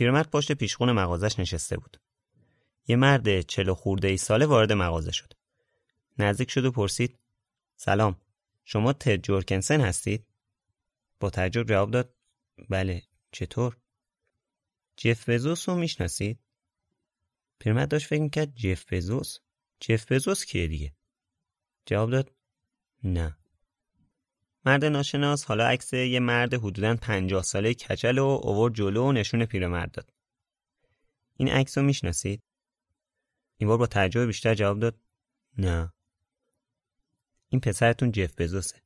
پیرمرد پشت پیشخون مغازش نشسته بود. یه مرد چلو خورده ای ساله وارد مغازه شد. نزدیک شد و پرسید سلام شما تد جورکنسن هستید؟ با تعجب جواب داد بله چطور؟ جف بزوس رو می‌شناسید؟ پیرمرد داشت فکر می‌کرد جف بزوس؟ جف بزوس کیه دیگه؟ جواب داد نه مرد ناشناس حالا عکس یه مرد حدوداً پنجاه ساله کچل و اوور جلو و نشون پیرمرد داد. این عکس رو می‌شناسید؟ این بار با تعجب بیشتر جواب داد نه. این پسرتون جف بزوسه.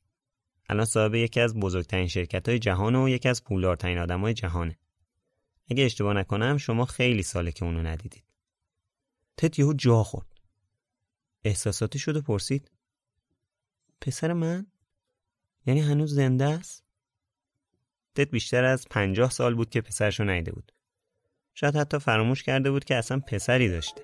الان صاحب یکی از بزرگترین شرکت های جهان و یکی از پولدارترین آدم های جهانه. اگه اشتباه نکنم شما خیلی ساله که اونو ندیدید. تت یهو جا خورد. احساساتی شد و پرسید پسر من؟ یعنی هنوز زنده است؟ تد بیشتر از پنجاه سال بود که پسرش رو نیده بود. شاید حتی فراموش کرده بود که اصلا پسری داشته.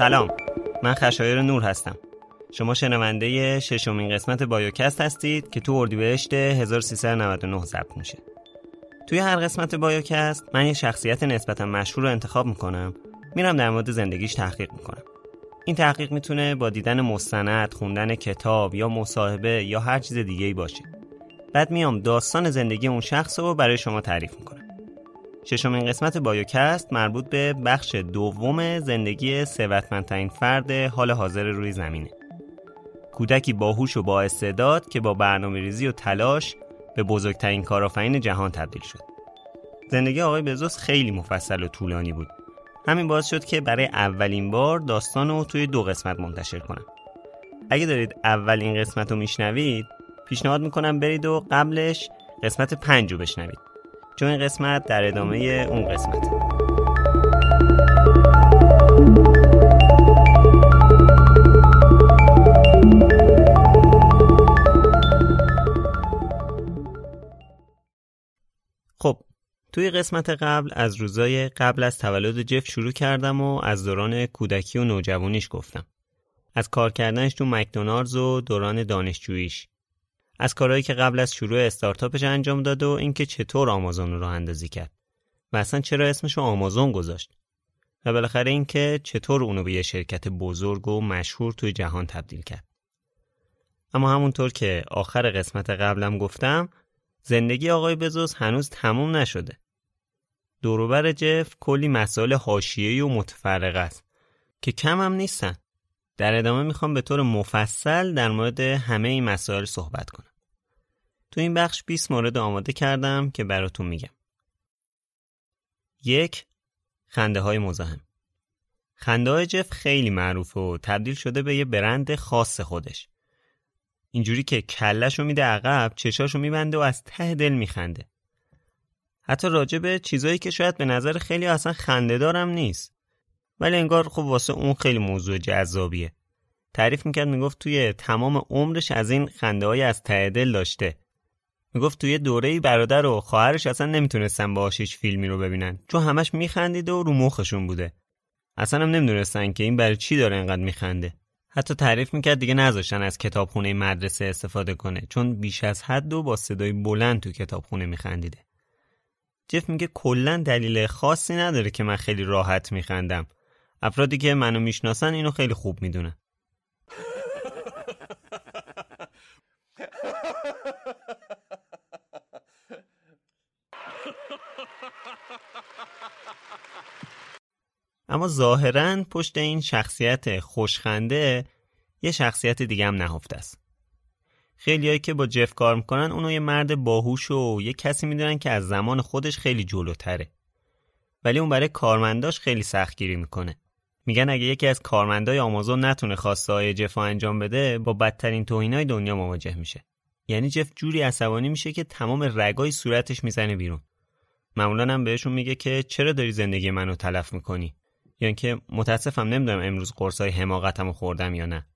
سلام. من خشایر نور هستم. شما شنونده ششمین قسمت بایوکست هستید که تو اردیبهشت 1399 ضبط میشه. توی هر قسمت بایوکست من یه شخصیت نسبتا مشهور رو انتخاب می‌کنم. میرم در مورد زندگیش تحقیق می‌کنم. این تحقیق می‌تونه با دیدن مستند، خوندن کتاب یا مصاحبه یا هر چیز دیگه ای باشه. بعد میام داستان زندگی اون شخص رو برای شما تعریف می‌کنم. ششمین قسمت بایوکست مربوط به بخش دوم زندگی ثروتمندترین فرد حال حاضر روی زمینه. کودکی باهوش و با استعداد که با برنامه ریزی و تلاش به بزرگترین کارآفرین جهان تبدیل شد. زندگی آقای بزوس خیلی مفصل و طولانی بود. همین باعث شد که برای اولین بار داستان رو توی دو قسمت منتشر کنم. اگه دارید اولین قسمت رو میشنوید پیشنهاد می‌کنم برید و قبلش قسمت پنج رو بشنوید. چون این قسمت در ادامه اون قسمت. خب توی قسمت قبل از روزای قبل از تولد جف شروع کردم و از دوران کودکی و نوجوانیش گفتم. از کار کردنش تو مکدونالدز و دوران دانشجوییش. از کارهایی که قبل از شروع استارتاپش انجام داد و اینکه چطور آمازون رو اندازی کرد. و اصلا چرا اسمش رو آمازون گذاشت؟ و بالاخره اینکه چطور اونو به یه شرکت بزرگ و مشهور توی جهان تبدیل کرد. اما همونطور که آخر قسمت قبلم گفتم زندگی آقای بزوس هنوز تموم نشده. دوروبر جف کلی مسائل حاشیه‌ای و متفرق است که کم هم نیستن. در ادامه می‌خوام به طور مفصل در مورد همه این مسائل صحبت کنم. تو این بخش 20 مورد آماده کردم که براتون میگم. یک خنده های مزاحم. خنده های جف خیلی معروفه و تبدیل شده به یه برند خاص خودش. اینجوری که کلش رو میده عقب چشاشو میبنده و از ته دل میخنده. حتی راجع به چیزایی که شاید به نظر خیلی اصلا خنده دارم نیست. ولی انگار خب واسه اون خیلی موضوع جذابیه. تعریف می‌کرد می‌گفت توی تمام عمرش از این خنده های از ته دل داشته. می‌گفت توی دوره برادر و خواهرش اصلا نمی‌تونستن باهاش هیچ فیلمی رو ببینن. چون همش میخندیده و رو مخشون بوده. اصلا هم نمی‌دونستن که این برای چی داره انقدر میخنده. حتی تعریف می‌کرد دیگه نذاشتن از کتابخونه مدرسه استفاده کنه. چون بیش از حد و با صدای بلند تو کتابخونه میخندیده. جف میگه کلا دلیل خاصی نداره که من خیلی راحت میخندم. افرادی که منو می‌شناسن اینو خیلی خوب می‌دونن. اما ظاهرا پشت این شخصیت خوشخنده یه شخصیت دیگه هم نهفته است. خیلیایی که با جف کار می‌کنن اونو یه مرد باهوش و یه کسی می‌دونن که از زمان خودش خیلی جلوتره. ولی اون برای کارمنداش خیلی سختگیری می‌کنه. میگن اگه یکی از کارمندای آمازون نتونه خواسته های جف انجام بده با بدترین توهینای دنیا مواجه میشه. یعنی جف جوری عصبانی میشه که تمام رگای صورتش می‌زنه بیرون. معمولا هم بهشون میگه که چرا داری زندگی منو تلف می‌کنی؟ یا اینکه متاسفم نمی‌دونم امروز قرصای حماقتمو خوردم یا نه.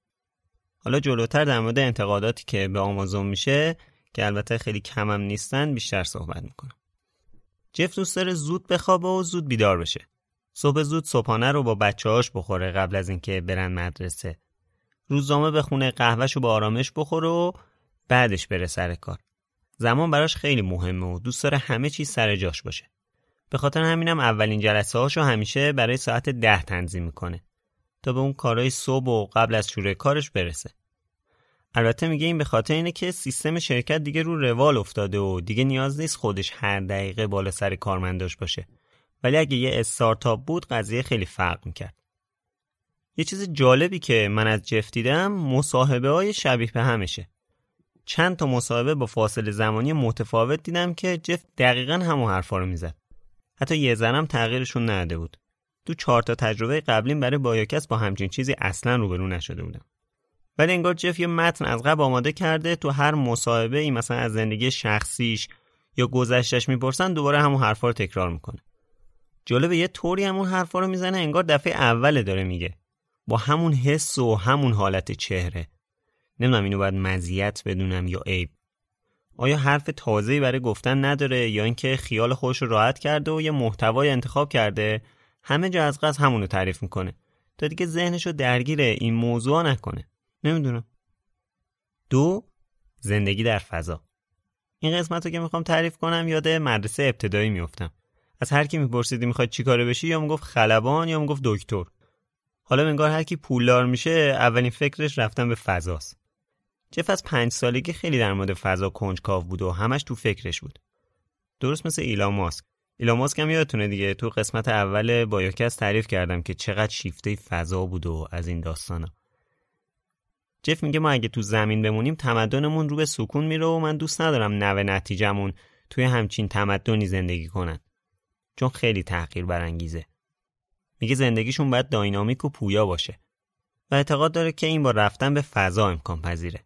حالا جلوتر در مورد انتقاداتی که به آمازون میشه که البته خیلی کمم نیستن بیشتر صحبت می‌کنم. جف دوست داره زود بخوابه و زود بیدار بشه. صبح زود صبحانه رو با بچه‌هاش بخوره قبل از اینکه برن مدرسه. روزنامه بخونه قهوهشو با آرامش بخوره و بعدش بره سر کار. زمان براش خیلی مهمه و دوست داره همه چیز سر جاش باشه. به خاطر همینم اولین جلسه هاشو همیشه برای ساعت ده تنظیم می‌کنه تا به اون کارهای صبح و قبل از شروع کارش برسه. البته میگه این به خاطر اینه که سیستم شرکت دیگه رو روال افتاده و دیگه نیاز نیست خودش هر دقیقه بالا سر کارمنداش باشه. ولی اگه یه استارتاپ بود قضیه خیلی فرق می‌کرد. یه چیز جالبی که من از جف دیدم مصاحبه های شبیه به همشه. چند تا مصاحبه با فاصله زمانی متفاوت دیدم که جف دقیقا همون حرفا رو می‌زد. حتی یه زنم تغییرشون نده بود. تو چهار تا تجربه قبلیم برای بایوکس با همچین چیزی اصلا روبرو نشده بودم. ولی انگار جف یه متن از قبل آماده کرده تو هر مصاحبه ای مثلا از زندگی شخصیش یا گذشتش می‌پرسن دوباره همون حرفا رو تکرار می‌کنه. جالب یه طوری همون حرفا رو می‌زنه انگار دفعه اوله داره میگه. با همون حس و همون حالت چهره. نمی‌دونم اینو باید مزیت بدونم یا عیب آیا حرف تازه‌ای برای گفتن نداره یا اینکه خیال خودش رو راحت کرده و یه محتوای انتخاب کرده؟ همه جا از قصد همونو تعریف می‌کنه. تا دیگه ذهنشو درگیر این موضوع نکنه. نمی‌دونم. دو زندگی در فضا. این قسمت رو که می‌خوام تعریف کنم یاد مدرسه ابتدایی میفتم از هر کی میپرسیدی می‌خواد چیکاره بشی یا می‌گفت خلبان یا می‌گفت دکتر. حالا انگار هر کی پولدار میشه اولین فکرش رفتن به فضاست. جف از پنج سالگی خیلی در مورد فضا کنجکاو بود و همش تو فکرش بود. درست مثل ایلان ماسک. ایلان ماسک هم یادتونه دیگه تو قسمت اول بایوکس تعریف کردم که چقدر شیفته فضا بود و از این داستانا. جف میگه ما اگه تو زمین بمونیم تمدنمون رو به سکون میره و من دوست ندارم نوه نتیجمون توی همچین تمدنی زندگی کنن. چون خیلی تحقیر برانگیزه. میگه زندگیشون باید داینامیک و پویا باشه و اعتقاد داره که این با رفتن به فضا امکان پذیره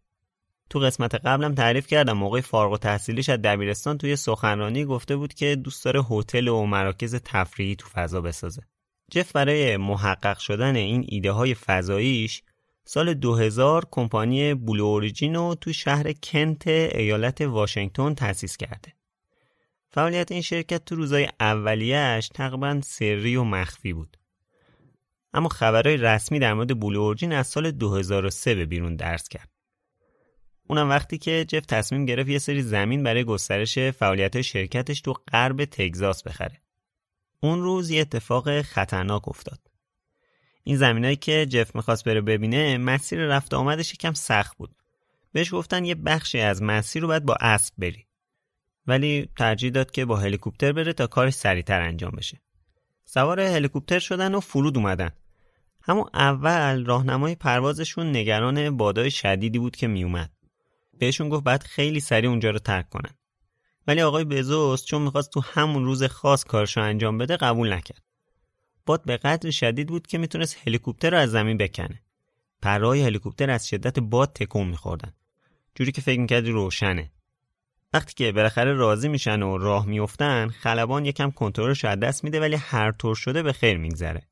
تو قسمت قبلم تعریف کردم موقع فارغ و تحصیلیش از دبیرستان توی سخنرانی گفته بود که دوست داره هتل و مراکز تفریحی تو فضا بسازه. جف برای محقق شدن این ایده های فضاییش سال 2000 کمپانی بلو اوریجین رو تو شهر کنت ایالت واشنگتن تأسیس کرده. فعالیت این شرکت تو روزای اولیهش تقریبا سری و مخفی بود. اما خبرهای رسمی در مورد بلو اوریجین از سال 2003 به بیرون درس کرد. اونم وقتی که جف تصمیم گرفت یه سری زمین برای گسترش فعالیت شرکتش تو غرب تگزاس بخره. اون روز یه اتفاق خطرناک افتاد. این زمینایی که جف می‌خواست بره ببینه مسیر رفت آمدش یکم سخت بود. بهش گفتن یه بخشی از مسیر رو باید با اسب بری. ولی ترجیح داد که با هلیکوپتر بره تا کارش سریعتر انجام بشه. سوار هلیکوپتر شدن و فرود اومدن. همون اول راهنمای پروازشون نگران بادای شدیدی بود که میومد. بهشون گفت بعد خیلی سریع اونجا رو ترک کنن ولی آقای بزوس چون می‌خواست تو همون روز خاص کارشو انجام بده قبول نکرد باد به قدر شدید بود که می‌تونست هلیکوپتر رو از زمین بکنه. پرهای هلیکوپتر از شدت باد تکون میخوردن. جوری که فکر می‌کردی روشنه. وقتی که بالاخره راضی میشن و راه میفتن خلبان یکم کنترلش از دست میده ولی هر طور شده به خیر میگذره.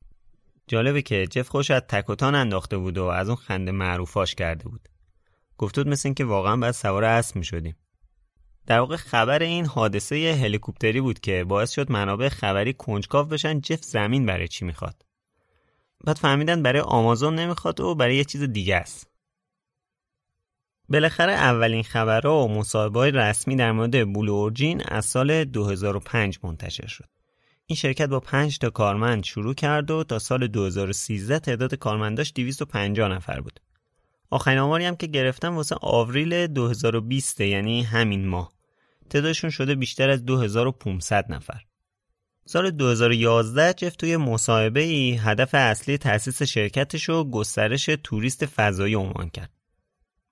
جالبه که جف خوش از تکوتان انداخته بود و از اون خنده معروفاش کرده بود. گفته بود مثل اینکه واقعا باید سوار اسب می‌شدیم. در واقع خبر این حادثه هلیکوپتری بود که باعث شد منابع خبری کنجکاو بشن جف زمین برای چی می‌خواد. بعد فهمیدن برای آمازون نمی‌خواد و برای یه چیز دیگه است. بالاخره اولین خبرها و مصاحبه رسمی در مورد بلو اورجین از سال 2005 منتشر شد. این شرکت با 5 تا کارمند شروع کرد و تا سال 2013 تعداد کارمنداش 250 نفر بود. آخرین آماری هم که گرفتم واسه آوریل 2020 یعنی همین ماه. تعدادشون شده بیشتر از 2500 نفر. سال 2011 جف توی مصاحبه ای هدف اصلی تأسیس شرکتش رو گسترش توریست فضایی عنوان کرد.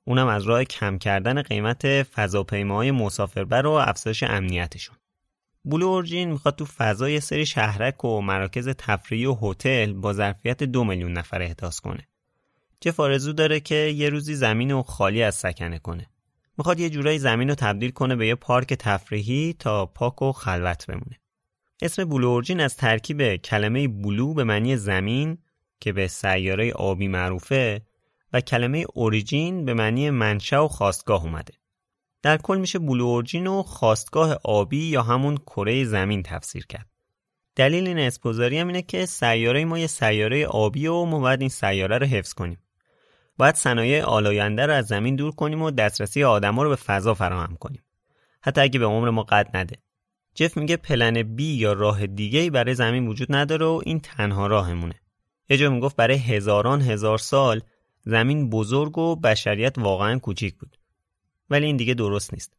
اونم از راه کم کردن قیمت فضاپیماهای مسافربر و افزایش امنیتشون. بلو اورجین می‌خواد تو فضای سری شهرک و مراکز تفریحی و هتل با ظرفیت دو میلیون نفر احداث کنه. جف آرزو داره که یه روزی زمین رو خالی از سکنه کنه. می‌خواد یه جورایی زمین رو تبدیل کنه به یه پارک تفریحی تا پاک و خلوت بمونه. اسم بلو اورجین از ترکیب کلمه بلو به معنی زمین که به سیاره آبی معروفه و کلمه اوریجین به معنی منشأ و خواستگاه اومده. در کل میشه بلو اورجین و خواستگاه آبی یا همون کره زمین تفسیر کرد. دلیل این اسپوزاری هم اینه که سیاره ما یه سیاره آبی و ما باید این سیاره رو حفظ کنیم. باید صنایع آلاینده رو از زمین دور کنیم و دسترسی آدما رو به فضا فراهم کنیم. حتی اگه به عمر ما قد نده. جف میگه پلن بی یا راه دیگه برای زمین وجود نداره و این تنها راهمونه. یه جا می‌گفت برای هزاران هزار سال زمین بزرگ و بشریت واقعا کوچیک بود. ولی این دیگه درست نیست.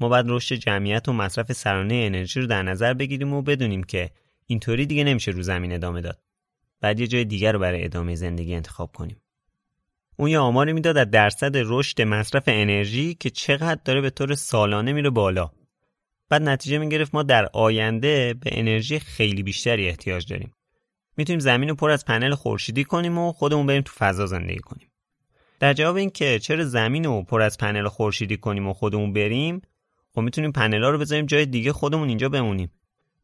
ما باید رشد جمعیت و مصرف سرانه انرژی رو در نظر بگیریم و بدونیم که اینطوری دیگه نمیشه رو زمین ادامه داد. بعد یه جای دیگر رو برای ادامه زندگی انتخاب کنیم. اون یه آماری می‌داد از درصد رشد مصرف انرژی که چقدر داره به طور سالانه میره بالا. بعد نتیجه می‌گرفت ما در آینده به انرژی خیلی بیشتری احتیاج داریم. می‌تونیم زمین رو پر از پنل خورشیدی کنیم و خودمون بریم تو فضا زندگی کنیم. در جواب اینکه چرا زمین رو پر از پنل خورشیدی کنیم و خودمون بریم خب می‌تونیم پنل ها رو بذاریم جای دیگه خودمون اینجا بمونیم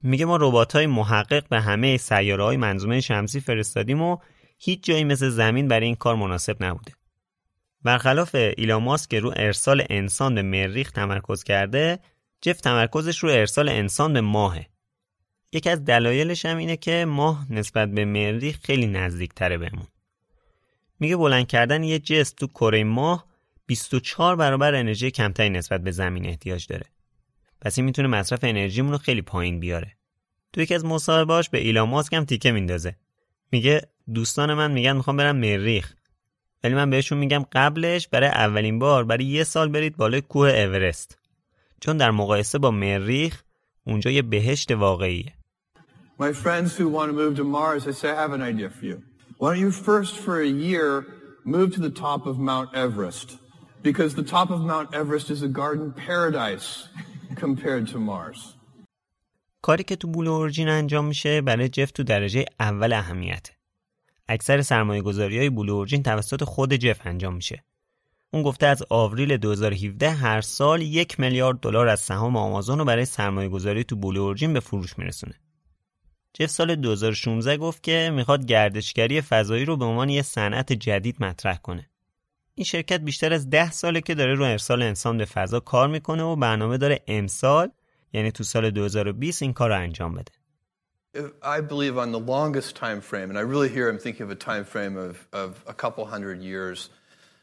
میگه ما ربات های محقق به همه سیاره های منظومه شمسی فرستادیم و هیچ جایی مثل زمین برای این کار مناسب نبوده برخلاف ایلاماس که رو ارسال انسان به مریخ تمرکز کرده جف تمرکزش رو ارسال انسان به ماهه یکی از دلایلش هم اینه که ماه نسبت به مریخ خیلی نزدیک تره بهمون میگه بلند کردن یه جست تو کره ماه 24 برابر انرژی کمتری نسبت به زمین احتیاج داره. پس این می‌تونه مصرف انرژیمون رو خیلی پایین بیاره. تو یکی از مصاحبه‌هاش به ایلان ماسک هم تیکه میندازه. میگه دوستان من میگن می‌خوام برم مریخ. ولی من بهشون میگم قبلش برای اولین بار برای یه سال برید بالای کوه اورست. چون در مقایسه با مریخ اونجا یه بهشت واقعیه. My friends who want to move to Mars, I say I have an idea for you. Why don't you first for a year move to the top of Mount Everest? Because the top of Mount Everest is a garden paradise compared to Mars. کاری که تو بلو اورجین انجام میشه برای جف تو درجه اول اهمیته. اکثر سرمایه گذاری های بلو اورجین توسط خود جف انجام میشه. اون گفته از آوریل 2017 هر سال یک میلیارد دلار از سهام آمازون رو برای سرمایه گذاری تو بلو اورجین به فروش میرسونه. جف سال 2016 گفت که می‌خواد گردشگری فضایی رو به عنوان یه صنعت جدید مطرح کنه. این شرکت بیشتر از ده ساله که داره رو ارسال انسان به فضا کار می‌کنه و برنامه داره امسال یعنی تو سال 2020 این کار رو انجام بده. I believe on the longest time frame, and I really here I'm thinking of a time frame of, of a couple hundred years.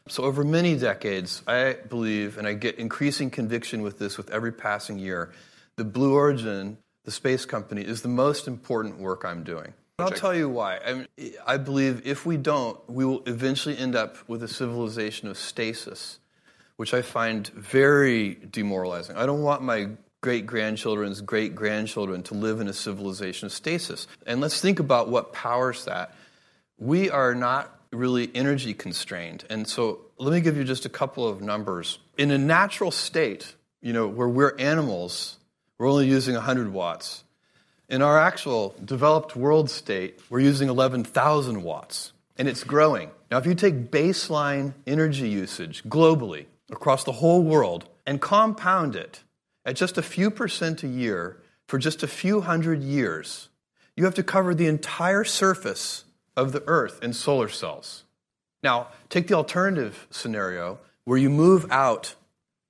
So over many decades, I believe, and I get increasing conviction with this with every passing year, the Blue Origin the space company is the most important work I'm doing. And I'll tell you why. I, mean, I believe if we don't, we will eventually end up with a civilization of stasis, which I find very demoralizing. I don't want my great grandchildren's great grandchildren to live in a civilization of stasis. And let's think about what powers that. We are not really energy constrained. And so let me give you just a couple of numbers. In a natural state, you know, where we're animals, we're only using 100 watts. In our actual developed world state, we're using 11,000 watts, and it's growing. Now, if you take baseline energy usage globally across the whole world and compound it at just a few percent a year for just a few hundred years, you have to cover the entire surface of the Earth in solar cells. Now, take the alternative scenario where you move out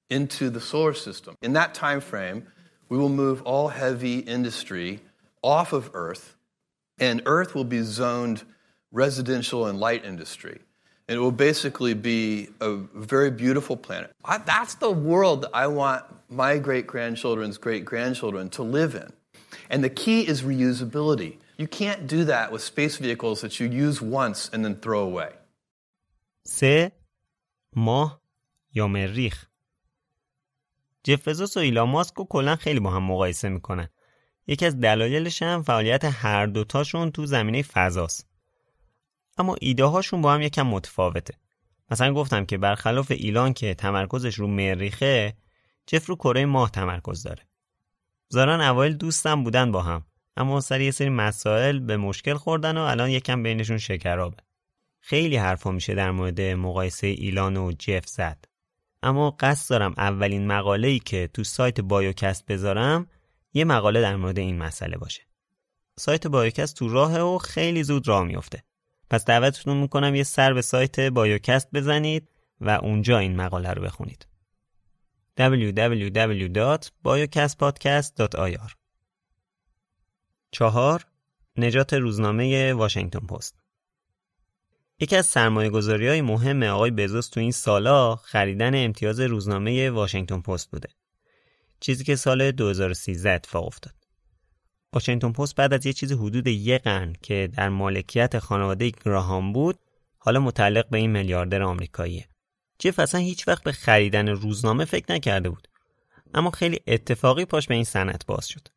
into the solar system. In that time frame, we will move all heavy industry off of Earth, and Earth will be zoned residential and light industry And it will basically be a very beautiful planet. I, that's the world that I want my great grandchildren's great grandchildren to live in. And the key is reusability. You can't do that with space vehicles that you use once and then throw away. سه ماه یا مریخ جف بزوس و ایلان ماسک رو کلا خیلی با هم مقایسه میکنن یکی از دلایلش هم فعالیت هر دوتاشون تو زمینه فضاست اما ایده هاشون با هم یکم متفاوته. مثلا گفتم که برخلاف ایلان که تمرکزش رو مریخه جف رو کره ماه تمرکز داره. زاران اوایل دوستم بودن با هم اما سر یه سری مسائل به مشکل خوردن و الان یکم بینشون شکرابه. خیلی حرفا میشه در مورد مقایسه ایلان و جف زد. اما قصد دارم اولین مقاله ای که تو سایت بایوکست بذارم یه مقاله در مورد این مسئله باشه. سایت بایوکست تو راه و خیلی زود راه میفته پس دعوتتون می‌کنم یه سر به سایت بایوکست بزنید و اونجا این مقاله رو بخونید www.biocastpodcast.ir چهار نجات روزنامه واشنگتن پست یکی از سرمایه گذاری های مهم آقای بزوس تو این سالا خریدن امتیاز روزنامه واشنگتن پست بوده. چیزی که سال 2013 اتفاق افتاد. واشنگتن پست بعد از یه چیزی حدود یک قرن که در مالکیت خانواده گراهام بود حالا متعلق به این میلیاردر آمریکاییه. جف اصلا هیچ وقت به خریدن روزنامه فکر نکرده بود. اما خیلی اتفاقی پاش به این صنعت باز شد.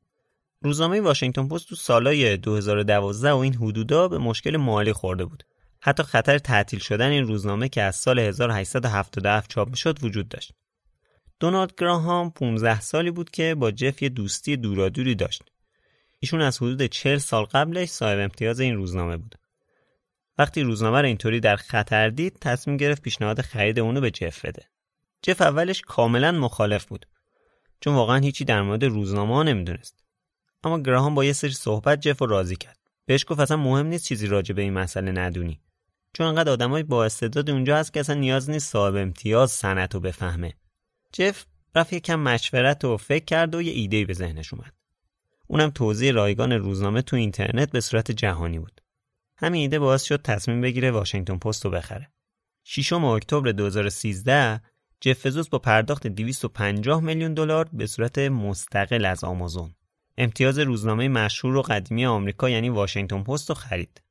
روزنامه واشنگتن پست تو سالای 2012 و این حدودا به مشکل مالی خورده بود. حتی خطر تعطیل شدن این روزنامه که از سال 1877 چاپ شد وجود داشت. دونالد گراهام 15 سالی بود که با جف یه دوستی دورادوری داشت. ایشون از حدود 40 سال قبلش صاحب امتیاز این روزنامه بود. وقتی روزنامه رو اینطوری در خطر دید تصمیم گرفت پیشنهاد خرید اونو به جف بده. جف اولش کاملا مخالف بود چون واقعا هیچی در مورد روزنامه ها نمی‌دونست. اما گراهام با یه سری صحبت جف رو راضی کرد. بهش گفت اصلا مهم نیست چیزی راجع به این مسئله ندونی. چون انقدر آدمای با استعداد اونجا هست که اصلا نیاز نیست صاحب امتیاز سنت رو بفهمه جف رفت یکم مشورت و فکر کرد و یه ایده به ذهنش اومد اونم توضیح رایگان روزنامه تو اینترنت به صورت جهانی بود همین ایده باعث شد تصمیم بگیره واشنگتن پست رو بخره 6 اکتبر 2013 جف فزوس با پرداخت 250 میلیون دلار به صورت مستقل از آمازون امتیاز روزنامه مشهور و قدیمی آمریکا یعنی واشنگتن پست رو خرید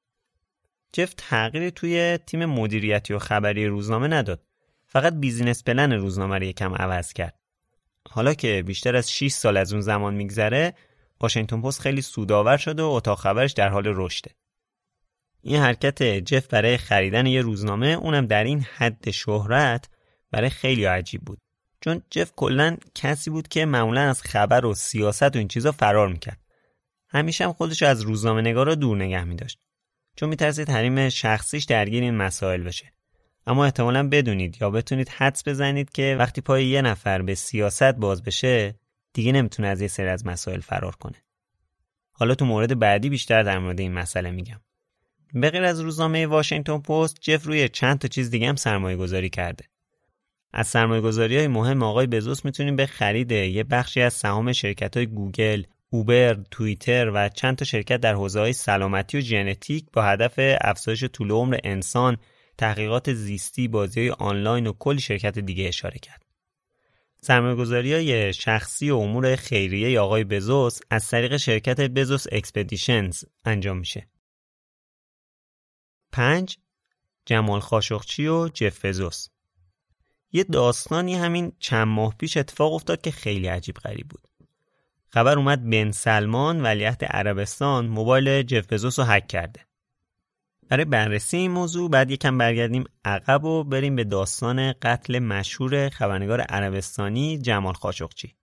جف تغییری توی تیم مدیریتی و خبری روزنامه نداد. فقط بیزینس پلن روزنامه رو یکم عوض کرد. حالا که بیشتر از 6 سال از اون زمان میگذره، واشنگتن پست خیلی سودآور شده و اتاق خبرش در حال رشده. این حرکت جف برای خریدن یه روزنامه اونم در این حد شهرت برای خیلی عجیب بود. چون جف کلا کسی بود که معمولا از خبر و سیاست و این چیزا فرار می‌کرد. همیشه هم خودش از روزنامه نگار دور نگه می چون میترسید حریم شخصیش درگیر این مسائل بشه اما احتمالا بدونید یا بتونید حدس بزنید که وقتی پای یه نفر به سیاست باز بشه دیگه نمی‌تونه از یه سری از مسائل فرار کنه. حالا تو مورد بعدی بیشتر در مورد این مسئله میگم. به غیر از روزنامه واشنگتن پست جف روی چند تا چیز دیگه هم سرمایه گذاری کرده. از سرمایه گذاری های مهم آقای بزوس می‌تونیم به خرید یه بخشی از سهام شرکت های گوگل، اوبر، توییتر و چند تا شرکت در حوزه سلامتی و ژنتیک با هدف افزایش طول عمر انسان، تحقیقات زیستی، بازی آنلاین و کلی شرکت دیگه اشاره کرد. سرمایه‌گذاری های شخصی و امور خیریه آقای بزوس از طریق شرکت Bezos Expeditions انجام میشه. 5. جمال خاشقچی و جف بزوس یه داستانی همین چند ماه پیش اتفاق افتاد که خیلی عجیب غریب بود. خبر اومد بن سلمان ولیعهد عربستان موبایل جف بزوس رو هک کرده برای بررسی این موضوع بعد یکم برگردیم عقب و بریم به داستان قتل مشهور خبرنگار عربستانی جمال خاشقچی.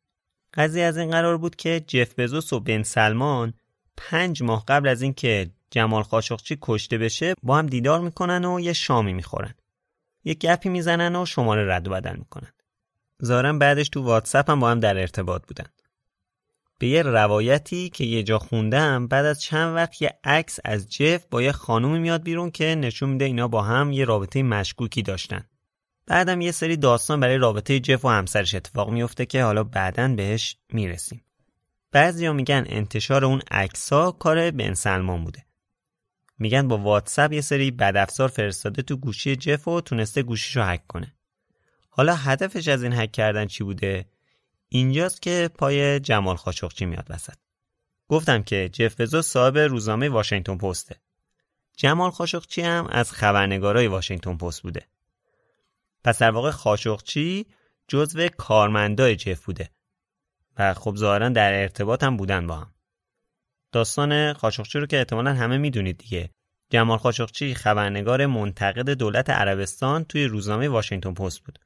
قضیه از این قرار بود که جف بزوس و بن سلمان پنج ماه قبل از اینکه جمال خاشقچی کشته بشه با هم دیدار می‌کنن و یه شامی می‌خورن. یه گپی می‌زنن و شماره رد و بدل می‌کنن. ظاهرا بعدش تو واتساپ هم با هم در ارتباط بودن. به یه روایتی که یه جا خوندم بعد از چند وقت یه عکس از جف با یه خانومی میاد بیرون که نشون میده اینا با هم یه رابطه مشکوکی داشتن. بعدم یه سری داستان برای رابطه جف و همسرش اتفاق میفته که حالا بعدا بهش می‌رسیم. بعضیا میگن انتشار اون عکس‌ها کار بن سلمان بوده. میگن با واتساپ یه سری بدافزار فرستاده تو گوشی جف و تونسته گوشیشو هک کنه. حالا هدفش از این هک کردن چی بوده؟ اینجاست که پای جمال خاشقچی میاد وسط. گفتم که جف بزوس صاحب روزنامه واشنگتن پسته جمال خاشقچی هم از خبرنگارای واشنگتن پست بوده. پس در واقع خاشقچی جزو کارمندای جف بوده. و خب ظاهرا در ارتباط هم بودن با هم. داستان خاشقچی رو که احتمالا همه می‌دونید دیگه. جمال خاشقچی خبرنگار منتقد دولت عربستان توی روزنامه واشنگتن پست بود.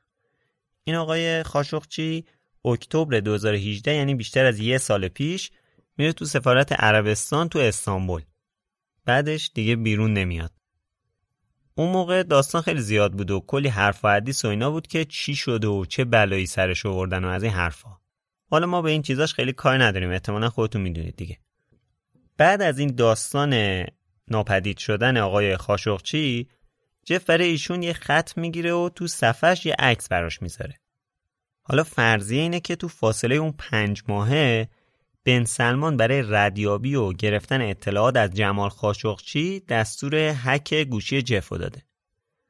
این آقای خاشقچی اکتبر 2018 یعنی بیشتر از یه سال پیش میره تو سفارت عربستان تو استانبول. بعدش دیگه بیرون نمیاد. اون موقع داستان خیلی زیاد بود و کلی حرف و حدیث و اینا بود که چی شده و چه بلایی سرش آوردن و از این حرفا. حالا ما به این چیزاش خیلی کار نداریم احتمالا خودتون می‌دونید دیگه. بعد از این داستان ناپدید شدن آقای خاشقچی جف برای ایشون یه خط می‌گیره و تو صفحش یه عکس براش می‌ذاره. حالا فرضیه اینه که تو فاصله اون پنج ماهه بن سلمان برای ردیابی و گرفتن اطلاعات از جمال خاشقچی دستور هک گوشی جفو داده.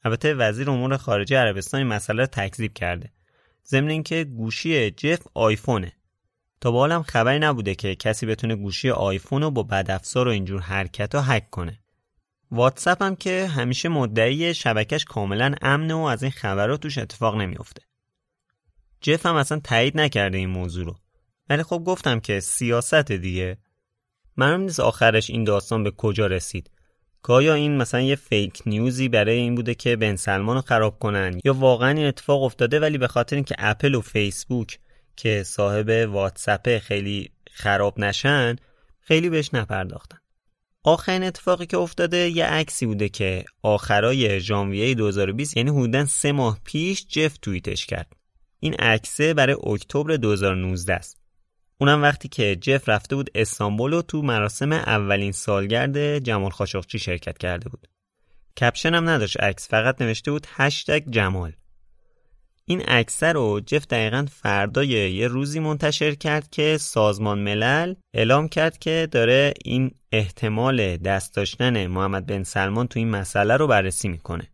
البته وزیر امور خارجه عربستان این مسئله رو تکذیب کرده. ضمن اینکه گوشی جف آیفونه. تا به حالم خبری نبوده که کسی بتونه گوشی آیفون رو با بدافزار و اینجور حرکت ها هک کنه. واتساپ هم که همیشه مدعی شبکش کاملا امنه و از این خبرات توش اتفاق نمیافته. جف هم اصلا تایید نکرده این موضوع رو. ولی خب گفتم که سیاست دیگه. معلوم نیست آخرش این داستان به کجا رسید. که آیا این مثلا یه fake news ی برای این بوده که بن سلمان رو خراب کنن یا واقعا این اتفاق افتاده ولی به خاطر اینکه اپل و فیسبوک که صاحب واتساپ خیلی خراب نشن خیلی بهش نپرداختن. آخرین اتفاقی که افتاده یه عکسی بوده که آخرای ژانویه 2020 یعنی حدودا سه ماه پیش جف توییتش کرد. این عکسه برای اکتبر 2019 است. اونم وقتی که جف رفته بود استانبول و تو مراسم اولین سالگرد جمال خاشقچی شرکت کرده بود. کپشن هم نداشت عکس فقط نوشته بود هشتگ جمال. این عکس رو جف دقیقا فردای یه روزی منتشر کرد که سازمان ملل اعلام کرد که داره این احتمال دست داشتن محمد بن سلمان تو این مسئله رو بررسی می‌کنه.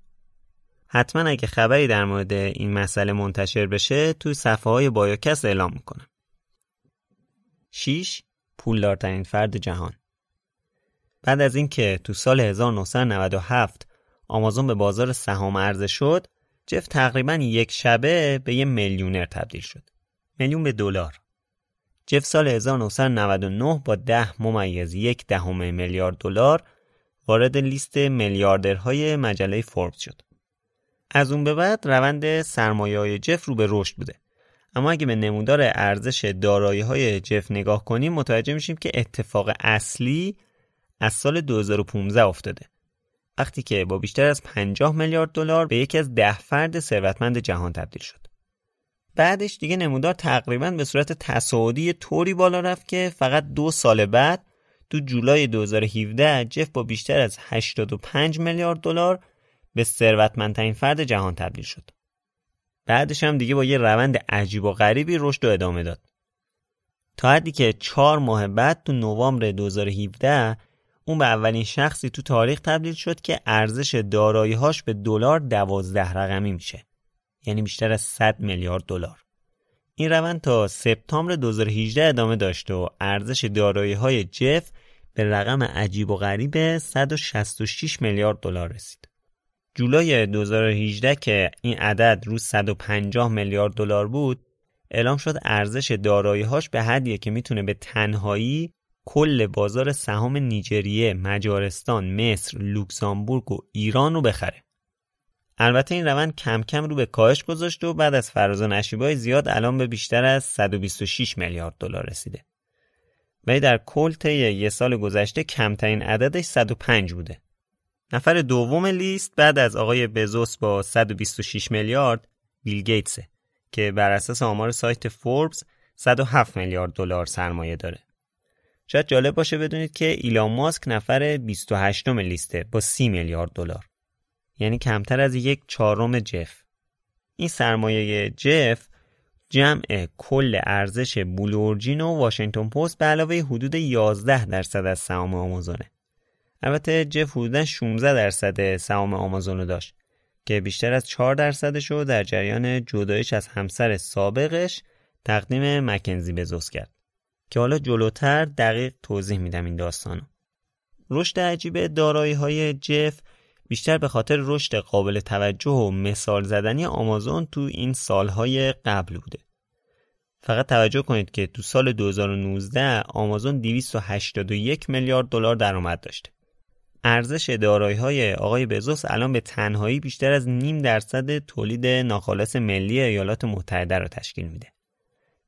حتما اگه خبری در مورد این مسئله منتشر بشه تو صفحه های بایوکس اعلام می‌کنم. 6. پولدارترین فرد جهان بعد از اینکه تو سال 1997 آمازون به بازار سهام عرضه شد، جف تقریبا یک شبه به یه میلیونر تبدیل شد. میلیون به دلار. جف سال 1999 با ده ممیز یک دهم میلیارد دلار وارد لیست میلیاردرهای مجله فوربس شد. از اون به بعد روند سرمایه های جف رو به رشد بوده. اما اگه به نمودار ارزش دارایی های جف نگاه کنیم متوجه میشیم که اتفاق اصلی از سال 2015 افتاده. وقتی که با بیشتر از 50 میلیارد دلار به یکی از ده فرد ثروتمند جهان تبدیل شد. بعدش دیگه نمودار تقریبا به صورت تصاعدی طوری بالا رفت که فقط دو سال بعد تو جولای 2017 جف با بیشتر از 85 میلیارد دلار به ثروتمندترین فرد جهان تبدیل شد. بعدش هم دیگه با یه روند عجیب و غریبی رشد و ادامه داد. تا حدی که چهار ماه بعد تو نوامبر 2017 اون به اولین شخصی تو تاریخ تبدیل شد که ارزش دارایی‌هاش به دلار دوازده رقمی میشه. یعنی بیشتر از 100 میلیارد دلار. این روند تا سپتامبر 2018 ادامه داشت و ارزش دارایی‌های جف به رقم عجیب و غریب 166 میلیارد دلار رسید. جولای 2018 که این عدد رو 150 میلیارد دلار بود اعلام شد ارزش دارایی‌هاش به حدیه که می‌تونه به تنهایی کل بازار سهام نیجریه، مجارستان، مصر، لوکزامبورگ و ایران رو بخره. البته این روند کم کم رو به کاهش گذاشت و بعد از فراز و نشیبای زیاد الان به بیشتر از 126 میلیارد دلار رسیده. ولی در کل طی یه سال گذشته کمترین عددش 105 بوده. نفر دوم لیست بعد از آقای بزوس با 126 میلیارد بیل گیتسه که بر اساس آمار سایت فوربس 107 میلیارد دلار سرمایه داره. شاید جالب باشه بدونید که ایلان ماسک نفر 28 م لیسته با 30 میلیارد دلار. یعنی کمتر از یک چهارم جف. این سرمایه جف جمع کل ارزش بلورجین و واشنگتن پست به علاوه حدود 11 درصد از سهام آمازونه. البته جف حدودا 16 درصد سهام آمازون رو داشت که بیشتر از 4 درصدش رو در جریان جدایش از همسر سابقش تقدیم مکنزی بزوس کرد که حالا جلوتر دقیق توضیح میدم این داستانو. رشد عجیب دارایی های جف بیشتر به خاطر رشد قابل توجه و مثال زدنی آمازون تو این سالهای قبل بوده. فقط توجه کنید که تو سال 2019 آمازون 281 میلیارد دلار درآمد داشته. ارزش دارایی های آقای بزوس الان به تنهایی بیشتر از نیم درصد تولید ناخالص ملی ایالات متحده را تشکیل میده.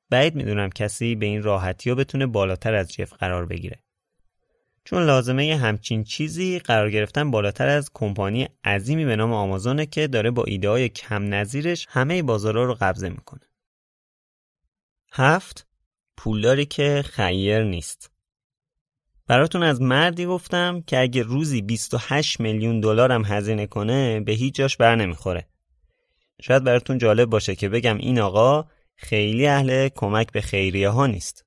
بعید می‌دونم کسی به این راحتی ها بتونه بالاتر از جف قرار بگیره. چون لازمه همچین چیزی قرار گرفتن بالاتر از کمپانی عظیمی به نام آمازونه که داره با ایده های کم نظیرش همه بازارها رو قبضه می‌کنه. هفت پولداری که خیر نیست. براتون از مردی گفتم که اگه روزی 28 میلیون دلار هم هزینه کنه به هیچ جاش بر نمی‌خوره. شاید براتون جالب باشه که بگم این آقا خیلی اهل کمک به خیریه ها نیست.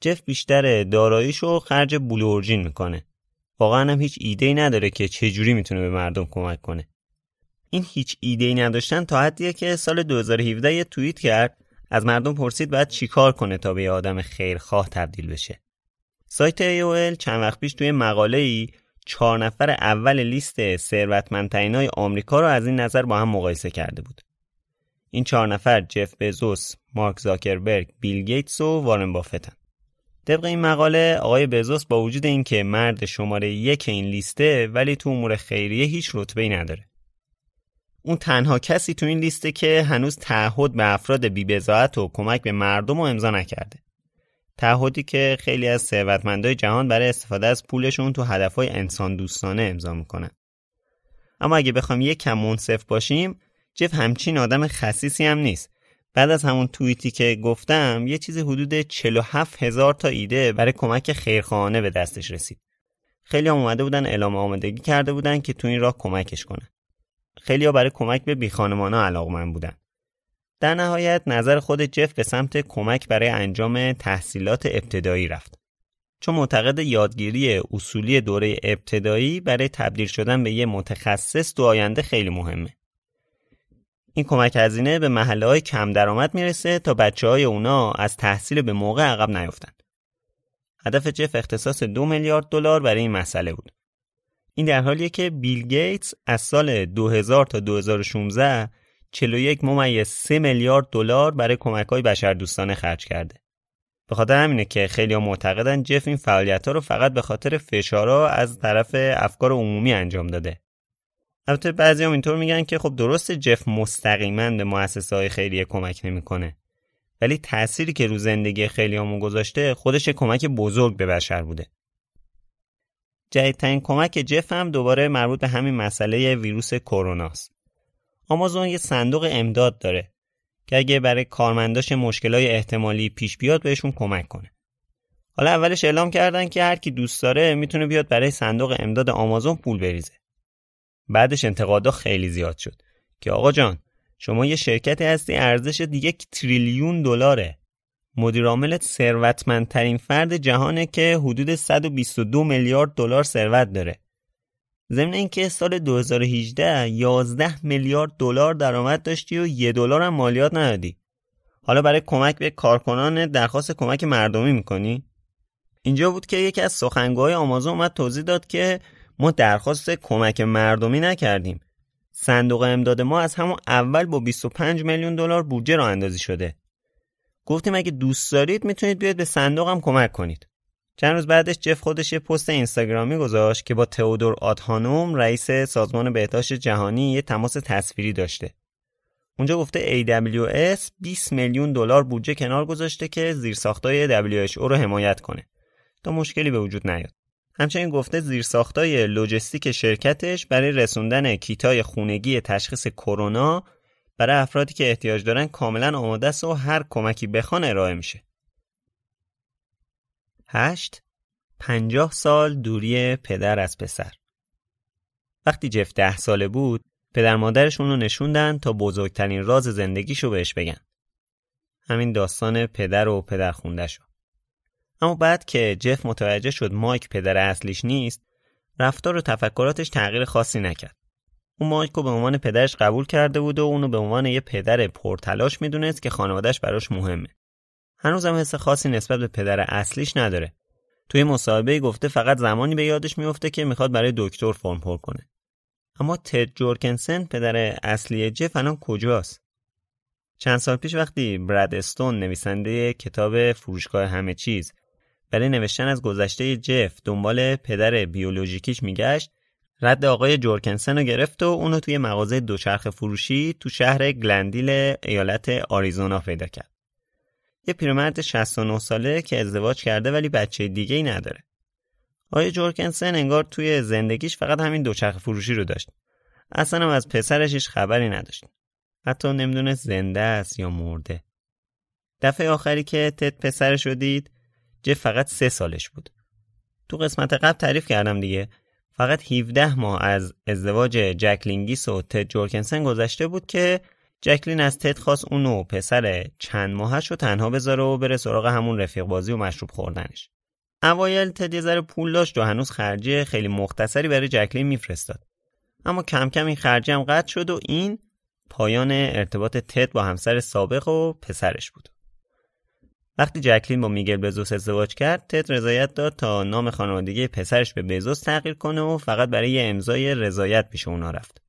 جف بیشتر داراییشو خرج بلورجین می‌کنه. واقعا هم هیچ ایده ای نداره که چجوری می‌تونه به مردم کمک کنه. این هیچ ایده ای نداشتن تا حدیه که سال 2017 یه توییت کرد از مردم پرسید باید چیکار کنه تا به آدم خیرخواه تبدیل بشه. سایت AOL چند وقت پیش توی مقاله ای چهار نفر اول لیست ثروتمندترین های آمریکا رو از این نظر با هم مقایسه کرده بود. این چهار نفر جف بزوس، مارک زاکربرگ، بیل گیتس و وارن بافتن. طبق این مقاله آقای بزوس با وجود اینکه مرد شماره یک این لیسته ولی تو امور خیریه هیچ رتبه ای نداره. اون تنها کسی تو این لیسته که هنوز تعهد به افراد بی‌بضاعت و کمک به مردم رو امضا نکرده. تعهدی که خیلی از ثروتمندای جهان برای استفاده از پولشون تو هدفهای انسان دوستانه امضا می‌کنن. اما اگه بخوام یک کم منصف باشیم، جف همچین آدم خصیصی هم نیست. بعد از همون توییتی که گفتم یه چیز حدود 47 هزار تا ایده برای کمک خیرخواهانه به دستش رسید. خیلی هم اومده بودن اعلام آمادگی کرده بودن که تو این راه کمکش کنن. خیلی برای کمک به بیخانمان ها علاقمند بودن. در نهایت نظر خود جف به سمت کمک برای انجام تحصیلات ابتدایی رفت. چون معتقد یادگیری اصولی دوره ابتدایی برای تبدیل شدن به یه متخصص تو آینده خیلی مهمه. این کمک هزینه به محله های کم درآمد می‌رسه تا بچه های اونا از تحصیل به موقع عقب نیفتند. هدف جف اختصاص دو میلیارد دلار برای این مسئله بود. این در حالیه که بیل گیتس از سال 2000 تا 2016 41 ممیز 3 میلیارد دلار برای کمک های بشردوستانه خرج کرده. به خاطر همینه که خیلی معتقدن جف این فعالیت ها رو فقط به خاطر فشارها از طرف افکار عمومی انجام داده. البته بعضی هم اینطور میگن که خب درست جف مستقیما به مؤسسه های خیریه کمک نمی‌کنه. ولی تأثیری که رو زندگی خیلی همون گذاشته خودش کمک بزرگ به بشر بوده. جدیدترین کمک جف هم دوباره مربوط به همین مسئله ویروس کروناست. آمازون یه صندوق امداد داره که اگه برای کارمنداش مشکلای احتمالی پیش بیاد بهشون کمک کنه. حالا اولش اعلام کردن که هر کی دوست داره می‌تونه بیاد برای صندوق امداد آمازون پول بریزه. بعدش انتقادا خیلی زیاد شد که آقا جان شما یه شرکتی هستی ارزش یک تریلیون دلاره مدیر عاملت ثروتمندترین فرد جهانه که حدود 122 میلیارد دلار ثروت داره ضمن اینکه سال 2018 11 میلیارد دلار درآمد داشتی و یه دلار هم مالیات ندادی. حالا برای کمک به کارکنان درخواست کمک مردمی می‌کنی؟ اینجا بود که یکی از سخنگوهای آمازون اومد توضیح داد که ما درخواست کمک مردمی نکردیم. صندوق امداد ما از همون اول با 25 میلیون دلار بودجه را اندازی شده. گفتیم اگه دوست دارید می‌تونید بیاید به صندوقم کمک کنید. چند روز بعدش جف خودش یه پست اینستاگرامی گذاشت که با تئودور آدهانوم رئیس سازمان بهداشت جهانی یه تماس تصویری داشته اونجا گفته AWS 20 میلیون دلار بودجه کنار گذاشته که زیرساختای WHO رو حمایت کنه تا مشکلی به وجود نیاد. همچنین گفته زیرساختای لوجستیک شرکتش برای رسوندن کیتای خونگی تشخیص کرونا برای افرادی که احتیاج دارن کاملا آماده است و هر کمکی بخوان ارائه میشه. 8. 50 سال دوری پدر از پسر وقتی جف ده ساله بود پدر مادرشون رو نشوندن تا بزرگترین راز زندگیشو بهش بگن. همین داستان پدر و پدر شد. اما بعد که جف متوجه شد مایک پدر اصلیش نیست رفتار و تفکراتش تغییر خاصی نکرد. اون مایک رو به عنوان پدرش قبول کرده بود و اونو به عنوان یه پدر پرتلاش می‌دونست که خانوادهش براش مهمه. هنوزم حس خاصی نسبت به پدر اصلیش نداره. توی مصاحبه گفته فقط زمانی به یادش میفته که می‌خواد برای دکتر فرم پر کنه. اما تد جورکنسن پدر اصلی جف الان کجاست؟ چند سال پیش وقتی براد استون نویسنده کتاب فروشگاه همه چیز برای نوشتن از گذشته جف دنبال پدر بیولوژیکیش میگشت رد آقای جورکنسن رو گرفت و اونو توی مغازه دوچرخه فروشی تو شهر گلندیل ایالت آریزونا پیدا کرد. یه پیرمرد 69 ساله که ازدواج کرده ولی بچه دیگه ای نداره. آقای جورکنسن انگار توی زندگیش فقط همین دوچرخه فروشی رو داشت. اصلا هم از پسرش هیچ خبری نداشت. حتی نمی‌دونست زنده است یا مرده. دفعه آخری که تد پسرش رو دید جف فقط سه سالش بود. تو قسمت قبل تعریف کردم دیگه فقط 17 ماه از ازدواج جکلینگیس و تد جورکنسن گذشته بود که جکلین از تد خواست اونو پسر چند ماهش رو تنها بذاره و بره سراغ همون رفیق بازی و مشروب خوردنش. اوایل تد یه ذره پول داشت و هنوز خرجی خیلی مختصری برای جکلین میفرستاد. اما کم کم این خرجی هم قطع شد و این پایان ارتباط تد با همسر سابق و پسرش بود. وقتی جکلین با میگل بزوس ازدواج کرد تد رضایت داد تا نام خانوادگی پسرش به بزوس تغییر کنه و فقط برای امضای رضایت پیش اونا رفت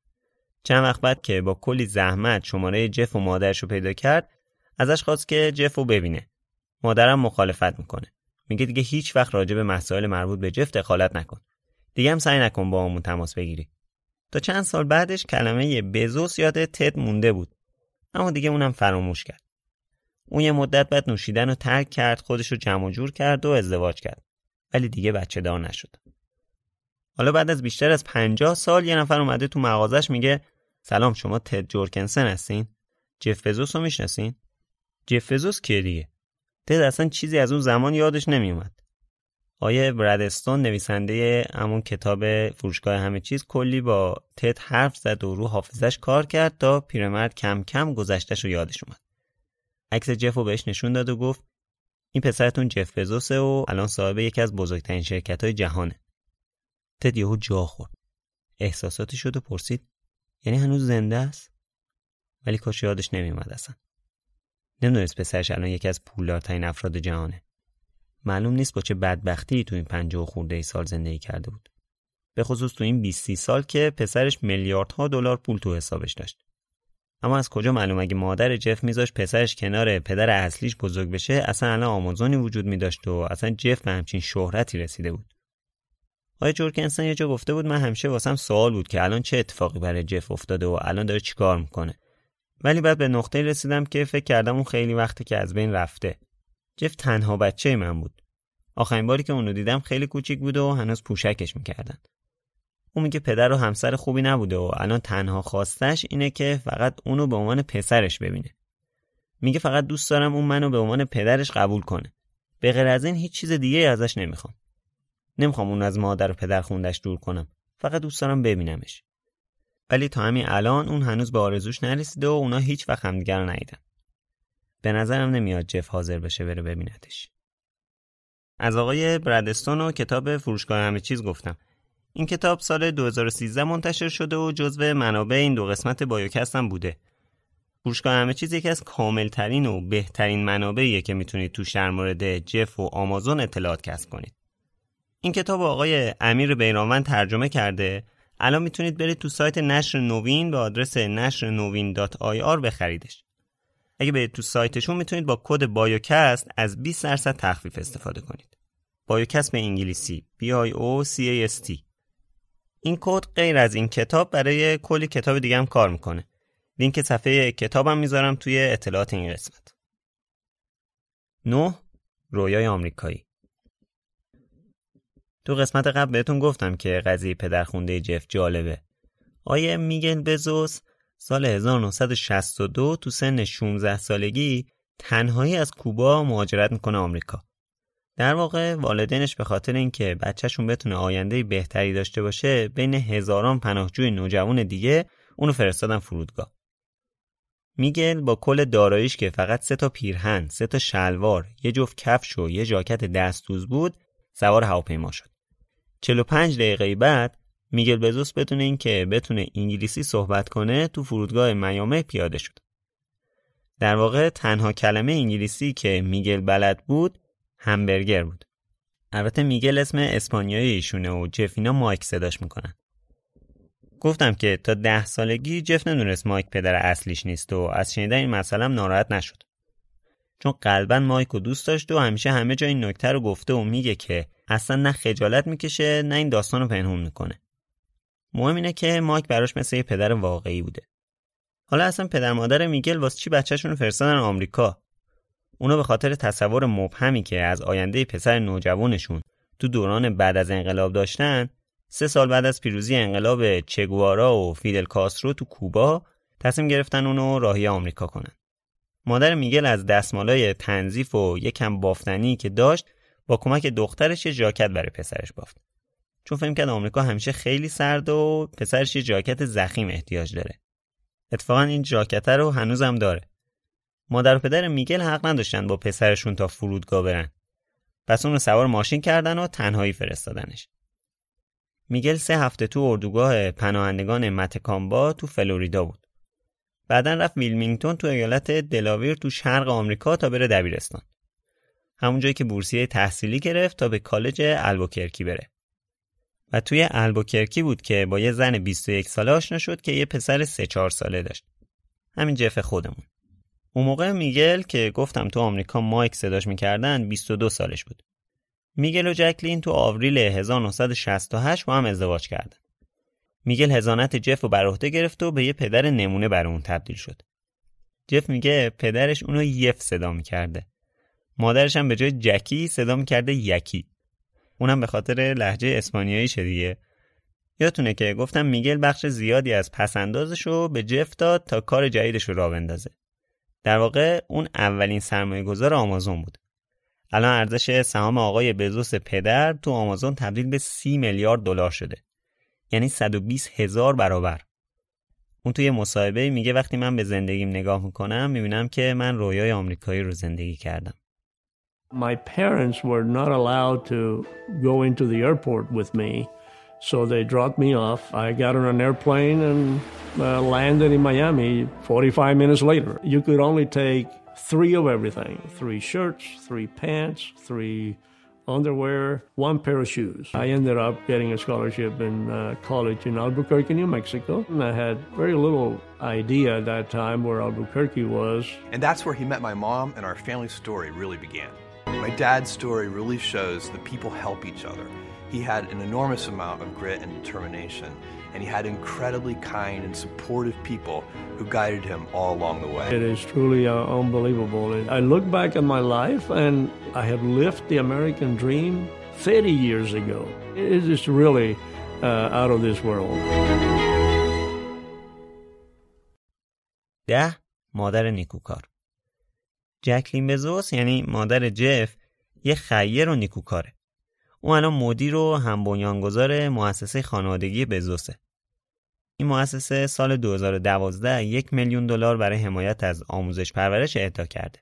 چند وقت بعد که با کلی زحمت شماره جف و مادرش رو پیدا کرد ازش خواست که جف رو ببینه. مادرم مخالفت می‌کنه. میگه دیگه هیچ وقت راجع به مسائل مربوط به جف دخالت نکن. دیگه هم سعی نکن با همون تماس بگیری. تا چند سال بعدش کلمه بزوس یاد تد مونده بود. اما دیگه اونم فراموش کرد. اون یه مدت بعد نوشیدن رو ترک کرد خودش رو جمع جور کرد و ازدواج کرد. ولی دیگه بچه دار نشد. حالا بعد از بیشتر از پنجاه سال یه نفر اومده تو مغازش میگه سلام شما تد جورکنسن هستین؟ جف بزوس رو می‌شناسین؟ جف بزوس کیه؟ دیگه تد اصلا چیزی از اون زمان یادش نمیومد آیه برادستون نویسنده همون کتاب فروشگاه همه چیز کلی با تد حرف زد و رو حافظش کار کرد تا پیرمرد کم کم گذشتش رو یادش اومد. عکس جف رو بهش نشون داد و گفت این پسرتون جف بزوسه و الان صاحب یکی از بزرگترین شرکت های جهانه. تد یهو جا خورد. احساساتی شد و پرسید یعنی هنوز زنده است؟ ولی کاش یادش نمیومد اصلا. نمی‌دونست پسرش الان یکی از پولدارترین افراد جهانه. معلوم نیست با چه بدبختی تو این پنجاه خورده ای سال زندگی کرده بود. به خصوص تو این 20 سال که پسرش میلیاردها دلار پول تو حسابش داشت. اما از کجا معلوم اگه مادر جف میذاش پسرش کنار پدر اصلیش بزرگ بشه اصلا الان آمازونی وجود میداشت و اصلا جف به همچین شهرتی رسیده بود آیا جورکنسن یه جا گفته بود من همیشه واسم سوال بود که الان چه اتفاقی برای جف افتاده و الان داره چیکار می‌کنه. ولی بعد به نقطه رسیدم که فکر کردم اون خیلی وقته که از بین رفته. جف تنها بچه من بود. آخرین باری که اونو دیدم خیلی کوچیک بود و هنوز پوشکش می‌کردن. اون میگه پدر و همسر خوبی نبوده و الان تنها خواستش اینه که فقط اونو به عنوان پسرش ببینه. میگه فقط دوست دارم اون منو به عنوان پدرش قبول کنه. به غیر از این هیچ چیز دیگه ازش نمی‌خوام. نمی‌خوام اون از مادر و پدر خوندش دور کنم. فقط دوست دارم ببینمش. ولی تا همین الان اون هنوز به آرزوش نرسیده و اونا هیچ وقت همدیگر رو به نظرم نمیاد جف حاضر بشه بره ببینتش از آقای برادستون و کتاب فروشگاه همه چیز گفتم. این کتاب سال 2013 منتشر شده و جزو منابع این دو قسمت بایوکست هم بوده. فروشگاه همه چیز یکی از کاملترین و بهترین منابعیه که می‌تونید تو در مورد جف و آمازون اطلاعات کسب کنید. این کتاب آقای امیر بیرانوند ترجمه کرده. الان می‌تونید برید تو سایت نشر نوین به آدرس نشر نوین .ir بخریدش. اگه برید تو سایتشون می‌تونید با کد BIOCAST از 20 درصد تخفیف استفاده کنید. BIOCAST به انگلیسی B I O C A S T این کد غیر از این کتاب برای کلی کتاب دیگه هم کار می‌کنه لینک صفحه کتابم می‌ذارم توی اطلاعات این قسمت. 9. رویای آمریکایی تو قسمت قبل بهتون گفتم که قضیه پدرخونده جف جالبه. آیه میگل بزوس سال 1962 تو سن 16 سالگی تنهایی از کوبا مهاجرت می‌کنه آمریکا. در واقع والدینش به خاطر اینکه بچهشون بتونه آینده بهتری داشته باشه بین هزاران پناهجوی نوجوان دیگه اونو فرستادن فرودگاه. میگل با کل داراییش که فقط سه تا پیرهن، سه تا شلوار، یه جفت کفش و یه ژاکت دستوز بود، سوار هواپیما شد. 45 دقیقه بعد میگل بزوس بدون اینکه بتونه انگلیسی صحبت کنه تو فرودگاه میامه پیاده شد. در واقع تنها کلمه انگلیسی که میگل بلد بود همبرگر بود. البته میگل اسم اسپانیایی ایشونه و جفینا مایک صداش می‌کنن. گفتم که تا ده سالگی جف ندونست مایک پدر اصلیش نیست و از شنیدن این مسئله ناراحت نشد. چون قلبا مایک رو دوست داشت و همیشه همه جا این نکته رو گفته و میگه که اصلا نه خجالت می‌کشه نه این داستان رو پنهون می‌کنه. مهم اینه که مایک براش مثل یه پدر واقعی بوده. حالا اصلا پدر مادر میگل واسه چی بچهشون رو فرستادن آمریکا؟ اونا به خاطر تصور مبهمی که از آینده پسر نوجوانشون تو دوران بعد از انقلاب داشتن سه سال بعد از پیروزی انقلاب چگوارا و فیدل کاسترو تو کوبا تصمیم گرفتن اونو راهی آمریکا کنن. مادر میگل از دستمالای تنظیف و یکم بافتنی که داشت با کمک دخترش یه جاکت برای پسرش بافت. چون فهم کرد آمریکا همیشه خیلی سرد و پسرش یه جاکت زخیم احتیاج داره. اتفاقا این جاکت رو هنوزم داره. مادر و پدر میگل حق نداشتن با پسرشون تا فرودگاه برن. پس اون رو سوار ماشین کردن و تنهایی فرستادنش. میگل سه هفته تو اردوگاه پناهندگان متکامبا تو فلوریدا بود. بعدا رفت ویلمینگتون تو ایالت دلاویر تو شرق آمریکا تا بره دبیرستان. همون جایی که بورسیه تحصیلی گرفت تا به کالج البوکرکی بره. و توی البوکرکی بود که با یه زن 21 ساله آشنا شد که یه پسر 3 4 ساله داشت. همین جف خودمون. اون موقع میگل که گفتم تو آمریکا مایک صداش می‌کردن 22 سالش بود. میگل و جکلین تو آوریل 1968 با هم ازدواج کردن. میگل هزانت جف رو بر عهده گرفت و به یه پدر نمونه بر اون تبدیل شد. جف میگه پدرش اونو یف صدا می‌کرده. مادرش هم به جای جکی صدا می‌کرده یکی. اونم به خاطر لحجه اسپانیایی دیگه. یادتونه که گفتم میگل بخش زیادی از پسندازش به جف داد تا کار جدیدش رو را بندازه. در واقع اون اولین سرمایه گذار آمازون بود. الان ارزش سهام آقای بزوس پدر تو آمازون تبدیل به سی میلیارد دلار شده. یعنی 120 هزار برابر. اون توی مصاحبه میگه وقتی من به زندگیم نگاه می‌کنم می‌بینم که من رویای آمریکایی رو زندگی کردم. My parents were not allowed to go into the airport with me. So they dropped me off. I got on an airplane and uh, landed in Miami 45 minutes later. You could only take three of everything three shirts, three pants, three underwear, one pair of shoes. I ended up getting a scholarship in uh, college in Albuquerque, New Mexico. And I had very little idea at that time where Albuquerque was. And that's where he met my mom, and our family story really began. My dad's story really shows that people help each other. He had an enormous amount of grit and determination, and he had incredibly kind and supportive people who guided him all along the way. It is truly uh, unbelievable. I look back at my life and I have lived the American dream 30 years ago. It is just really uh, out of this world. ده مادر نیکوکار جکلین بزوس یعنی مادر جف یه خیر و نیکوکاره او الان مدیر و هم بنیانگذار مؤسسه خانوادگی بزوسه. این مؤسسه سال 2012 یک میلیون دلار برای حمایت از آموزش پرورش اهدا کرده.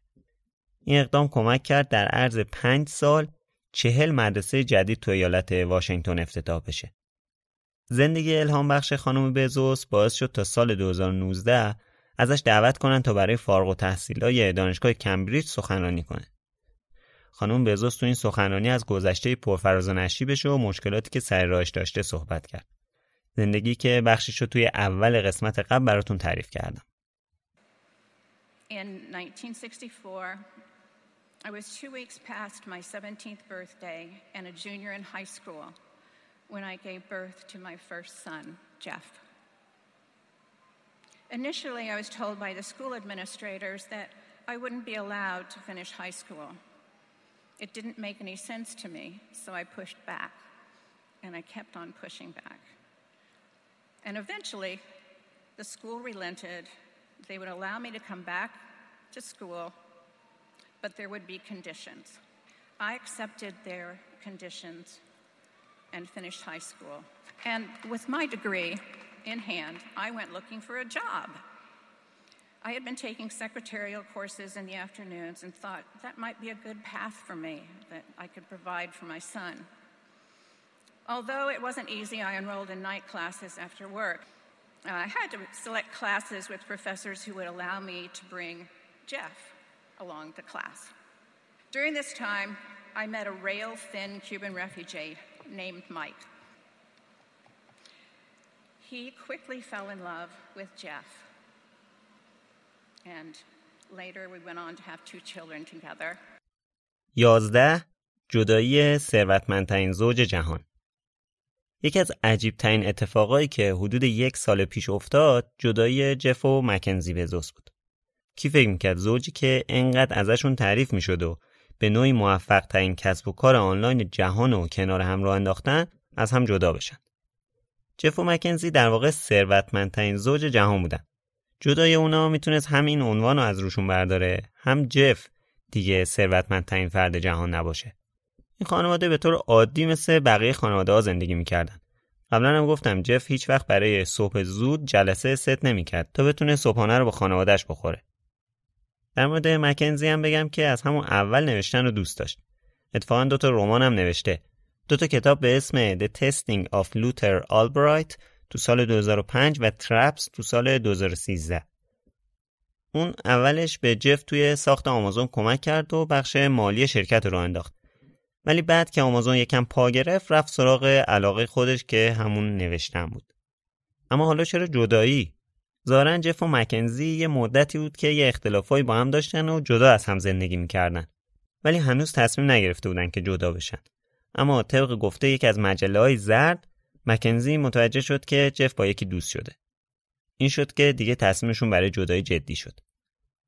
این اقدام کمک کرد در عرض پنج سال چهل مدرسه جدید تو ایالت واشنگتن افتتاح بشه. زندگی الهام بخش خانم بزوس باعث شد تا سال 2019 ازش دعوت کنن تا برای فارغ و تحصیلای دانشگاه کمبریج سخنرانی کنه. خانم بزوس تو این سخنرانی از گذشته پرفراز و نشیبش و مشکلاتی که سر راهش داشته صحبت کرد. زندگی که بخشش رو توی اول قسمت قبل براتون تعریف کردم. In 1964, I was two weeks past my 17th birthday and a junior in high school when I gave birth to my first son, Jeff. Initially, I was told by the school administrators that I wouldn't be allowed to finish high school. It didn't make any sense to me, so I pushed back, and I kept on pushing back. And eventually, the school relented. They would allow me to come back to school, but there would be conditions. I accepted their conditions and finished high school. And with my degree in hand, I went looking for a job. I had been taking secretarial courses in the afternoons and thought that might be a good path for me that I could provide for my son. Although it wasn't easy, I enrolled in night classes after work. Uh, I had to select classes with professors who would allow me to bring Jeff along to class. During this time, I met a rail thin Cuban refugee named Mike. He quickly fell in love with Jeff. And later we went on to have two children together. یازده جدایی ثروتمندترین زوج جهان یکی از عجیبترین اتفاقایی که حدود یک سال پیش افتاد جدایی جف و مکنزی بزوس بود. کی فکر می‌کرد زوجی که انقدر ازشون تعریف می‌شد و به نوعی موفق ترین کسب و کار آنلاین جهان و کنار هم راه انداختن از هم جدا بشن. جف و مکنزی در واقع ثروتمندترین زوج جهان بودن. جدای اونا می‌تونست هم این عنوان رو از روشون برداره هم جف دیگه ثروتمندترین فرد جهان نباشه. این خانواده به طور عادی مثل بقیه خانواده ها زندگی می‌کردن. قبلا هم گفتم جف هیچ وقت برای صبح زود جلسه ست نمی‌کرد تا بتونه صبحانه رو با خانوادهش بخوره. در مورد مکنزی هم بگم که از همون اول نوشتن رو دوست داشت. اتفاقا دو تا رمان هم نوشته. دو تا کتاب به اسم The Testing of Luther Albright تو سال 2005 و Traps تو سال 2013. اون اولش به جف توی ساخت آمازون کمک کرد و بخش مالی شرکت رو انداخت. ولی بعد که آمازون یکم پا گرفت رفت سراغ علاقه خودش که همون نوشتن بود. اما حالا چرا جدایی؟ ظاهرا جف و مکنزی یه مدتی بود که یه اختلافایی با هم داشتن و جدا از هم زندگی می‌کردن. ولی هنوز تصمیم نگرفته بودن که جدا بشن. اما طبق گفته یکی از مجله های زرد مکنزی متوجه شد که جف با یکی دوست شده. این شد که دیگه تصمیمشون برای جدایی جدی شد.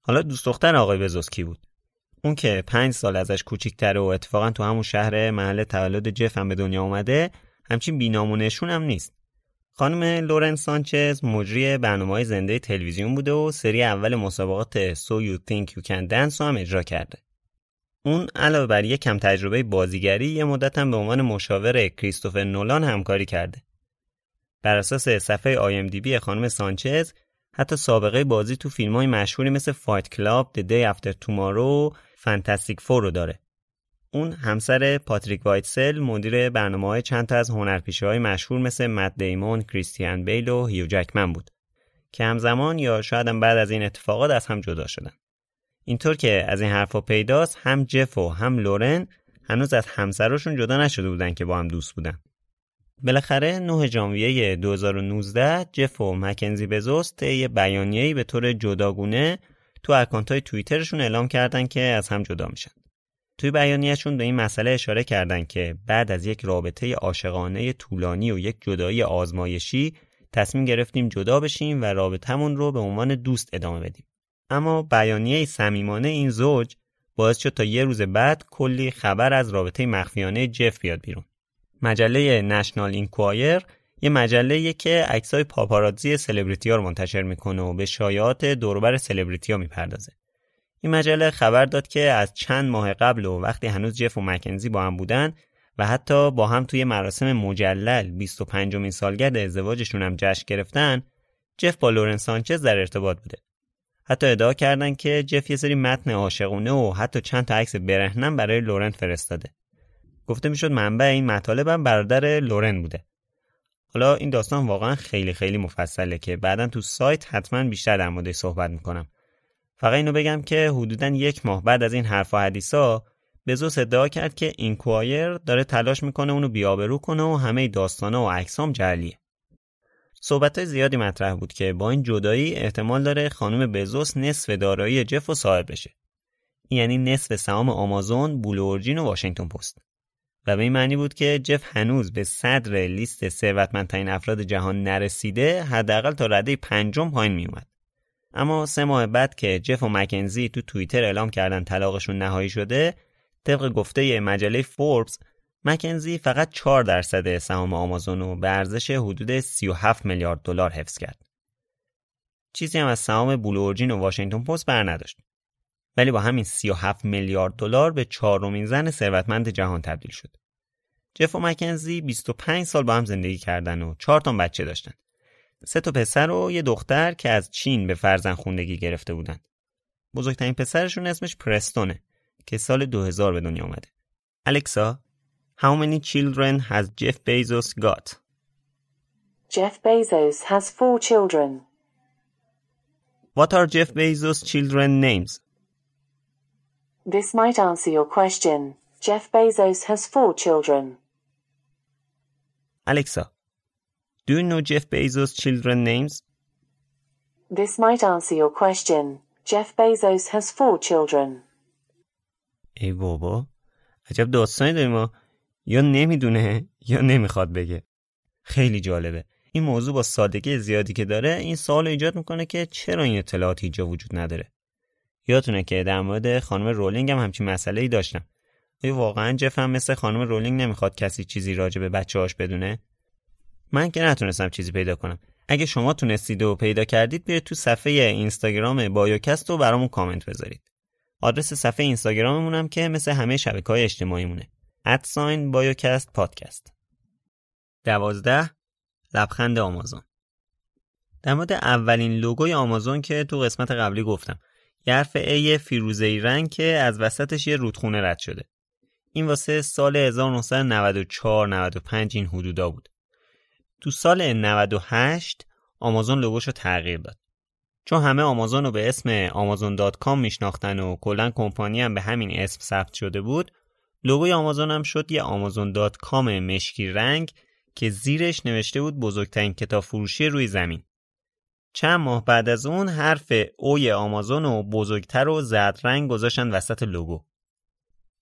حالا دوست دختر آقای بزوس کی بود؟ اون که پنج سال ازش کوچیکتره و اتفاقا تو همون شهر محل تولد جف هم به دنیا اومده همچین بینامونشون هم نیست. خانم لورن سانچز مجری برنامه زنده تلویزیون بوده و سری اول مسابقات So You Think You Can Dance رو هم اجرا کرده. اون علاوه بر یک کم تجربه بازیگری یه مدت هم به عنوان مشاور کریستوفر نولان همکاری کرده. بر اساس صفحه IMDb خانم سانچز حتی سابقه بازی تو فیلم های مشهوری مثل Fight Club، The Day After Tomorrow Fantastic Four رو داره. اون همسر پاتریک وایتسل مدیر برنامه های چند تا از هنرپیشه های مشهور مثل مت دیمون، کریستیان بیل و هیو جکمن بود که همزمان یا شاید هم بعد از این اتفاقات از هم جدا شدن. اینطور که از این حرفا پیداست هم جف و هم لورن هنوز از همسرشون جدا نشده بودن که با هم دوست بودن. بالاخره 9 ژانویه 2019 جف و مکنزی بزوس یه بیانیه‌ای به طور جداگونه تو اکانت های توییترشون اعلام کردن که از هم جدا میشن. توی بیانیهشون به این مسئله اشاره کردن که بعد از یک رابطه عاشقانه طولانی و یک جدایی آزمایشی تصمیم گرفتیم جدا بشیم و رابطمون رو به عنوان دوست ادامه بدیم. اما بیانیه صمیمانه این زوج باعث شد تا یه روز بعد کلی خبر از رابطه مخفیانه جف بیاد بیرون. مجله نشنال اینکوایر یه مجله که عکسای پاپاراتزی سلبریتی ها رو منتشر می‌کنه و به شایعات دوربر سلبریتی ها می‌پردازه. این مجله خبر داد که از چند ماه قبل و وقتی هنوز جف و مکنزی با هم بودن و حتی با هم توی مراسم مجلل 25 مین سالگرد ازدواجشون هم جشن گرفتن جف با لورن سانچز در ارتباط بوده حتی ادعا کردن که جف یه سری متن عاشقونه و حتی چند تا عکس برهنم برای لورن فرستاده. گفته می‌شد منبع این مطالب هم برادر لورن بوده. حالا این داستان واقعا خیلی خیلی مفصله که بعدا تو سایت حتما بیشتر در موردش صحبت می‌کنم. فقط اینو بگم که حدودا یک ماه بعد از این حرف و حدیثا بزوس ادعا کرد که اینکوایر داره تلاش می‌کنه اونو بیابرو کنه و همه داستانا و عکسام جعلیه. صحبت زیادی مطرح بود که با این جدایی احتمال داره خانم بزوس نصف دارایی جف و صاحب بشه. یعنی نصف سهام آمازون، بولورجین و واشنگتن پست. و به این معنی بود که جف هنوز به صدر لیست ثروتمندترین افراد جهان نرسیده حداقل تا رده پنجم پایین میومد اما سه ماه بعد که جف و مکنزی تو توییتر اعلام کردن طلاقشون نهایی شده طبق گفته مجله فوربس مکنزی فقط 4 درصد سهام آمازون رو به ارزش حدود 37 میلیارد دلار حفظ کرد. چیزی هم از سهام بلورجین و واشنگتن پست بر نداشت. ولی با همین 37 میلیارد دلار به چهارمین زن ثروتمند جهان تبدیل شد. جف و مکنزی 25 سال با هم زندگی کردن و 4 تا بچه داشتن. سه تا پسر و یه دختر که از چین به فرزن خوندگی گرفته بودن. بزرگترین پسرشون اسمش پرستونه که سال 2000 به دنیا اومده. الکسا How many children has Jeff Bezos got? Jeff Bezos has four children. What are Jeff Bezos' children names? This might answer your question. Jeff Bezos has four children. Alexa, do you know Jeff Bezos' children names? This might answer your question. Jeff Bezos has four children. ای بابا عجب داستانی داریم ما یا نمی‌دونه یا نمی‌خواد بگه. خیلی جالبه. این موضوع با سادگی زیادی که داره این سوال ایجاد می‌کنه که چرا این اطلاعات اینجا وجود نداره. یادتونه که در مورد خانم رولینگ هم همچین مسئله ای داشتم. آیا واقعا جف مثل خانم رولینگ نمی‌خواد کسی چیزی راجع به بچه هاش بدونه؟ من که نتونستم چیزی پیدا کنم. اگه شما تونستید و پیدا کردید بیاید تو صفحه اینستاگرام بایوکست و برامون کامنت بذارید. آدرس صفحه اینستاگراممون هم که مثل همه شبکه های اجتماعی مونه ادساین بایوکست پادکست. دوازده لبخند آمازون. در مورد اولین لوگوی آمازون که تو قسمت قبلی گفتم. یه حرف ای فیروزه‌ای رنگ که از وسطش یه رودخونه رد شده. این واسه سال 1994 95 این حدودا بود. تو سال 98 آمازون لوگوشو تغییر داد. چون همه آمازون رو به اسم آمازون dot com میشناختن و کلا کمپانی هم به همین اسم ثبت شده بود لوگوی آمازون هم شد یه آمازون dot com مشکی رنگ که زیرش نوشته بود بزرگترین کتاب فروشی روی زمین. چند ماه بعد از اون حرف O ی آمازونو بزرگتر و زرد رنگ گذاشتن وسط لوگو.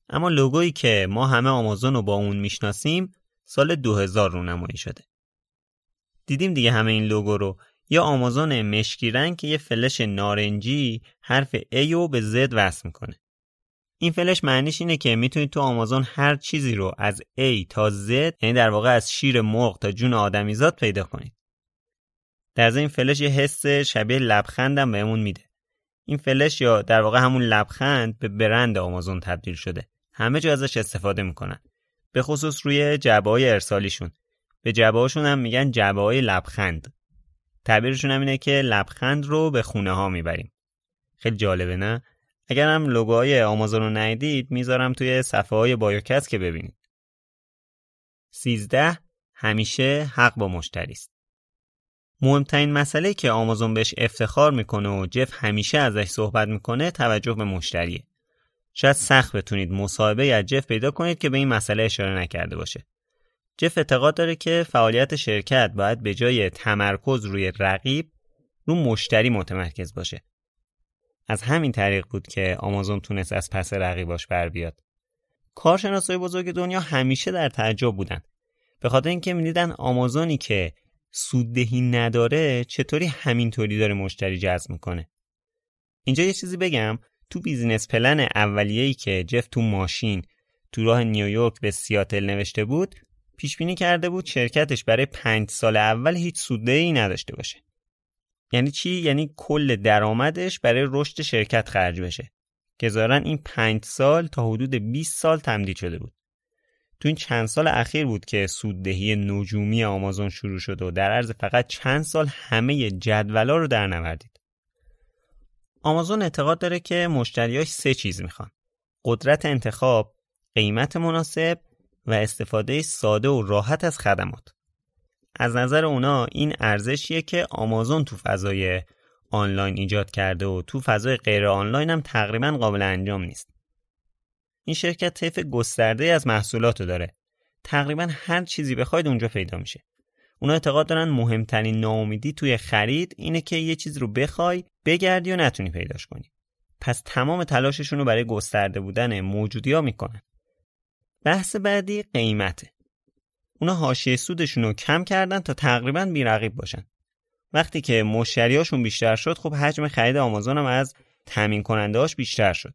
اما لوگویی که ما همه آمازون رو با اون می‌شناسیم سال 2000 رونمایی شده. دیدیم دیگه همه این لوگو رو. یا آمازون مشکی رنگ که یه فلش نارنجی حرف A رو به Z وصل می‌کنه. این فلش معنیش اینه که می‌تونید تو آمازون هر چیزی رو از A تا Z یعنی در واقع از شیر مرغ تا جون آدمیزاد پیدا کنید. در این فلش یه حس شبیه لبخندم بهمون میده. این فلش یا در واقع همون لبخند به برند آمازون تبدیل شده. همه جا ازش استفاده می‌کنن. به خصوص روی جعبه های ارسالیشون. به جعبه هم میگن جعبه های لبخند. تعبیرشون هم اینه که لبخند رو به خونه ها می‌بریم خیلی جالبه نه اگر هم لوگوهای آمازون رو ندید می‌ذارم توی صفحه های بایوکست که ببینید. 13 همیشه حق با مشتری است. مهمترین مسئله که آمازون بهش افتخار می‌کنه و جف همیشه ازش صحبت می‌کنه توجه به مشتریه. شاید سخت بتونید مصاحبه از جف پیدا کنید که به این مسئله اشاره نکرده باشه. جف اعتقاد داره که فعالیت شرکت باید به جای تمرکز روی رقیب رو مشتری متمرکز باشه. از همین طریق بود که آمازون تونست از پس رقیباش بر بیاد. کارشناسای بزرگ دنیا همیشه در تعجب بودن. به خاطر اینکه می‌دیدن آمازونی که سوددهی نداره چطوری همینطوری داره مشتری جذب می‌کنه. اینجا یه چیزی بگم تو business plan اولیه‌ای که جف تو ماشین تو راه نیویورک به سیاتل نوشته بود پیش بینی کرده بود شرکتش برای پنج سال اول هیچ سوددهی ای نداشته باشه. یعنی چی؟ یعنی کل درآمدش برای رشد شرکت خرج بشه. که ظاهرا این پنج سال تا حدود 20 سال تمدید شده بود. تو این چند سال اخیر بود که سوددهی نجومی آمازون شروع شد و در عرض فقط چند سال همه جدولا رو در نوردید. آمازون اعتقاد داره که مشتریاش سه چیز می‌خوان. قدرت انتخاب، قیمت مناسب و استفاده ساده و راحت از خدمات از نظر اونا این ارزشیه که آمازون تو فضای آنلاین ایجاد کرده و تو فضای غیر آنلاین هم تقریبا قابل انجام نیست. این شرکت طیف گسترده از محصولات داره. تقریبا هر چیزی بخواید اونجا پیدا میشه. اونا اعتقاد دارن مهمترین ناامیدی توی خرید اینه که یه چیز رو بخوای بگردی و نتونی پیداش کنی. پس تمام تلاششون رو برای گسترده بودن موجودی ها می‌کنن. بحث بعدی قیمته. اونا حاشیه سودشون رو کم کردن تا تقریبا بیرقیب باشن. وقتی که مشتریاشون بیشتر شد خب حجم خرید آمازون هم از تامین کنندهاش بیشتر شد.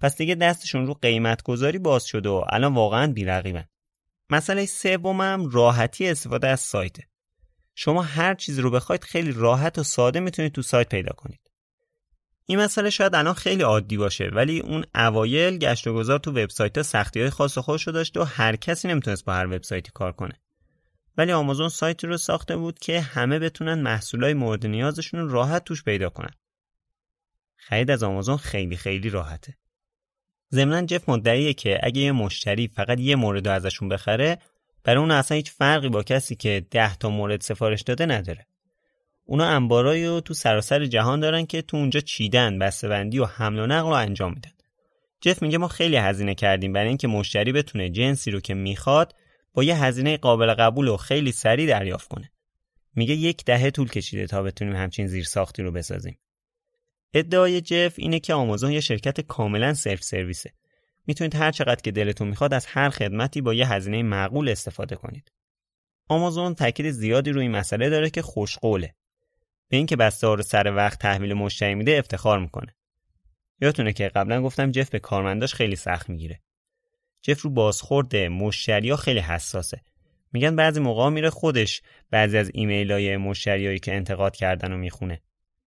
پس دیگه دستشون رو قیمت گذاری باز شده و الان واقعا بیرقیبن. مسئله سومم راحتی استفاده از سایته. شما هر چیزی رو بخواید خیلی راحت و ساده می‌تونید تو سایت پیدا کنید. این مسئله شاید الان خیلی عادی باشه ولی اون اوایل گشت و گذار تو وبسایت ها سختی های خاص خودش رو داشته و هر کسی نمی‌تونست با هر وبسایتی کار کنه. ولی آمازون سایتی رو ساخته بود که همه بتونن محصولای مورد نیازشون رو راحت توش پیدا کنن. خرید از آمازون خیلی خیلی راحته. ضمنا جف مدعیه که اگه یه مشتری فقط یه مورد ازشون بخره برای اون اصلا هیچ فرقی با کسی که ده تا مورد سفارش داده نداره. اونا انبارایی رو تو سراسر جهان دارن که تو اونجا چیدن بسته‌بندی و حمل و نقل رو انجام میدن. جف میگه ما خیلی هزینه کردیم برای اینکه مشتری بتونه جنسی رو که می‌خواد با یه هزینه قابل قبول و خیلی سریع دریافت کنه. میگه یک دهه طول کشیده تا بتونیم همچین زیرساختی رو بسازیم. ادعای جف اینه که آمازون یه شرکت کاملا سلف سرویسه می‌تونید هر چقدر که دلتون می‌خواد از هر خدمتی با یه هزینه معقول استفاده کنید. آمازون تاکید زیادی روی این مسئله داره که خوشقوله. به اینکه بسته ها رو سر وقت تحویل مشتری میده افتخار می‌کنه. یادتونه که قبلا گفتم جف به کارمنداش خیلی سخت می‌گیره. جف رو بازخورد مشتریا خیلی حساسه. میگن بعضی موقع میره خودش بعضی از ایمیل های مشتریایی که انتقاد کردن و می‌خونه.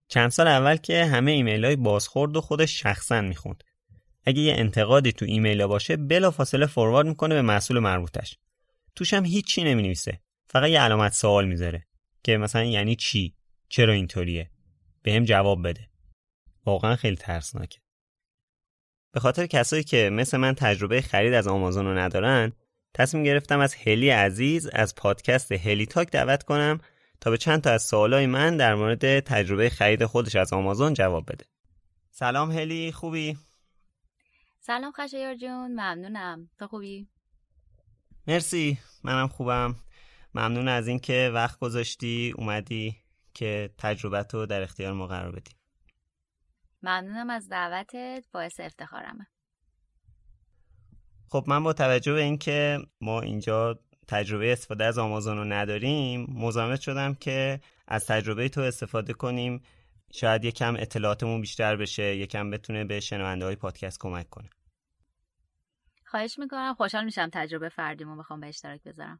چند سال اول که همه ایمیل های بازخورد و خودش شخصا می‌خوند. اگه یه انتقادی تو ایمیل باشه بلا فاصله فوروارد می‌کنه به مسئول مربوطش. توش هم هیچی نمی‌نویسه. فقط یه علامت سوال می‌ذاره. که مثلا یعنی چی؟ چرا اینطوریه؟ بهم جواب بده. واقعا خیلی ترسناکه. به خاطر کسایی که مثل من تجربه خرید از آمازون رو ندارن تصمیم گرفتم از هلی عزیز از پادکست هلی تاک دعوت کنم تا به چند تا از سوالای من در مورد تجربه خرید خودش از آمازون جواب بده. سلام هلی خوبی؟ سلام خشایار جون ممنونم. تو خوبی؟ مرسی منم خوبم. ممنون از اینکه وقت گذاشتی اومدی. که تجربت رو در اختیار ما قرار بدی. ممنونم از دعوتت. باعث افتخارمه. خب من با توجه به اینکه ما اینجا تجربه استفاده از آمازون رو نداریم مزاحمت شدم که از تجربه تو استفاده کنیم. شاید یکم اطلاعاتمون بیشتر بشه یکم بتونه به شنونده های پادکست کمک کنه. خواهش می‌کنم. خوشحال میشم تجربه فردیمو بخوام به اشتراک بذارم.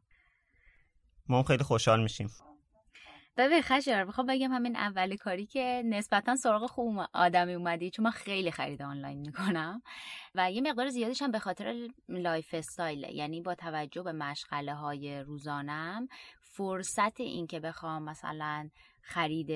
ما خیلی خوشحال میشیم. ببین خشر می‌خوام بگم همین اولی کاری که نسبتا سراغ خوب آدمی اومدی چون من خیلی خرید آنلاین می‌کنم و یه مقدار زیادش هم به خاطر lifestyle یعنی با توجه به مشغله های روزانم فرصت این که بخوام مثلا خرید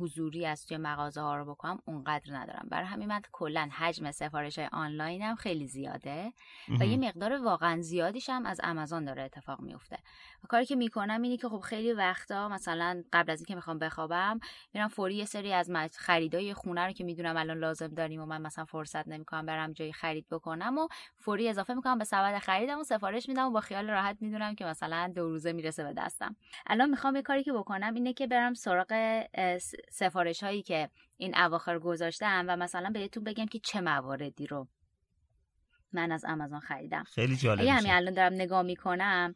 حضوری از توی مغازه ها رو بکنم اونقدر ندارم. برای همین من کلا حجم سفارش های آنلاین هم خیلی زیاده و یه مقدار واقعا زیادیش هم از آمازون داره اتفاق میفته و کاری که می‌کنم اینه که خب خیلی وقتا مثلا قبل از اینکه می‌خوام بخوابم میرم فوری یه سری از خریدای خونه رو که می‌دونم الان لازم داریم و من مثلا فرصت نمی‌کنم برم جای خرید بکنم و فوری اضافه می‌کنم به سبد خریدم و سفارش میدم و با خیال راحت می‌دونم که مثلا دو روزه می‌رسه به دستم. الان می‌خوام یه کاری که بکنم اینه که برم سراغ سفارش هایی که این اواخر گذاشتم و مثلا بهتون بگم که چه مواردی رو من از آمازون خریدم. خیلی جالب همین الان دارم نگاه می‌کنم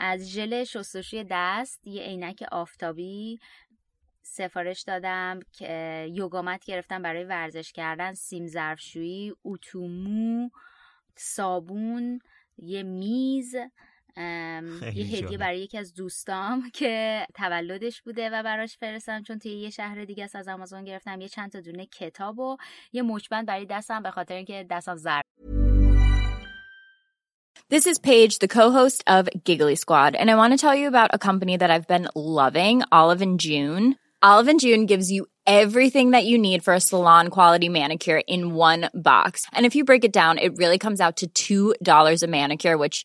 از ژل شستشوی دست یه عینک آفتابی سفارش دادم که یوگامت گرفتم برای ورزش کردن سیم ظرفشویی اتومو صابون یه میز یه هدیه برای یکی از دوستام که تولدش بوده و براش فرستم چون توی یه شهر دیگه از آمازون گرفتم یه چند تا دونه کتاب و یه مچبند برای دستم به خاطر اینکه دستم زرد This is Paige, the co-host of Giggly Squad, and I want to tell you about a company that I've been loving, Olive and June. Olive and June gives you everything that you need for a salon quality manicure in one box. And if you break it down, it really comes out to $2 a manicure, which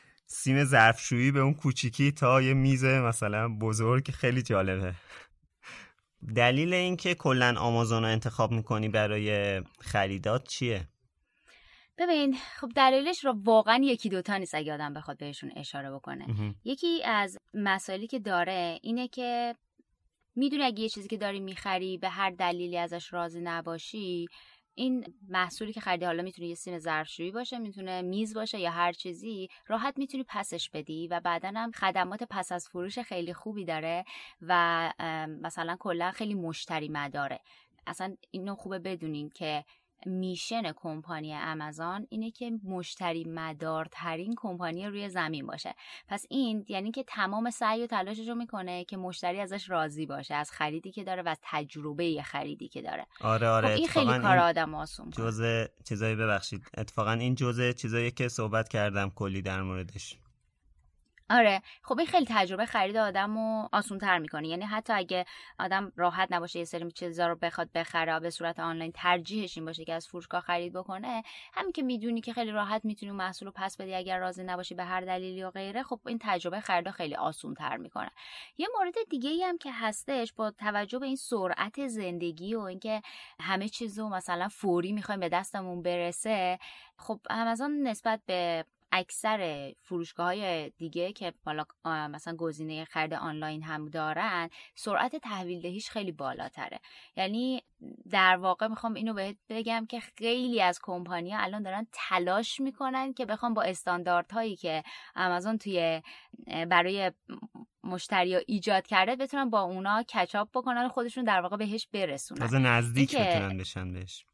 سیم ظرفشویی به اون کوچیکی تا یه میز مثلا بزرگ خیلی جالبه. دلیل اینکه کلا آمازون رو انتخاب می‌کنی برای خریدات چیه؟ ببین خب دلیلش رو واقعا یکی دوتا نیست اگه آدم بخواد بهشون اشاره بکنه. یکی از مسائلی که داره اینه که می‌دونی اگه یه چیزی که داری می‌خری به هر دلیلی ازش راضی نباشی این محصولی که خریدی حالا می‌تونه یه سیم ظرفشویی باشه می‌تونه میز باشه یا هر چیزی راحت می‌تونی پسش بدی و بعدا هم خدمات پس از فروش خیلی خوبی داره و مثلا کلا خیلی مشتری مداره. اصلا اینو خوبه بدونین که میشن کمپانی امازون اینه که مشتری مدارترین کمپانی روی زمین باشه. پس این یعنی که تمام سعی و تلاشش رو می‌کنه که مشتری ازش راضی باشه از خریدی که داره و از تجربه خریدی که داره. آره آره خب این خیلی کار آدم آسون جزء چیزایی ببخشید. اتفاقا این جزء چیزایی که صحبت کردم کلی در موردش. آره خب این خیلی تجربه خرید آدم رو آسون تر می‌کنه. یعنی حتی اگه آدم راحت نباشه یه سری چیزا رو بخواد بخره به صورت آنلاین ترجیحش این باشه که از فروشگاه خرید بکنه همین که می‌دونی که خیلی راحت می‌تونی محصول رو پس بدی اگر راضی نباشی به هر دلیلی و غیره خب این تجربه خرید خیلی آسون تر می‌کنه. یه مورد دیگه ای هم که هستش با توجه به این سرعت زندگی و اینکه همه چیزو مثلا فوری می‌خوایم به دستمون برسه خب آمازون نسبت به اکثر فروشگاه های دیگه که بالا مثلا گزینه خرید آنلاین هم دارن سرعت تحویل دهیش خیلی بالاتره. یعنی در واقع می‌خوام اینو بهت بگم که خیلی از کمپانی الان دارن تلاش می‌کنن که بخوام با استانداردهایی که آمازون توی برای مشتری ایجاد کرده بتونن با اونا کچاپ بکنن و خودشون در واقع بهش برسونن. از نزدیک بتونن بشن بهش.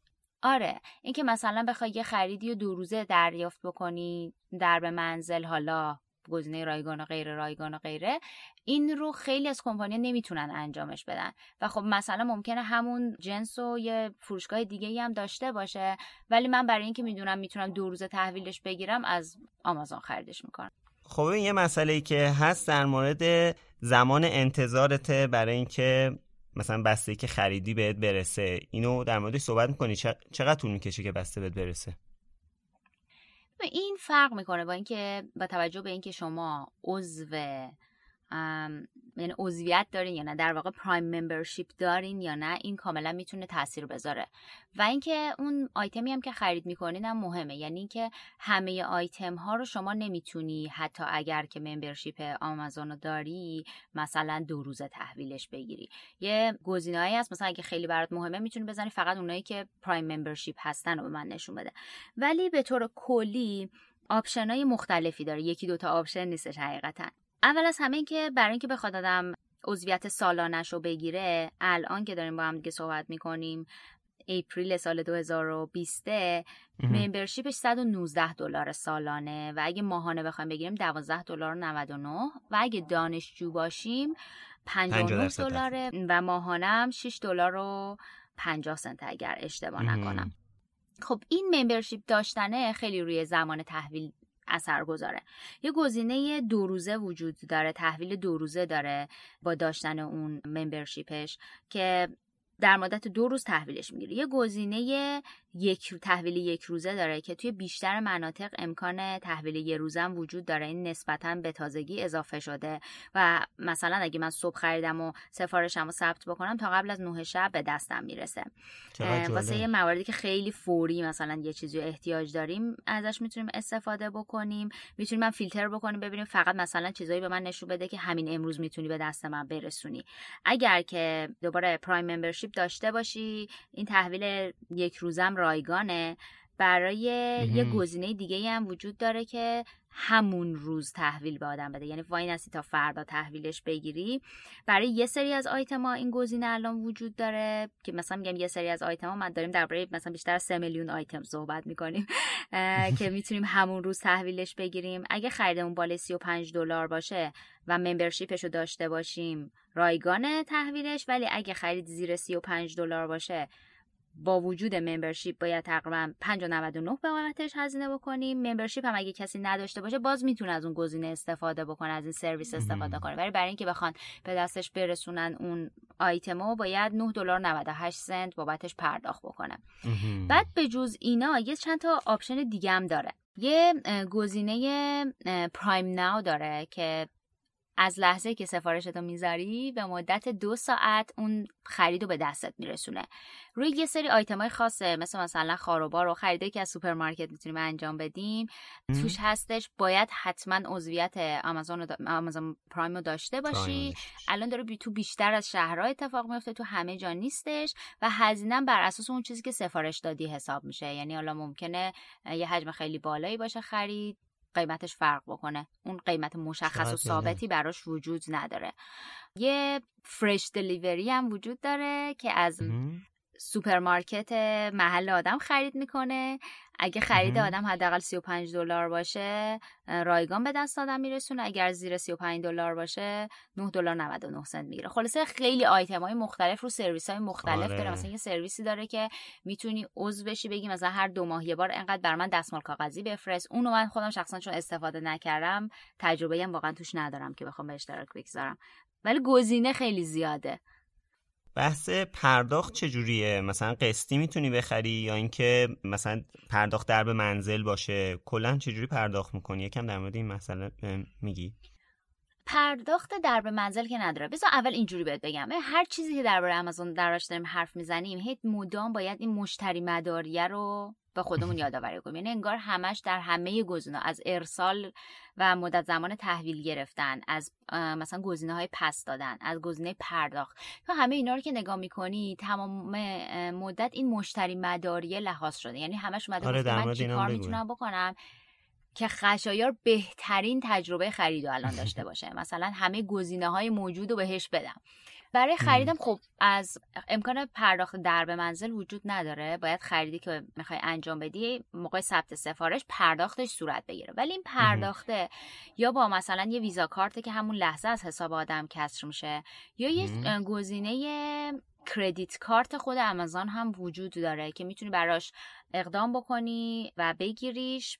آره اینکه مثلا بخوای یه خریدی و دو روزه دریافت بکنی در به منزل حالا گزینه رایگان و غیر رایگان و غیره این رو خیلی از کمپانی نمی‌تونن انجامش بدن. و خب مثلا ممکنه همون جنس و یه فروشگاه دیگه هم داشته باشه ولی من برای اینکه می‌دونم می‌تونم دو روزه تحویلش بگیرم از آمازون خریدش می‌کنم. خب این یه مسئله ای که هست در مورد زمان انتظارته برای اینکه مثلا بسته که خریدی بهت برسه. اینو در موردش صحبت می‌کنی؟ چقدر طول می‌کشه که بسته بهت برسه؟ این فرق می‌کنه با اینکه با توجه به اینکه شما عضو یعنی عضویت دارین یا نه در واقع پرایم ممبرشیپ دارین یا نه این کاملا می‌تونه تاثیر بذاره. و اینکه اون آیتمی هم که خرید می‌کنین هم مهمه. یعنی اینکه همه آیتم ها رو شما نمی‌تونی حتی اگر که ممبرشیپ آمازون رو داری مثلا دو روزه تحویلش بگیری. یه گزینه‌ای هست مثلا اگه خیلی برات مهمه می‌تونی بزنی فقط اونایی که پرایم ممبرشیپ هستن رو به من نشون بده. ولی به طور کلی option های مختلفی داره. یکی دوتا آپشن نیستش حقیقتا. اول از همه که برای اینکه بخواد آدم عضویت سالانش رو بگیره الان که داریم با هم دیگه صحبت می‌کنیم April سال 2020 membership ش 119 دلار سالانه و اگه ماهانه بخوایم بگیریم 12 دلار 99 و اگه دانشجو باشیم 59 دلاره و ماهانه هم 6 دلار و 50 سنت اگر اشتباه نکنم. خب این ممبرشیپ داشتنه خیلی روی زمان تحویل اثر گذاره. یه گزینه دو روزه وجود داره تحویل دو روزه داره با داشتن اون ممبرشیپش که در مدت دو روز تحویلش می‌گیره. یه گزینه یک تحویل یک روزه داره که توی بیشتر مناطق امکان تحویل یه روزه هم وجود داره. این نسبتا به تازگی اضافه شده و مثلا اگه من صبح خریدم و سفارشم رو ثبت بکنم تا قبل از نه شب به دستم می‌رسه. واسه یه مواردی که خیلی فوری مثلا یه چیزی احتیاج داریم ازش می‌تونیم استفاده بکنیم. می‌تونیم من فیلتر بکنیم ببینیم فقط مثلا چیزایی به من نشون بده که همین امروز می‌تونی به دست من برسونی. اگر که دوباره پرایم داشته باشی این تحویل یک روزم رایگانه. برای یه گزینه دیگه هم وجود داره که همون روز تحویل به آدم بده. یعنی وای نستی تا فردا تحویلش بگیری. برای یه سری از آیتما این گزینه الان وجود داره که مثلا میگم یه سری از آیتما من داریم درباره مثلا بیشتر 3 میلیون آیتم صحبت می‌کنیم که می‌تونیم همون روز تحویلش بگیریم. اگه خریدمون بالای 35 دلار باشه و ممبرشیپش رو داشته باشیم رایگان تحویلش. ولی اگه خرید زیر 35 دلار باشه با وجود ممبرشیپ باید تقریبا 5.99 به قیمتش هزینه بکنیم. ممبرشیپ هم اگه کسی نداشته باشه باز می‌تونه از اون گزینه استفاده بکنه از این سرویس استفاده کنه. ولی برای اینکه بخوان به دستش برسونن اون آیتمو باید 9 دلار 98 سنت بابتش پرداخت بکنه. بعد به جز اینا یه چند تا option دیگه هم داره. یه گزینه Prime Now داره که از لحظه که سفارشتو می‌ذاری به مدت دو ساعت اون خرید رو به دستت میرسونه. روی یه سری آیتم های خاصه مثل مثلا خواروبار و خریده که از سوپرمارکت می‌تونیم انجام بدیم توش هستش. باید حتما عضویت آمازون آمازون Prime رو داشته باشی. الان داره بی تو بیشتر از شهرها اتفاق میفته تو همه جا نیستش و هزینه بر اساس اون چیزی که سفارش دادی حساب میشه. یعنی حالا ممکنه یه حجم خیلی بالایی باشه خرید. قیمتش فرق بکنه. اون قیمت مشخص و ثابتی براش وجود نداره. یه fresh delivery هم وجود داره که از سوپرمارکت محل آدم خرید می‌کنه. اگه خرید آدم حداقل 35 دلار باشه رایگان به دست آدم میرسونه. اگر زیر 35 دلار باشه 9 دلار 99 سنت می‌گیره. خلاصه خیلی آیتم های مختلف رو سرویس های مختلف آره. داره مثلا یه سرویسی داره که می‌تونی عضو بشی بگی مثلا هر دو ماه یه بار انقدر بر من دستمال کاغذی بفرست. اونو من خودم شخصا چون استفاده نکردم تجربه هم واقعا توش ندارم که بخوام به اشتراک بگذارم. ولی گزینه خیلی زیاده. بحث پرداخت چجوریه؟ مثلا قسطی می‌تونی بخری یا اینکه مثلا پرداخت در به منزل باشه؟ کلا چجوری پرداخت می‌کنی؟ یکم در مورد این مسئله میگی. پرداخت در به منزل که نداره. بذار اول اینجوری بهت بگم. هر چیزی که درباره آمازون دراش داریم حرف می‌زنیم هیچ مدام باید این مشتری مداریه رو به خودمون یادآوری کنیم. یعنی انگار همش در همه گزینه از ارسال و مدت زمان تحویل گرفتن از مثلا گزینه های پس دادن از گزینه پرداخت. تو همه اینا رو که نگاه می‌کنی تمام مدت این مشتری مداریه لحاظ شده. یعنی همش اومده آره من چیکار می‌تونم بکنم که خشایار بهترین تجربه خرید الان داشته باشه. مثلا همه گزینه های موجود رو بهش بدم. برای خریدم خب از امکان پرداخت در به منزل وجود نداره. باید خریدی که می‌خوای انجام بدی موقع ثبت سفارش پرداختش صورت بگیره. ولی این پرداخته یا با مثلا یه ویزا کارت که همون لحظه از حساب آدم کسر میشه یا یه گزینه کردیت کارت خود آمازون هم وجود داره که می‌تونی براش اقدام بکنی و بگیریش.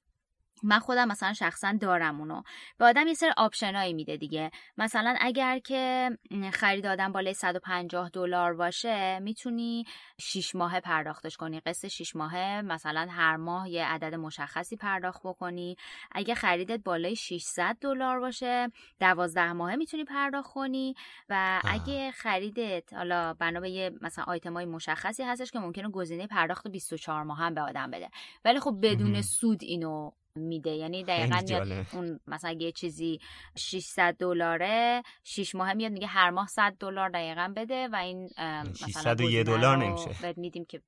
من خودم مثلا شخصا دارم اونو. به آدم یه سر آپشنایی میده دیگه. مثلا اگر که خرید آدم بالای 150 دلار باشه می‌تونی 6 ماه پرداختش کنی. قسط 6 ماهه مثلا هر ماه یه عدد مشخصی پرداخت بکنی. اگه خریدت بالای 600 دلار باشه 12 ماهه می‌تونی پرداخت کنی. و اگه خریدت حالا بنا به یه مثلا آیتمای مشخصی هستش که ممکنه گزینه پرداخت 24 ماه هم به آدم بده. ولی خب بدون سود اینو میده. یعنی دقیقا میاد اون مثلا یه چیزی 600 دلاره 6 ماه میاد میگه هر ماه 100 دلار دقیقا بده و این مثلا دلار نمیشه. میدیم که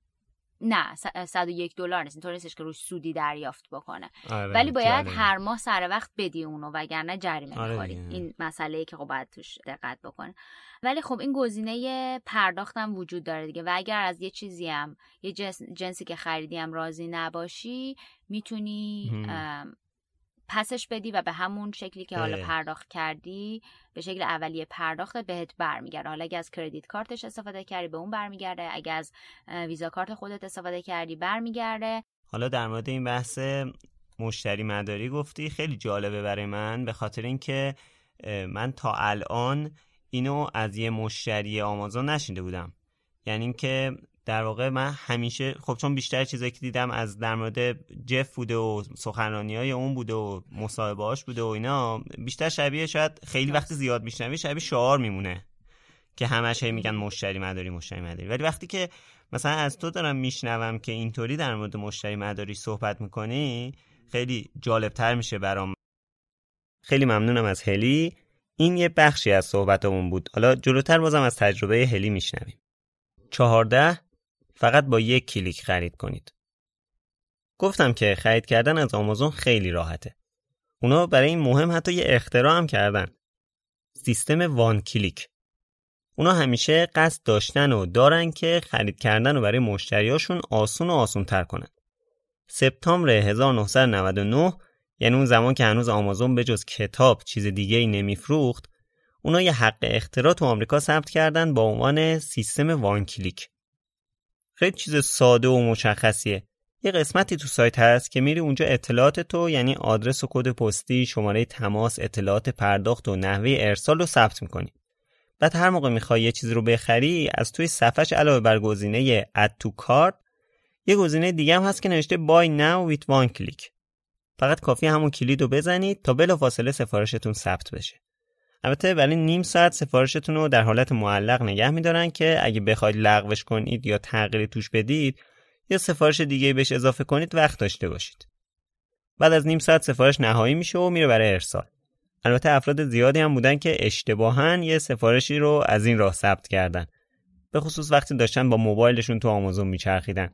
نه 101 دلار نیست. اینطور نیستش که روش سودی دریافت بکنه. آره ولی باید هر ماه سر وقت بدی اونو وگرنه جریمه آره می‌خوری. این مسئله ای که خب باید توش دقت بکنه. ولی خب این گزینه پرداختم وجود داره دیگه. و اگر از یه چیزی هم یه جنسی که خریدی هم راضی نباشی می‌تونی پسش بدی و به همون شکلی که حالا پرداخت کردی به شکل اولیه پرداخت بهت برمیگرده. حالا اگه از کردیت کارتش استفاده کردی به اون برمیگرده. اگه از ویزا کارت خودت استفاده کردی برمیگرده. حالا در مورد این بحث مشتری مداری گفتی خیلی جالبه برای من به خاطر اینکه من تا الان اینو از یه مشتری آمازون نشینده بودم. یعنی اینکه در واقع من همیشه خب چون بیشتر چیزایی که دیدم از در مورد جف بوده و سخنرانی های اون بوده و مصاحبه هاش بوده و اینا بیشتر شبیه شاید خیلی وقت زیاد میشنوی شبیه شعار میمونه. که همش هی میگن مشتری مداری مشتری مداری. ولی وقتی که مثلا از تو دارم میشنوم که اینطوری در مورد مشتری مداری صحبت می‌کنی خیلی جالبتر میشه برام. خیلی ممنونم از هلی. این یه بخشی از صحبتمون بود. حالا جلوتر بازم از تجربه هلی میشنویم. چهارده فقط با یک کلیک خرید کنید گفتم که خرید کردن از آمازون خیلی راحته. اونا برای این مهم حتی یه اختراع هم کردن. سیستم وان کلیک. اونا همیشه قصد داشتن و دارن که خرید کردن رو برای مشتریاشون آسون و آسون تر کنن. سپتامبر 1999 یعنی اون زمان که هنوز آمازون به جز کتاب چیز دیگه ای نمیفروخت اونا یه حق اختراع تو آمریکا ثبت کردن با عنوان سیستم وان کلیک. خیلی چیز ساده و مشخصیه. یه قسمتی تو سایت هست که میری اونجا اطلاعات تو یعنی آدرس و کد پستی، شماره تماس، اطلاعات پرداخت و نحوه ارسال رو ثبت می‌کنی. بعد هر موقع می‌خوای یه چیزی رو بخری از توی صفحش علاوه بر گزینه add to cart یه گزینه دیگه هم هست که نوشته buy now with one click. فقط کافی همون کلید رو بزنید تا بلافاصله سفارشتون ثبت بشه. البته ولی نیم ساعت سفارشتون رو در حالت معلق نگه میدارن که اگه بخواید لغوش کنید یا تغییری توش بدید یا سفارش دیگه بهش اضافه کنید وقت داشته باشید. بعد از نیم ساعت سفارش نهایی میشه و میره برای ارسال. البته افراد زیادی هم بودن که اشتباها یه سفارشی رو از این راه ثبت کردن. به خصوص وقتی داشتن با موبایلشون تو آمازون میچرخیدن.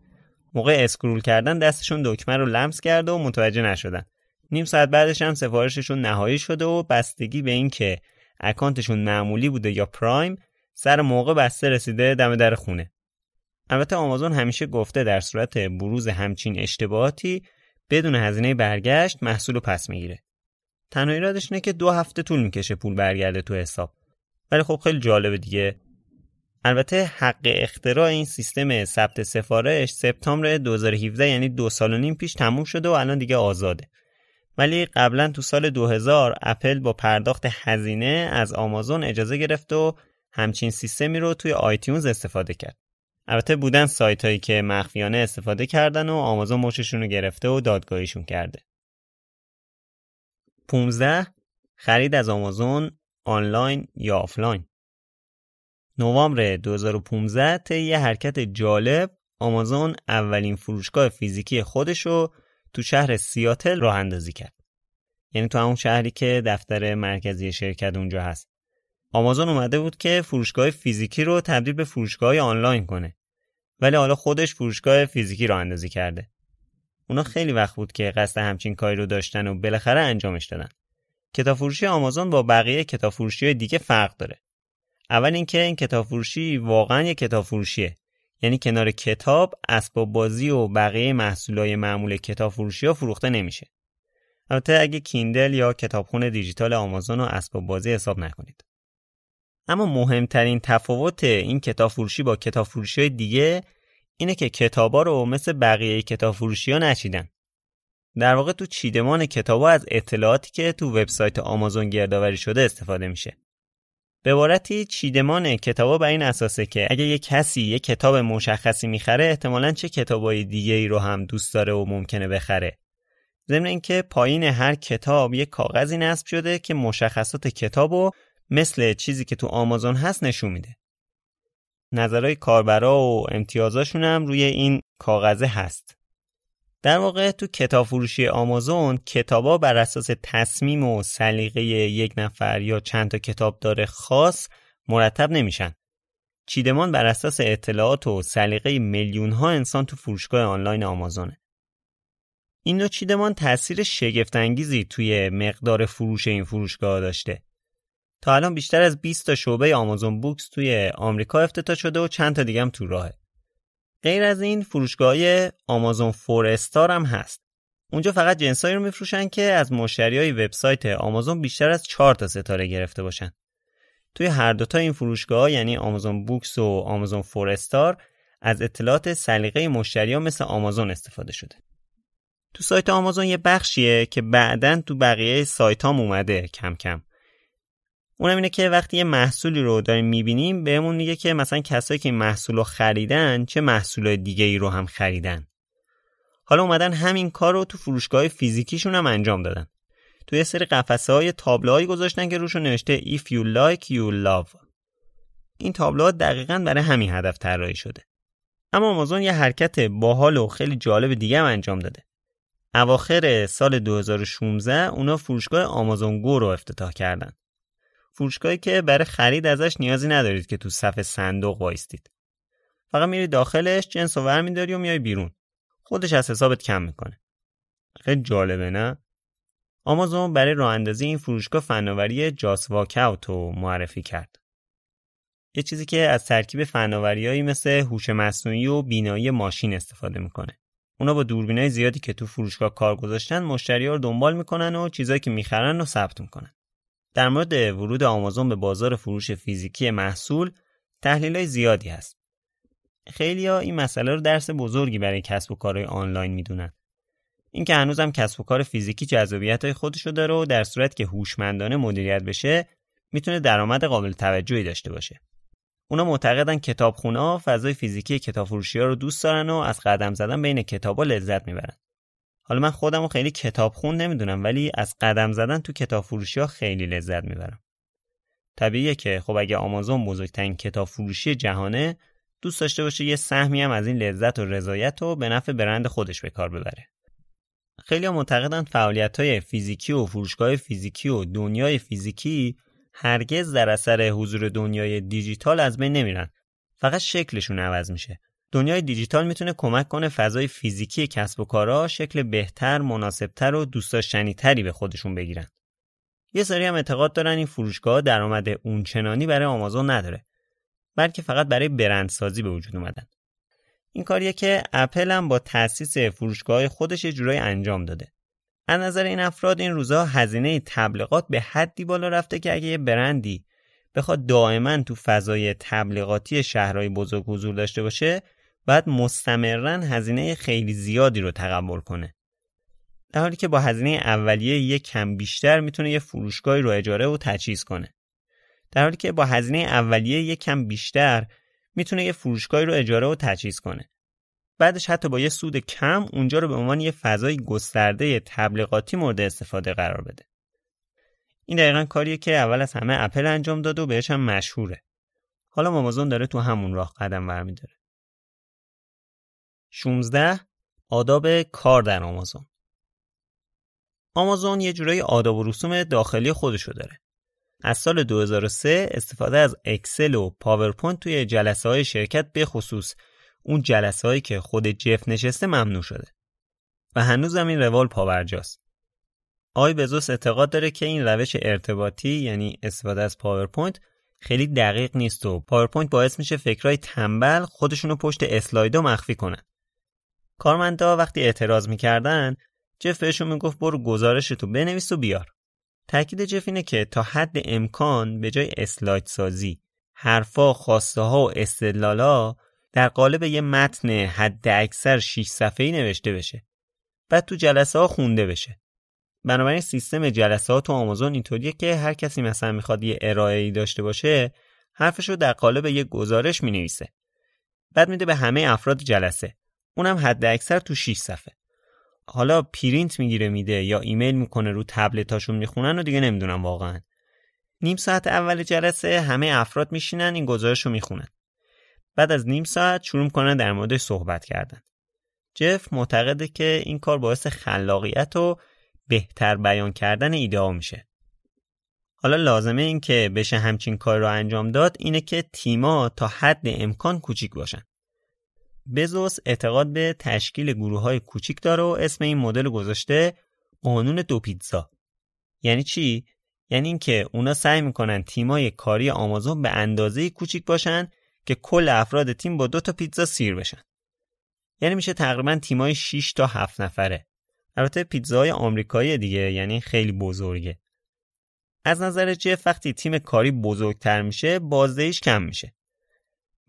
موقع اسکرول کردن دستشون دکمه رو لمس کرده و متوجه نشدن. نیم ساعت بعدش هم سفارششون نهایی شده و بستگی به این که اکانتشون معمولی بوده یا پرایم سر موقع بسته رسیده دم در خونه. البته آمازون همیشه گفته در صورت بروز همچین اشتباهاتی بدون هزینه برگشت محصول پس می‌گیره. تنها ایرادش اینه که دو هفته طول می‌کشه پول برگرده تو حساب. ولی خب خیلی جالبه دیگه. البته حق اختراع این سیستم ثبت سفارش سپتامبر 2017 یعنی دو سال و نیم پیش تموم شده و الان دیگه آزاده. ولی قبلا تو سال 2000 اپل با پرداخت هزینه از آمازون اجازه گرفت و همچین سیستمی رو توی آیتیونز استفاده کرد. البته بودن سایت هایی که مخفیانه استفاده کردن و آمازون مچشون رو گرفته و دادگاهیشون کرده. 15 خرید از آمازون آنلاین یا آفلاین نوامبر 2015 طی یه حرکت جالب آمازون اولین فروشگاه فیزیکی خودش رو تو شهر سیاتل راه اندازی کرد. یعنی تو همون شهری که دفتر مرکزی شرکت اونجا هست. آمازون اومده بود که فروشگاه فیزیکی رو تبدیل به فروشگاه آنلاین کنه. ولی حالا خودش فروشگاه فیزیکی راه اندازی کرده. اونا خیلی وقت بود که قصد همچین کاری رو داشتن و بالاخره انجامش دادن. کتاب فروشی آمازون با بقیه کتاب فروشی دیگه فرق داره. اول اینکه این کتاب فروشی واقعا یه کتاب فروشیه. یعنی کنار کتاب، اسباب بازی و بقیه محصولای معمول کتاب فروشی ها فروخته نمیشه. البته اگه کیندل یا کتابخونه دیجیتال آمازون و اسباب بازی حساب نکنید. اما مهمترین تفاوت این کتاب فروشی با کتاب فروشی دیگه اینه که کتابا رو مثل بقیه کتاب فروشی ها نچیدن. در واقع تو چیدمان کتابا از اطلاعاتی که تو وبسایت آمازون گردآوری شده استفاده میشه. به عبارتی چیدمان کتابا بر این اساسه که اگه یه کسی یه کتاب مشخصی می‌خره احتمالا چه کتابای دیگه ای رو هم دوست داره و ممکنه بخره. ضمن اینکه پایین هر کتاب یه کاغذی نصب شده که مشخصات کتاب و مثل چیزی که تو آمازون هست نشون میده. نظرهای کاربرا و امتیازاشون هم روی این کاغذه هست. در واقع تو کتاب فروشی آمازون کتابا بر اساس تصمیم و سلیقه یک نفر یا چند تا کتاب داره خاص مرتب نمیشن. چیدمان بر اساس اطلاعات و سلیقه میلیون ها انسان تو فروشگاه آنلاین آمازونه. این نوع چیدمان تاثیر شگفتانگیزی توی مقدار فروش این فروشگاه داشته. تا الان بیشتر از 20 تا شعبه آمازون بوکس توی آمریکا افتتاح شده و چند تا دیگه هم تو راهه. غیر از این فروشگاه آمازون فور استار هم هست. اونجا فقط جنسایی رو میفروشن که از مشتری های وبسایت آمازون بیشتر از 4 تا ستاره گرفته باشن. توی هر دوتا این فروشگاه یعنی آمازون بوکس و آمازون فور استار از اطلاعات سلیقه مشتری ها مثل آمازون استفاده شده. تو سایت آمازون یه بخشیه که بعدا تو بقیه سایت هم اومده کم کم. اونم اینه که وقتی یه محصولی رو داریم می‌بینیم بهمون میگه که مثلا کسایی که این محصول رو خریدن چه محصول دیگه ای رو هم خریدن. حالا اومدن همین کار رو تو فروشگاه فیزیکیشون هم انجام دادن. تو یه سری قفسه های تابلوهایی گذاشتن که روشون نوشته If you like you love. این تابلوها دقیقا برای همین هدف طراحی شده. اما آمازون یه حرکت باحال و خیلی جالب دیگه هم انجام داده. اواخر سال 2016 اونا فروشگاه آمازون گو رو افتتاح کردن. فروشگاهی که برای خرید ازش نیازی ندارید که تو صف صندوق وایستید. فقط میری داخلش جنس و ور میداری و میای بیرون. خودش از حسابت کم می‌کنه. خیلی جالبه نه؟ آمازون برای راه اندازی این فروشگاه فناوری جاس واکاوت رو معرفی کرد. یه چیزی که از ترکیب فناوریایی مثل هوش مصنوعی و بینایی ماشین استفاده می‌کنه. اونا با دوربینای زیادی که تو فروشگاه کار گذاشتن مشتری رو دنبال می‌کنن و چیزایی که می‌خرن رو ثبت می‌کنن. در مورد ورود آمازون به بازار فروش فیزیکی محصول تحلیل های زیادی هست. خیلی ها این مسئله رو درس بزرگی برای کسب و کارهای آنلاین می‌دونن. اینکه هنوزم کسب و کار فیزیکی جذابیت های خودشو داره و در صورت که هوشمندانه مدیریت بشه می‌تونه درآمد قابل توجهی داشته باشه. اونا معتقدن کتابخونه فضای فیزیکی کتاب فروشی رو دوست دارن و از قدم زدن بین کتابا لذت می‌برن. حالا من خودم رو خیلی کتابخون نمی‌دونم ولی از قدم زدن تو کتاب فروشی ها خیلی لذت می‌برم. طبیعیه که خب اگه آمازون بزرگترین کتاب فروشی جهانه دوست داشته باشه یه سهمی هم از این لذت و رضایت رو به نفع برند خودش به کار ببره. خیلی معتقدن فعالیت های فیزیکی و فروشگاه فیزیکی و دنیای فیزیکی هرگز در اثر حضور دنیای دیجیتال از بین نمیرن فقط شکلشون عوض میشه دنیای دیجیتال می‌تونه کمک کنه فضای فیزیکی کسب و کارا شکل بهتر مناسبتر و دوست داشتنیتری به خودشون بگیرن. یه سری هم اعتقاد دارن این فروشگاه درآمد اونچنانی برای آمازون نداره بلکه فقط برای برندسازی به وجود اومدن. این کاریه که اپل هم با تأسیس فروشگاه خودش یه انجام داده. از نظر این افراد این روزها هزینه تبلیغات به حدی بالا رفته که اگه یه برندی بخواد دائما تو فضای تبلیغاتی شهرهای بزرگ حضور داشته باشه باید مستمرا هزینه خیلی زیادی رو تقبل کنه در حالی که با هزینه اولیه یک کم بیشتر می‌تونه یه فروشگاهی رو اجاره و تجهیز کنه در حالی که با هزینه اولیه یک کم بیشتر می‌تونه یه فروشگاهی رو اجاره و تجهیز کنه بعدش حتی با یه سود کم اونجا رو به عنوان یه فضای گسترده تبلیغاتی مورد استفاده قرار بده. این دقیقا کاریه که اول از همه اپل انجام داد و بهش هم مشهوره. حالا آمازون داره تو همون راه قدم برمیداره. 16 آداب کار در آمازون. آمازون یه جورایی آداب و رسوم داخلی خودشو داره. از سال 2003 استفاده از اکسل و پاورپوینت توی جلسه های شرکت به خصوص اون جلسه هایی که خود جف نشسته ممنوع شده. و هنوزم این روال پابرجاست. آقای بزوس اعتقاد داره که این روش ارتباطی یعنی استفاده از پاورپوینت خیلی دقیق نیست و پاورپوینت باعث میشه فکرای تنبل خودشونو پشت اسلایدا مخفی کنن. کارمندا وقتی اعتراض می‌کردن جف بهشون می‌گفت برو گزارش تو بنویس و بیار. تاکید جف اینه که تا حد امکان به جای اسلاید سازی حرفا خواسته ها و استدلالا در قالب یه متن حد اکثر 6 صفحه‌ای نوشته بشه. بعد تو جلسه ها خونده بشه. بنابراین سیستم جلسه ها تو آمازون اینطوریه که هر کسی مثلا می‌خواد یه ارائه ای داشته باشه حرفش رو در قالب یه گزارش می نویسه بعد میده به همه افراد جلسه. اونم حد اکثر تو 6 صفحه حالا پرینت می‌گیره میده یا ایمیل می‌کنه رو تبلتاشون می‌خونن و دیگه نمی‌دونم واقعا نیم ساعت اول جلسه همه افراد میشینن این گزارش رو می‌خونن بعد از نیم ساعت شروع کنن در موردش صحبت کردن. جف معتقده که این کار باعث خلاقیت و بهتر بیان کردن ایده میشه. حالا لازمه این که بشه همچین کار رو انجام داد اینه که تیما تا حد امکان کوچیک باشن. بزوس اعتقاد به تشکیل گروه های کوچیک داره و اسم این مدل گذاشته قانون دو پیتزا. یعنی چی؟ یعنی اینکه اونا سعی می‌کنن تیمای کاری آمازون به اندازه کوچیک باشن که کل افراد تیم با دو تا پیتزا سیر بشن. یعنی میشه تقریبا تیمای 6 تا 7 نفره. البته پیتزاهای آمریکایی دیگه یعنی خیلی بزرگه. از نظر جف وقتی تیم کاری بزرگتر میشه بازدهیش کم میشه.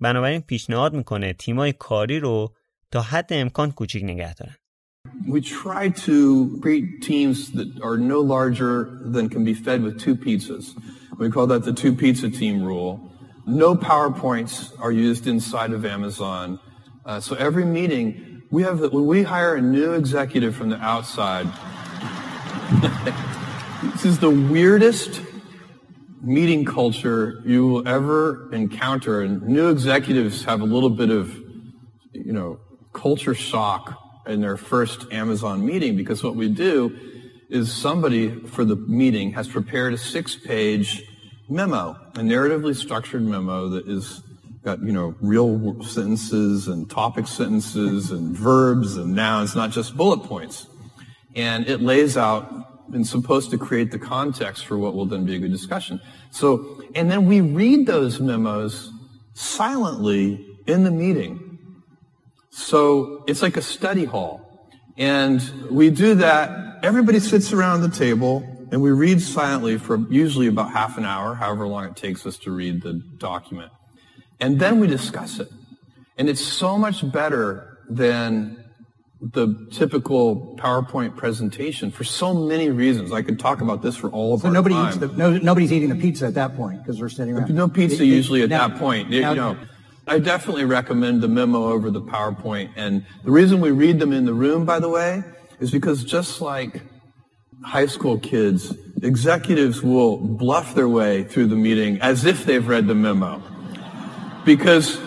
بنابراین پیشنهاد میکنه تیمای کاری رو تا حد امکان کوچیک نگه دارن. We try to create teams that are no larger than can be fed with two pizzas. We call that the two pizza team rule. No PowerPoints are used inside of Amazon. Uh, so every meeting, we have the, when we hire a new executive from the outside, this is the weirdest meeting culture you will ever encounter. And new executives have a little bit of, you know, culture shock in their first Amazon meeting because what we do is somebody for the meeting has prepared a six-page memo, a narratively structured memo that is got, you know, real sentences and topic sentences and verbs and nouns, not just bullet points. And it lays out and supposed to create the context for what will then be a good discussion. So, and then we read those memos silently in the meeting. So it's like a study hall. And we do that. Everybody sits around the table and we read silently for usually about half an hour, however long it takes us to read the document. And then we discuss it. And it's so much better than the typical PowerPoint presentation for so many reasons. I could talk about this for all of so our nobody time. eats the, no, nobody's eating the pizza at that point because they're sitting around. No pizza They- they- usually at now- that point. You know, I definitely recommend the memo over the PowerPoint. And the reason we read them in the room, by the way, is because just like high school kids, executives will bluff their way through the meeting as if they've read the memo. Because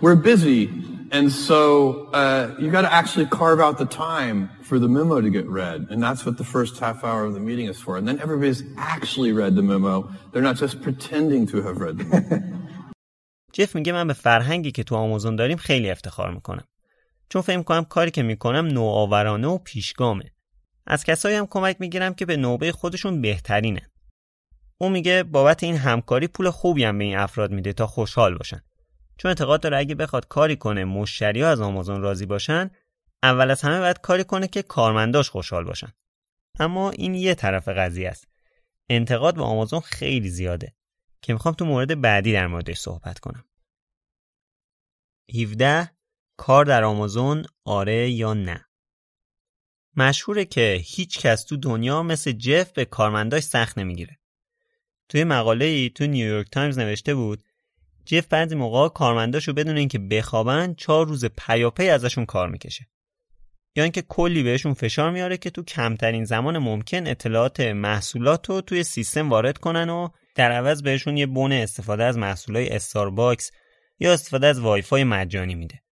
we're busy. And so uh, you got to actually carve out the time for the memo to get read. And that's what the first half hour of the meeting is for. And then everybody's actually read the memo. They're not just pretending to have read the جف میگه من به فرهنگی که تو آمازون داریم خیلی افتخار می‌کنم چون فکر می‌کنم کاری که می‌کنم نوآورانه و پیشگامه از کسایی هم کمک می‌گیرم که به نوبه خودشون بهترینه او میگه بابت این همکاری پول خوبی هم به این افراد میده تا خوشحال باشن چون اعتقاد داره اگه بخواد کاری کنه مشتری از آمازون راضی باشن اول از همه باید کاری کنه که کارمنداش خوشحال باشن. اما این یه طرف قضیه است. انتقاد به آمازون خیلی زیاده که می‌خوام تو مورد بعدی در موردش صحبت کنم. 17 کار در آمازون آره یا نه مشهوره که هیچ کس تو دنیا مثل جف به کارمنداش سخت نمی‌گیره. توی مقاله ای تو نیویورک تایمز نوشته بود جف بعضی موقع کارمنداشو بدون اینکه بخوابن چهار روز پیاپی ازشون کار می‌کشه. یا اینکه کلی بهشون فشار میاره که تو کمترین زمان ممکن اطلاعات محصولات رو توی سیستم وارد کنن و در عوض بهشون یه بون استفاده از محصولای استارباکس یا استفاده از وایفای مجانی میده.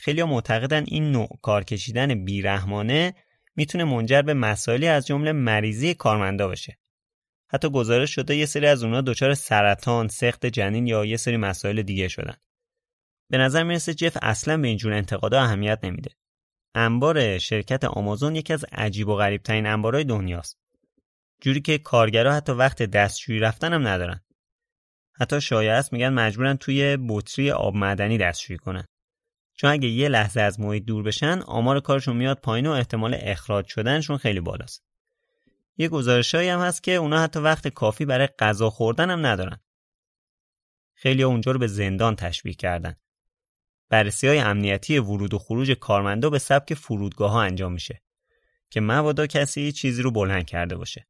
خیلی معتقدن این نوع کار کشیدن بیرحمانه می‌تونه منجر به مسائلی از جمله مریضی کارمندا بشه. حتی گزارش شده یه سری از اونا دچار سرطان، سقط جنین یا یه سری مسائل دیگه شدن. به نظر می‌رسه جف اصلا به اینجور انتقادا اهمیت نمیده. انبار شرکت آمازون یکی از عجیب و غریب ترین انبارهای دنیاست. جوری که کارگرا حتی وقت دستشویی رفتن هم ندارن. حتی شایع است میگن مجبورن توی بطری آب معدنی دستشویی کنن. چون اگه یه لحظه از محیط دور بشن آمار کارشون میاد پایین و احتمال اخراج شدنشون خیلی بالاست. یه گزارشایی هم هست که اونا حتی وقت کافی برای غذا خوردن هم ندارن. خیلی اونجا رو به زندان تشبیه کردن. بررسی های امنیتی ورود و خروج کارمندا به سبک فرودگاه ها انجام میشه که مبادا کسی چیزی رو بلند کرده باشه.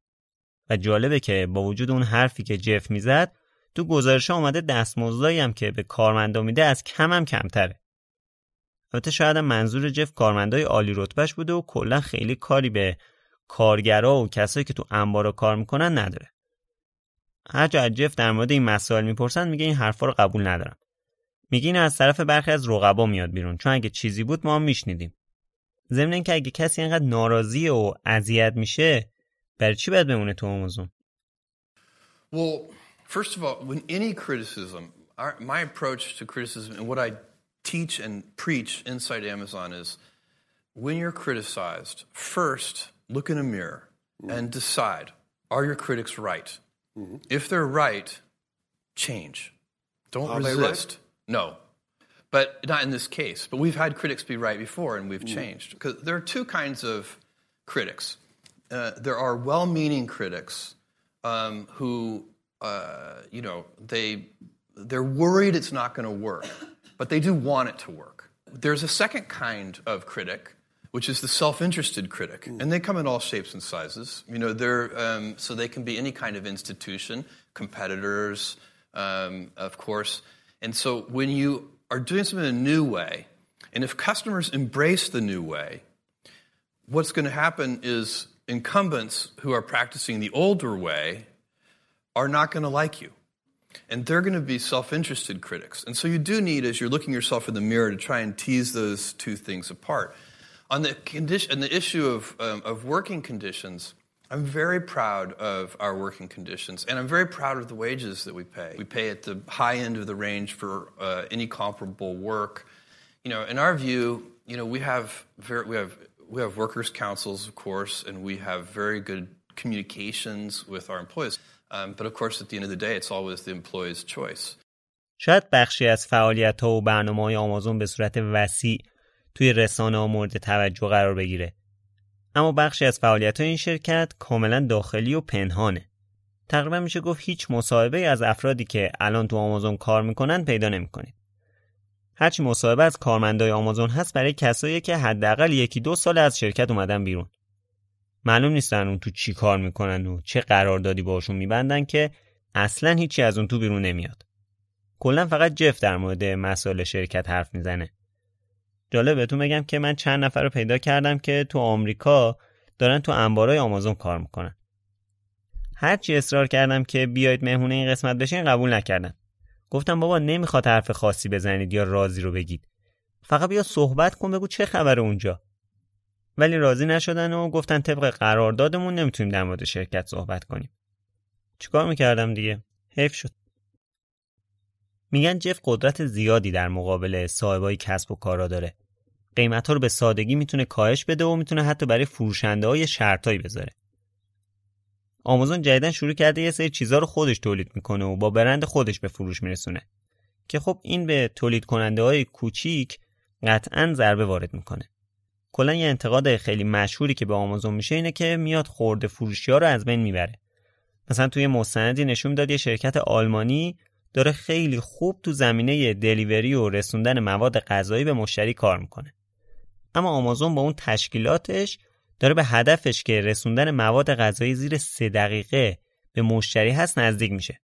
و جالبه که با وجود اون حرفی که جف می‌زد تو گزارش آمده دستمزدایی هم که به کارمندا میده از کم هم کمتره. البته شاید منظور جف کارمندای عالی رتبهش بوده و کلا خیلی کاری به کارگرا و کسایی که تو انبارا کار می‌کنن نداره. هر جا جف در مورد این مسائل می‌پرسن میگه این حرفا رو قبول ندارم. میگه این از طرف برخی از رقبا میاد بیرون چون اگه چیزی بود ما میشنیدیم. ضمن اینکه اگه کسی اینقدر ناراضی و اذیت میشه برای چی باید بمونه تو آمازون؟ Well, first of all, when any criticism, our, my approach to criticism and what I teach and preach inside Amazon is when you're criticized, first look in a mirror and decide are your critics right? If they're right, change. Don't Are they right? resist. No. But not in this case. But we've had critics be right before and we've changed. Because there are two kinds of critics. Uh, there are well meaning critics um, who, uh, you know, they, they're worried it's not going to work, but they do want it to work. There's a second kind of critic, which is the self-interested critic, and they come in all shapes and sizes. You know, they're um, so they can be any kind of institution, competitors, um, of course. And so when you are doing something in a new way, and if customers embrace the new way, what's going to happen is incumbents who are practicing the older way are not going to like you. And they're going to be self interested critics. And so you do need, as you're looking yourself in the mirror, to try and tease those two things apart. On the, condition, on the issue of, um, of working conditions, I'm very proud of our working conditions, and I'm very proud of the wages that we pay. We pay at the high end of the range for uh, any comparable work. You know, in our view, you know, we have very, we have we have workers' councils, of course, and we have very good communications with our employees. Um, but of course, at the end of the day, it's always the employee's choice. شاید بخشی از فعالیت و برنامه های آمازون به صورت وسیع توی رسانه ها مورد توجه قرار بگیره. اما بخشی از فعالیت های این شرکت کاملا داخلی و پنهانه. تقریبا میشه گفت هیچ مصاحبه از افرادی که الان تو آمازون کار می‌کنن پیدا نمی‌کنید. هرچی مصاحبه از کارمندای آمازون هست برای کسایی که حداقل یکی دو سال از شرکت اومدن بیرون. معلوم نیستن اون تو چی کار می‌کنن و چه قراردادی باشون میبندن که اصلا هیچی از اون تو بیرون نمیاد. کلا فقط جف در مورد مسائل شرکت حرف می‌زنه. جالب بهتون بگم که من چند نفر رو پیدا کردم که تو آمریکا دارن تو انبارای آمازون کار می‌کنن. هرچی اصرار کردم که بیاید مهمونه این قسمت بشین قبول نکردن. گفتم بابا نمی‌خواد حرف خاصی بزنید یا رازی رو بگید. فقط بیا صحبت کن بگو چه خبر اونجا. ولی راضی نشدن و گفتن طبق قراردادمون نمی‌تونیم در مورد شرکت صحبت کنیم. چیکار می‌کردم دیگه؟ حیف شد. میگن جف قدرت زیادی در مقابل صاحبای کسب و کارا داره. قیمت ها رو به سادگی می‌تونه کاهش بده و می‌تونه حتی برای فروشنده های شرطایی بذاره. آمازون جدیدن شروع کرده یه سری چیزها رو خودش تولید می‌کنه و با برند خودش به فروش میرسونه که خب این به تولید کننده های کوچیک قطعا ضربه وارد می‌کنه. کلا یه انتقاد خیلی مشهوری که به آمازون میشه اینه که میاد خورده فروشی ها رو از بین می‌بره. مثلا توی مستندی نشون داد یه شرکت آلمانی داره خیلی خوب تو زمینه دلیوری و رسوندن مواد غذایی به مشتری کار می‌کنه. اما آمازون با اون تشکیلاتش داره به هدفش که رسوندن مواد غذایی زیر سه دقیقه به مشتری هست نزدیک میشه.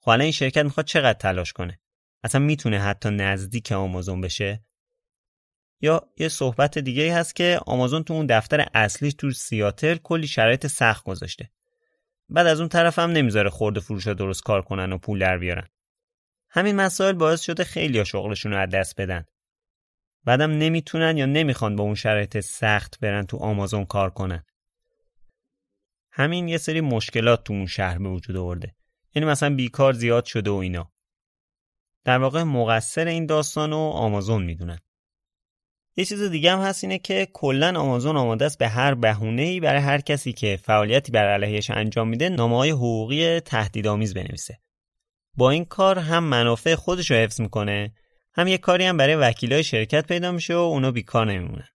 خب حالا این شرکت می‌خواد چقدر تلاش کنه؟ اصلا می‌تونه حتی نزدیک آمازون بشه؟ یا یه صحبت دیگه هست که آمازون تو اون دفتر اصلیش تو سیاتل کلی شرایط سخت گذاشته. بعد از اون طرف هم نمی‌ذاره خورده فروش درست کار کنن و پول در بیارن. همین مسائل باعث شده خیلی شغلشون رو از دست بدن. بعدم نمی‌تونن یا نمی‌خوان با اون شرایط سخت برن تو آمازون کار کنن. همین یه سری مشکلات تو اون شهر به وجود آورده. یعنی مثلا بیکار زیاد شده و اینا. در واقع مقصر این داستان رو آمازون می‌دونن. یه چیز دیگه هم هست اینه که کلا آمازون آماده است به هر بهونه‌ای برای هر کسی که فعالیتی بر علیهش انجام میده نامه‌های حقوقی تهدیدآمیز بنویسه. با این کار هم منافع خودش رو حفظ می‌کنه هم یه کاری هم برای وکیلای شرکت پیدا میشه و اونا بیکار نمیمونن.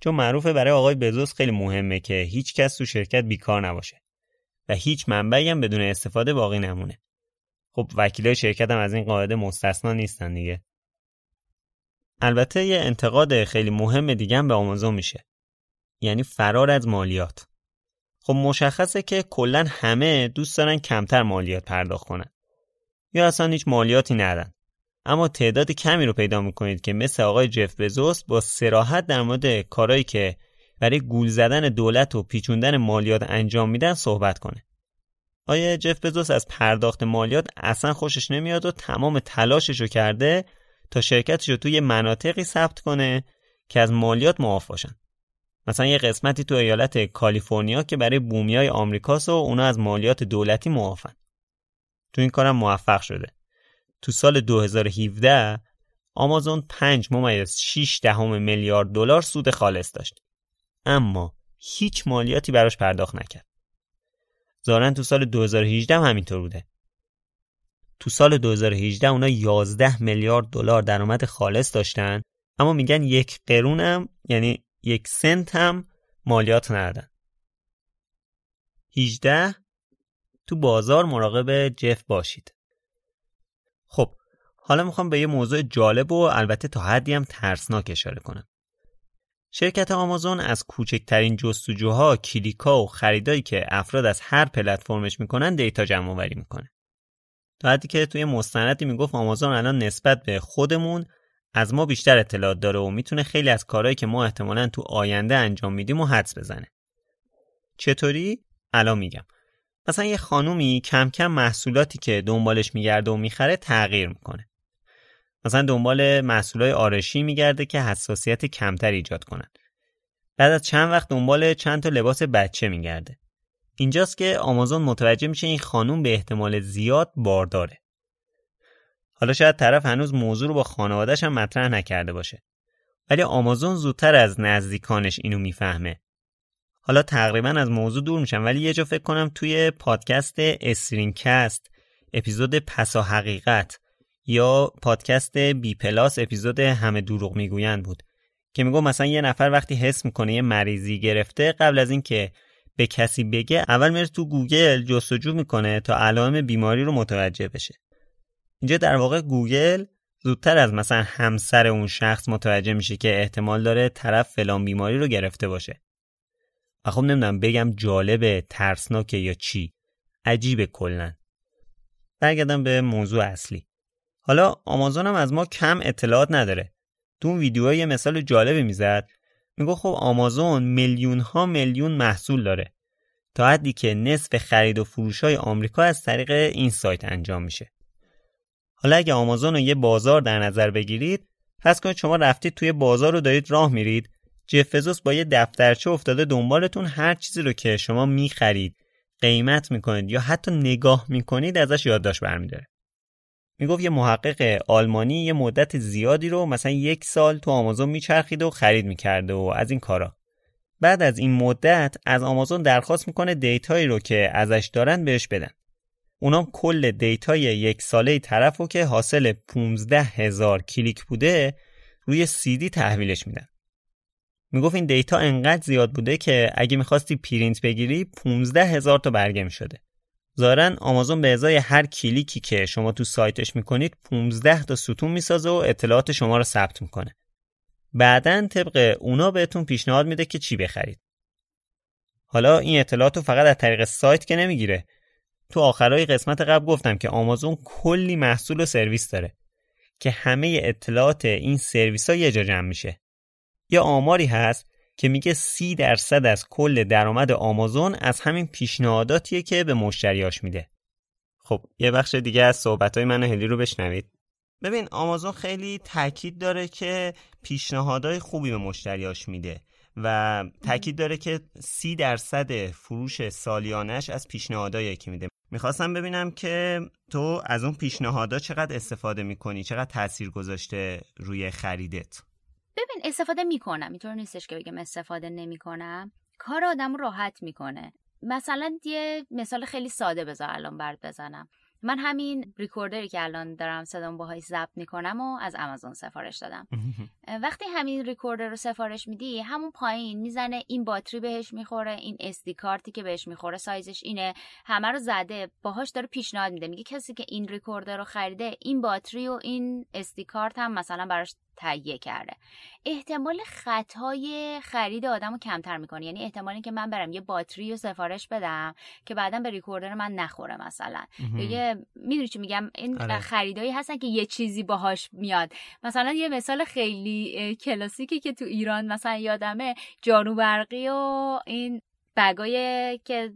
چون معروفه برای آقای بزوس خیلی مهمه که هیچ کس تو شرکت بیکار نباشه و هیچ منبعی هم بدون استفاده باقی نمونه. خب وکیلای شرکت هم از این قاعده مستثنا نیستن دیگه. البته یه انتقاد خیلی مهم دیگه به آمازون میشه. یعنی فرار از مالیات. خب مشخصه که کلا همه دوست دارن کمتر مالیات پرداخت کنن. یا اصلا هیچ مالیاتی ندن. اما تعداد کمی رو پیدا می‌کنید که مثل آقای جف بزوس با سراحت در مورد کارهایی که برای گول زدن دولت و پیچوندن مالیات انجام میدن صحبت کنه. آیا جف بزوس از پرداخت مالیات اصلا خوشش نمیاد و تمام تلاشش رو کرده تا شرکتش رو توی مناطقی ثبت کنه که از مالیات معاف باشن. مثلا یه قسمتی تو ایالت کالیفرنیا که برای بومیای آمریکاست و اونا از مالیات دولتی معافن. تو این کارم موفق شده. تو سال 2017 آمازون 5 ممیز 6 دهم میلیارد دلار سود خالص داشت. اما هیچ مالیاتی براش پرداخت نکرد. ظاهرا تو سال 2018 هم همینطور بوده. تو سال 2018 اونا 11 میلیارد دلار درآمد خالص داشتن اما میگن یک قرونم یعنی یک سنت هم مالیات ندادن. 18 تو بازار مراقب جف باشید. خب حالا می‌خوام به یه موضوع جالب و البته تا حدی هم ترسناک اشاره کنم. شرکت آمازون از کوچکترین جستجوها، کلیکا و خریدایی که افراد از هر پلتفرمش می‌کنن دیتا جمع آوری می‌کنه. تا حدی که توی مستندی می‌گفت آمازون الان نسبت به خودمون از ما بیشتر اطلاعات داره و می‌تونه خیلی از کارهایی که ما احتمالا تو آینده انجام میدیم و حدس بزنه. چطوری؟ الان میگم. مثلا یه خانومی کم کم محصولاتی که دنبالش میگرده و می‌خره تغییر می‌کنه. مثلا دنبال محصولای آرشی میگرده که حساسیت کمتر ایجاد کنن. بعد از چند وقت دنبال چند تا لباس بچه میگرده اینجاست که آمازون متوجه میشه این خانوم به احتمال زیاد بارداره. حالا شاید طرف هنوز موضوع رو با خانوادهش هم مطرح نکرده باشه. ولی آمازون زودتر از نزدیکانش اینو می‌فهمه. حالا تقریبا از موضوع دور میشم ولی یه جا فکر کنم توی پادکست استرینگ‌کست اپیزود پسا حقیقت یا پادکست بی پلاس اپیزود همه دروغ می‌گویند بود که میگه مثلا یه نفر وقتی حس می‌کنه یه مریضی گرفته قبل از اینکه به کسی بگه اول میره تو گوگل جستجو می‌کنه تا علائم بیماری رو متوجه بشه. اینجا در واقع گوگل زودتر از مثلا همسر اون شخص متوجه میشه که احتمال داره طرف فلان بیماری رو گرفته باشه. و خب نمی‌دونم بگم جالب ترسناکه یا چی؟ عجیبه کلا. برگردم به موضوع اصلی. حالا آمازون هم از ما کم اطلاعات نداره. تو اون ویدیوها یه مثال جالبی می‌زد. میگو خب آمازون میلیون ها میلیون محصول داره. تا حدی که نصف خرید و فروش های آمریکا از طریق این سایت انجام میشه. حالا اگه آمازون رو یه بازار در نظر بگیرید پس کنید شما رفتید توی بازار رو دارید راه میرید. جفزوس با یه دفترچه افتاده دنبالتون هر چیزی رو که شما می‌خرید قیمت می‌کنید یا حتی نگاه می‌کنید ازش یادداشت برمیداره. می‌گفت یه محقق آلمانی یه مدت زیادی رو مثلا یک سال تو آمازون میچرخید و خرید می‌کرده و از این کارا. بعد از این مدت از آمازون درخواست می‌کنه دیتایی رو که ازش دارن بهش بدن. اونام کل دیتای یک ساله طرف رو که حاصل 15 هزار کلیک بوده روی سی‌دی تحویلش میدن. می‌گفت این دیتا انقدر زیاد بوده که اگه می‌خواستی پرینت بگیری 15 هزار تا برگه می‌شده ظاهرا آمازون به ازای هر کلیکی که شما تو سایتش می‌کنید 15 تا ستون می‌سازه و اطلاعات شما رو ثبت می‌کنه. بعدا طبق اونا بهتون پیشنهاد میده که چی بخرید. حالا این اطلاعات رو فقط از طریق سایت که نمی‌گیره. تو آخرای قسمت قبل گفتم که آمازون کلی محصول و سرویس داره که همه اطلاعات این سرویس ها یه جا جمع میشه. یا آماری هست که میگه سی درصد از کل درآمد آمازون از همین پیشنهاداتیه که به مشتریاش میده. خب یه بخش دیگه از صحبت های من هلی رو بشنوید. ببین آمازون خیلی تاکید داره که پیشنهادهای خوبی به مشتریاش میده و تاکید داره که سی درصد فروش سالیانش از پیشنهادهایی که میده. می‌خواستم ببینم که تو از اون پیشنهادها چقدر استفاده می‌کنی چقدر تاثیر گذاشته روی خریدت. ببین استفاده می‌کنم. اینطور نیستش که بگم استفاده نمی‌کنم. کار آدم راحت می‌کنه. مثلا یه مثال خیلی ساده بذار الان برد بزنم. من همین ریکوردری که الان دارم صدام باهاش ضبط می‌کنم و از آمازون سفارش دادم. وقتی همین ریکوردر رو سفارش میدی همون پایین می‌زنه این باتری بهش می‌خوره این اسدی کارتی که بهش می‌خوره سایزش اینه. همه رو زده. باهاش داره پیشنهاد میده. میگه کسی که این ریکوردر رو خریده این باتری و این اسدی کارت هم مثلا براش تهیه کرده. احتمال خطای خرید آدم رو کمتر می‌کنه. یعنی احتمالی که من برم یه باتری رو سفارش بدم که بعدا به ریکوردر من نخوره مثلا. یه می‌دونی چی میگم؟ این آره. خریدایی هستن که یه چیزی باهاش میاد. مثلا یه مثال خیلی کلاسیکی که تو ایران مثلا یادمه جارو برقی و این بگای که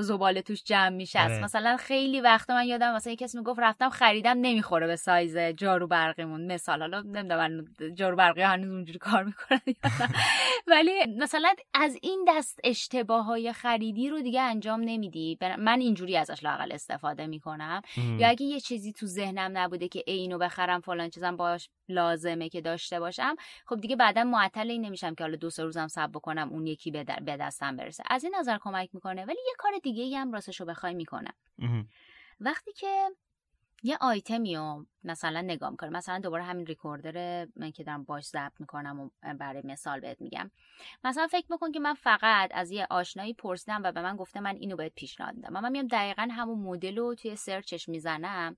زباله توش جمع میشه آره. مثلا خیلی وقتا من یادم مثلا کسی می‌گفت رفتم خریدم نمی‌خوره به سایز جارو برقیمون. مثال حالا نمی‌دونم جارو برقی هنوز اونجوری کار می‌کنن ولی مثلا از این دست اشتباه های خریدی رو دیگه انجام نمیدی. من اینجوری ازش لاقل استفاده می‌کنم. یا اگه یه چیزی تو ذهنم نبوده که اینو بخرم فلان چیزم باش لازمه که داشته باشم. خب دیگه بعدا معطل این نمیشم که حالا دو سه روزم صبر بکنم اون یکی به دستم برسه. از این نظر کمک می‌کنه ولی یه کار دیگه ای هم راستش رو بخوای می‌کنه. وقتی که یه آیتمی رو مثلا نگاه می‌کنه مثلا دوباره همین ریکوردر من که دارم باش ضبط می‌کنم و برای مثال بهت میگم. مثلا فکر میکن که من فقط از یه آشنایی پرسیدم و به من گفته من اینو بهت پیشنهاد میدم. من میام دقیقا همون مدل رو توی سرچش می‌زنم.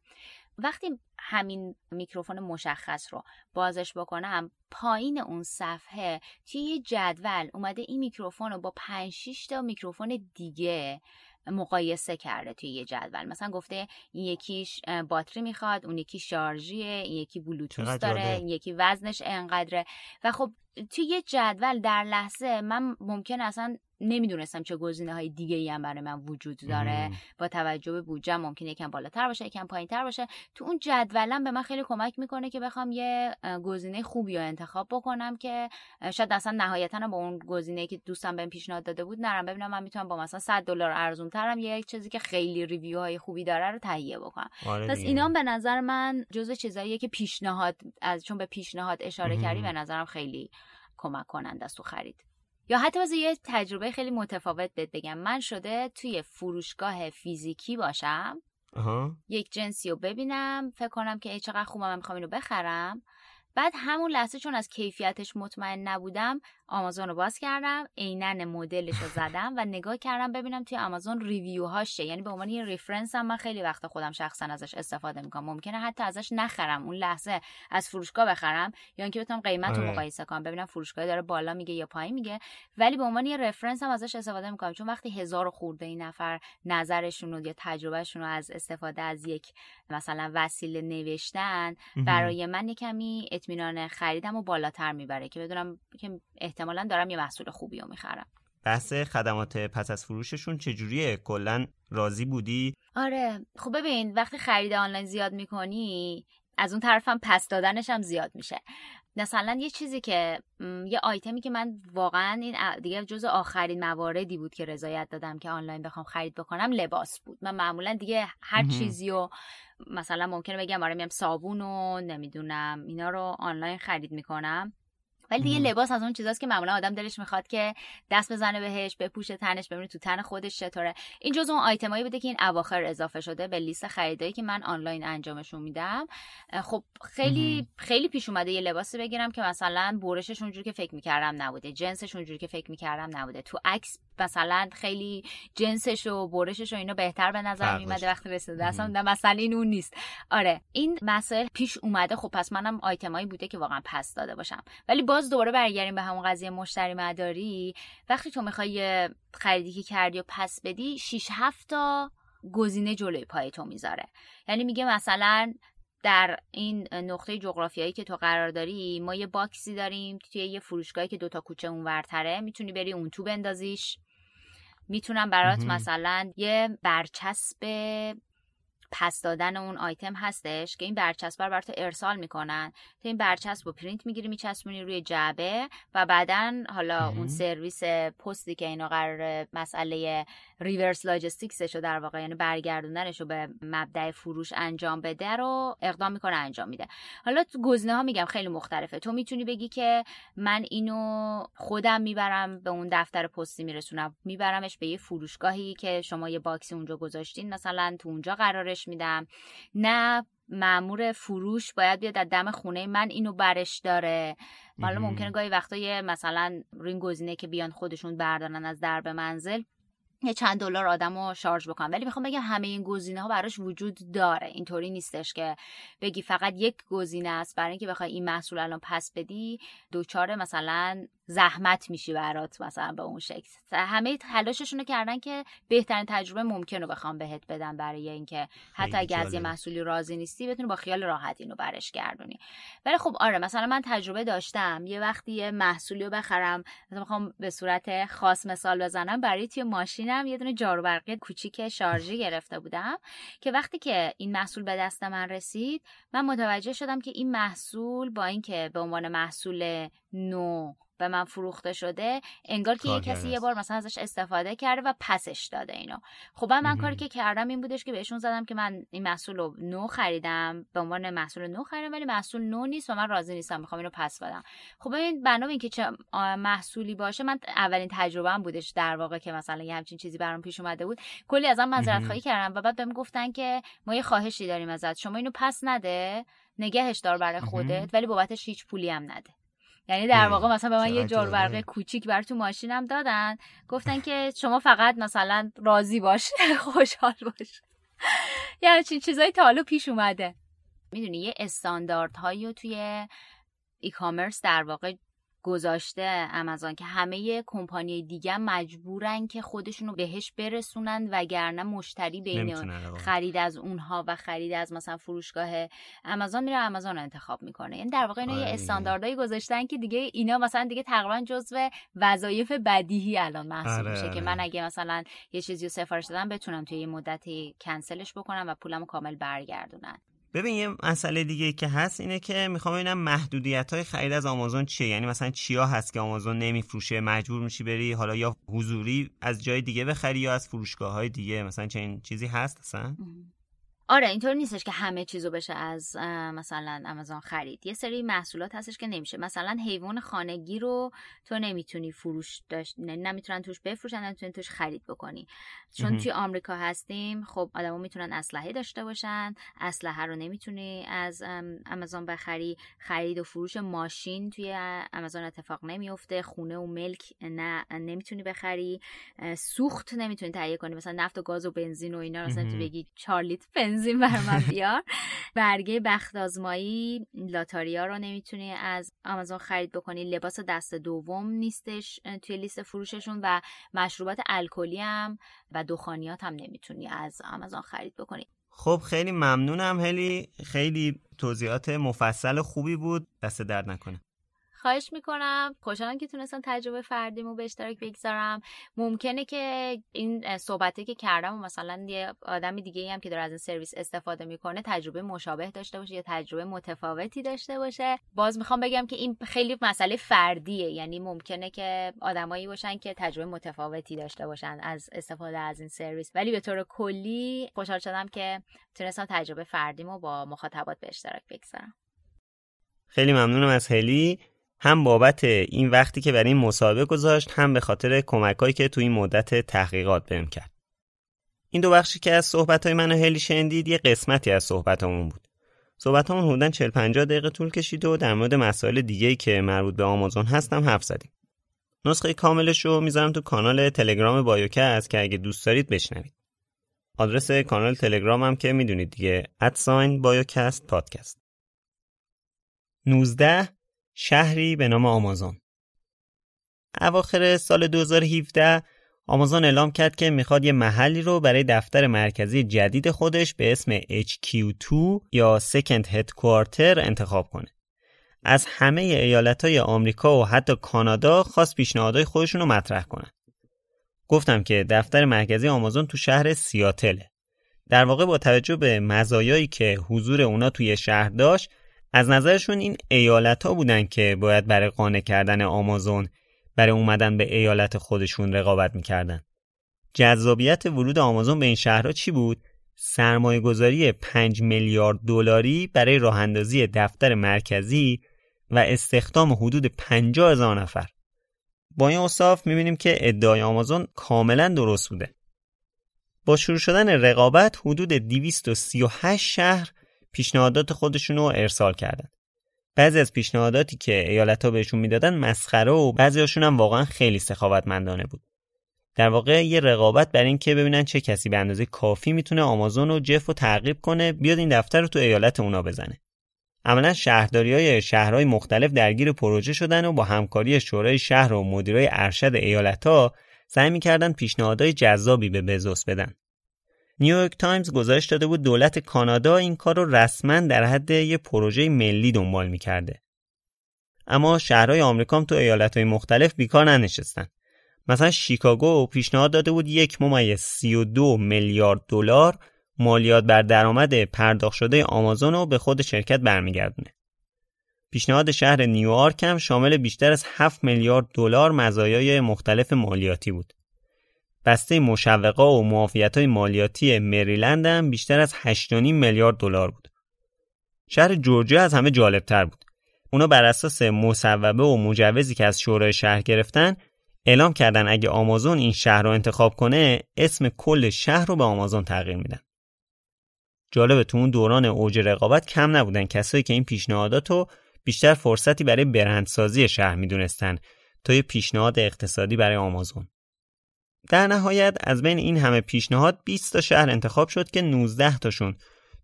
وقتی همین میکروفون مشخص رو بازش بکنم پایین اون صفحه توی یه جدول اومده این میکروفون رو با 5 6 تا میکروفون دیگه مقایسه کرده توی یه جدول. مثلا گفته این یکیش باتری می‌خواد اون یکی شارژیه این یکی بلوتوث داره این یکی وزنش انقدره. و خب توی یه جدول در لحظه من ممکن اصلا نمی‌دونستم چه گزینه های دیگه ای هم برای من وجود داره با توجه به بودجه ممکنه یکم بالاتر باشه یکم پایین تر باشه. تو اون جدولم به من خیلی کمک می‌کنه که بخوام یه گزینه خوبی رو انتخاب بکنم که شاید اصلا نهایتا با اون گزینه که دوستم بهم پیشنهاد داده بود نرم. ببینم من می‌تونم با مثلا 100 دلار ارزون ترم یه چیزی که خیلی ریویو های خوبی داره رو تهیه بکنم. آره پس اینا به نظر من جزء چیزاییه که پیشنهاد از چون به پیشنهاد اشاره کردی به نظرم خیلی کمک کننده است تو خرید. یا حتی واسه یه تجربه خیلی متفاوت بهت بگم. من شده توی فروشگاه فیزیکی باشم. یک جنسی رو ببینم فکر کنم که چقدر خوبه من می‌خوام اینو بخرم. بعد همون لحظه چون از کیفیتش مطمئن نبودم آمازون رو باز کردم عینا مدلش رو زدم و نگاه کردم ببینم توی آمازون review هاشه یعنی به عنوان یه reference هم من خیلی وقت خودم شخصا ازش استفاده می‌کنم. ممکنه حتی ازش نخرم اون لحظه از فروشگاه بخرم یا اینکه بتونم قیمت رو آره. مقایسه کنم. ببینم فروشگاه داره بالا میگه یا پایین میگه. ولی به عنوان یه رفرنس هم ازش استفاده می‌کنم. چون وقتی هزار خورده این نفر نظرشون رو یا تجربهشون رو از استفاده از یک مثلا وسیله نوشتن برای من کمی اطمینان خریدم و بالاتر می‌بره که بدونم که احتمالا دارم یه محصول خوبی رو می‌خرم. بحث خدمات پس از فروششون چجوریه؟ کلا راضی بودی؟ آره خب ببین وقتی خرید آنلاین زیاد می‌کنی از اون طرفم پس دادنش هم زیاد میشه. مثلا یه چیزی که یه آیتمی که من واقعا این دیگه جز آخرین مواردی بود که رضایت دادم که آنلاین بخوام خرید بکنم لباس بود. من معمولا دیگه هر چیزی رو مثلا ممکنه بگم آره میام صابون و نمی‌دونم اینا رو آنلاین خرید می‌کنم. ولی دیگه لباس از اون چیزاست که معمولا آدم دلش می‌خواد که دست بزنه بهش بپوشه تنش ببینه تو تن خودش چطوره. این جزء اون آیتمایی بوده که این اواخر اضافه شده به لیست خریدایی که من آنلاین انجامشون میدم. خب خیلی خیلی پیش اومده یه لباسی بگیرم که مثلا برشش اونجوری که فکر می‌کردم نبوده جنسش اونجوری که فکر می‌کردم نبوده. تو عکس مثلا خیلی جنسش و برشش و اینا بهتر به نظر میومده وقتی رسیده. دستم نه مثلا این اون نیست. آره این مسائل پیش اومده. خب پس منم آیتمایی بوده که واقعا پس داده باشم. ولی باز دوباره برگردیم به همون قضیه مشتری مداری. وقتی تو می‌خوای خریدی که کردی و پس بدی 6 7 تا گزینه جلوی پای تو می‌ذاره. یعنی میگه مثلا در این نقطه جغرافیایی که تو قرار داری ما یه باکسی داریم توی یه فروشگاهی که دوتا کوچه اونورتره. می‌تونی بری اون تو بندازیش. می‌تونم برات مثلا یه برچسب پس دادن اون آیتم هستش که این برچسب رو برات ارسال می‌کنن. تو این برچسب رو پرینت می‌گیری میچسبونی روی جعبه و بعدا حالا اون سرویس پستی که اینو قراره مسئله reverse logistics ش رو در واقع یعنی برگردوندنش رو به مبدأ فروش انجام بده رو اقدام می‌کنه انجام میده. حالا تو گزینه ها میگم خیلی مختلفه. تو می‌تونی بگی که من اینو خودم می‌برم به اون دفتر پستی میرسونم. میبرمش به یه فروشگاهی که شما یه box ی اونجا گذاشتین مثلا تو اونجا قرارش میدم. نه معمور فروش باید بیاد از دم خونه من اینو برش داره. حالا ممکنه گاهی وقتا یه مثلا روی گزینه که بیان خودشون بردارن از درب منزل یه چند دلار آدم رو شارژ بکنم. ولی می‌خوام بگم همه این گزینه ها براش وجود داره. اینطوری نیستش که بگی فقط یک گزینه است برای اینکه بخوای این محصول الان پس بدی دوچار مثلا زحمت میشی برات مثلا به اون شکل. همه تلاششون رو کردن که بهترین تجربه ممکن رو بخوام بهت بدن برای اینکه حتی اگه از یه محصولی راضی نیستی بتونی با خیال راحت اینو برش گردونی. ولی خب آره مثلا من تجربه داشتم. یه وقتی یه محصولی رو بخرم مثلا می‌خوام به صورت خاص مثال بزنم برای توی ماشینم یه دونه جارو برقی کوچیک شارژی گرفته بودم که وقتی که این محصول به دست من رسید من متوجه شدم که این محصول با اینکه به عنوان محصول نو به من فروخته شده انگار که یه کسی یه بار مثلا ازش استفاده کرده و پسش داده اینو. خب من کاری که کردم این بودش که بهشون زدم که من این محصول رو نو خریدم. به عنوان محصول نو خریدم ولی محصول نو نیست و من راضی نیستم می‌خوام اینو پس بدم. خب ببین بنا اینکه چه محصولی باشه من اولین تجربه بودش در واقع که مثلا یه همچین چیزی برام پیش اومده بود. کلی ازم معذرت خواهی کردم و بعد بهم گفتن که ما یه خواهشی داریم ازت شما اینو پس نده نگهش دار برای خودت ولی بابتش هیچ پولی هم نده. یعنی در واقع مثلا به من یه جور برقه کوچیک بر تو ماشینم دادن. گفتن که شما فقط مثلا راضی باش خوشحال باش. یه همچین چیزایی تا حالا پیش اومده. می‌دونی یه استانداردهایی رو توی ای کامرس در واقع گذاشته آمازون که همه کمپانی دیگه مجبورن که خودشونو بهش برسونن وگرنه مشتری بین خرید از اونها و خرید از مثلا فروشگاه آمازون میره آمازون رو انتخاب می‌کنه یعنی در واقع اینا یه آره. استانداردهایی گذاشتن که دیگه اینا مثلا دیگه تقریبا جزو وظایف بدیهی الان محسوب آره، میشه که آره. من اگه مثلا یه چیزی رو سفارش دادم بتونم توی یه مدتی کنسلش بکنم و پولمو کامل برگردونن ببین یه مسئله دیگه که هست اینه که می‌خوام ببینم محدودیت های خرید از آمازون چیه. یعنی مثلا چیا هست که آمازون نمیفروشه مجبور میشی بری حالا یا حضوری از جای دیگه بخری یا از فروشگاه های دیگه. مثلا چه چیزی هست اصلا؟ آره اینطور نیستش که همه چیزو بشه از مثلا آمازون خرید. یه سری محصولات هستش که نمیشه. مثلا حیوان خانگی رو تو نمی‌تونی فروش داشت نه- نمی‌تونن توش بفروشن نمی‌تونی توش خرید بکنی. چون. توی آمریکا هستیم خب آدما می‌تونن اسلحه داشته باشن. اسلحه رو نمی‌تونی از آمازون بخری. خرید و فروش ماشین توی آمازون اتفاق نمیفته. خونه و ملک نه نمی‌تونی بخری. سوخت نمی‌تونی تهیه کنی. مثلا نفت و گاز و بنزین و اینا رو مثلا تو. بگی 4 لیتر بنزین بر من بیار. برگه بخت آزمایی لاتاریا رو نمی‌تونی از آمازون خرید بکنی. لباس دست دوم نیستش توی لیست فروششون و مشروبات الکلی هم و دخانیات هم نمی‌تونی از آمازون خرید بکنی. خب خیلی ممنونم. هلی خیلی توضیحات مفصل خوبی بود. دست درد نکنه. خواهش می‌کنم. خوشحالم که تونستم تجربه فردیمو به اشتراک بگذارم. ممکنه که این صحبته که کردم و مثلا یه آدم دیگه هم که داره از این سرویس استفاده می‌کنه تجربه مشابه داشته باشه یا تجربه متفاوتی داشته باشه. باز می‌خوام بگم که این خیلی مسئله فردیه. یعنی ممکنه که آدمایی باشن که تجربه متفاوتی داشته باشن از استفاده از این سرویس. ولی به طور کلی خوشحال شدم که تونستم تجربه فردیمو با مخاطبات به اشتراک بگذارم. خیلی ممنونم از هلی هم بابت این وقتی که برای این مصاحبه گذاشت هم به خاطر کمکایی که تو این مدت تحقیقات بهم کرد. این دو بخشی که از صحبت های من هلی شنیدید یه قسمتی از صحبتامون بود. صحبتامون حدوداً 40 50 دقیقه طول کشید و در مورد مسائل دیگه‌ای که مربوط به آمازون هستم حرف زدیم. نسخه کاملش رو می‌ذارم تو کانال تلگرام بایوکست که اگه دوست دارید بشنوید. آدرس کانال تلگرامم که می‌دونید دیگه ادساین بایوکست پادکست 19 شهری به نام آمازون اواخر سال 2017 آمازون اعلام کرد که می‌خواد یه محلی رو برای دفتر مرکزی جدید خودش به اسم HQ2 یا Second Headquarter انتخاب کنه. از همه ایالتهای آمریکا و حتی کانادا خواست پیشنهادهای خودشون رو مطرح کنن. گفتم که دفتر مرکزی آمازون تو شهر سیاتله. در واقع با توجه به مزایایی که حضور اونا توی شهر داشت از نظرشون این ایالت ها بودن که باید برای قانع کردن آمازون برای اومدن به ایالت خودشون رقابت می‌کردن. جذابیت ورود آمازون به این شهرها چی بود؟ سرمایه گذاری 5 میلیارد دلاری برای راه اندازی دفتر مرکزی و استخدام حدود 50 هزار نفر. با این اصاف می‌بینیم که ادعای آمازون کاملا درست بوده. با شروع شدن رقابت حدود 238 شهر پیشنهادات خودشون رو ارسال کردن. بعضی از پیشنهاداتی که ایالت ها بهشون می‌دادن مسخره و بعضی هاشون هم واقعا خیلی سخاوتمندانه بود. در واقع یه رقابت برای این که ببینن چه کسی به اندازه کافی می‌تونه آمازون و جف رو تعقیب کنه بیاد این دفتر رو تو ایالت اونا بزنه. عملا شهرداری های شهرهای مختلف درگیر پروژه شدن و با همکاری شورای شهر و مدیرای ارشد ایالت ها سعی می‌کردن پیشنهادهای جذابی به بزوس بدن. نیویورک تایمز گزارش داده بود دولت کانادا این کار رو رسما در حد یه پروژه ملی دنبال می‌کرده. اما شهرهای آمریکا تو ایالتهای مختلف بیکار ننشستن. مثلا شیکاگو پیشنهاد داده بود یک ممیز 32 میلیارد دلار مالیات بر درآمد پرداخت شده آمازون رو به خود شرکت برمیگردونه. پیشنهاد شهر نیویورک هم شامل بیشتر از 7 میلیارد دلار مزایای مختلف مالیاتی بود. بسته مشوقا و معافیت‌های مالیاتی مریلند هم بیشتر از 8.5 میلیارد دلار بود. شهر جورجیا از همه جالبتر بود. اونا بر اساس مصوبه و مجوزی که از شورای شهر گرفتن اعلام کردن اگه آمازون این شهر رو انتخاب کنه اسم کل شهر رو به آمازون تغییر میدن. جالبه تو اون دوران اوج رقابت کم نبودن کسایی که این پیشنهادات رو بیشتر فرصتی برای برندسازی شهر می‌دونستن تا یه پیشنهاد اقتصادی برای آمازون. در نهایت از بین این همه پیشنهاد 20 تا شهر انتخاب شد که 19 تاشون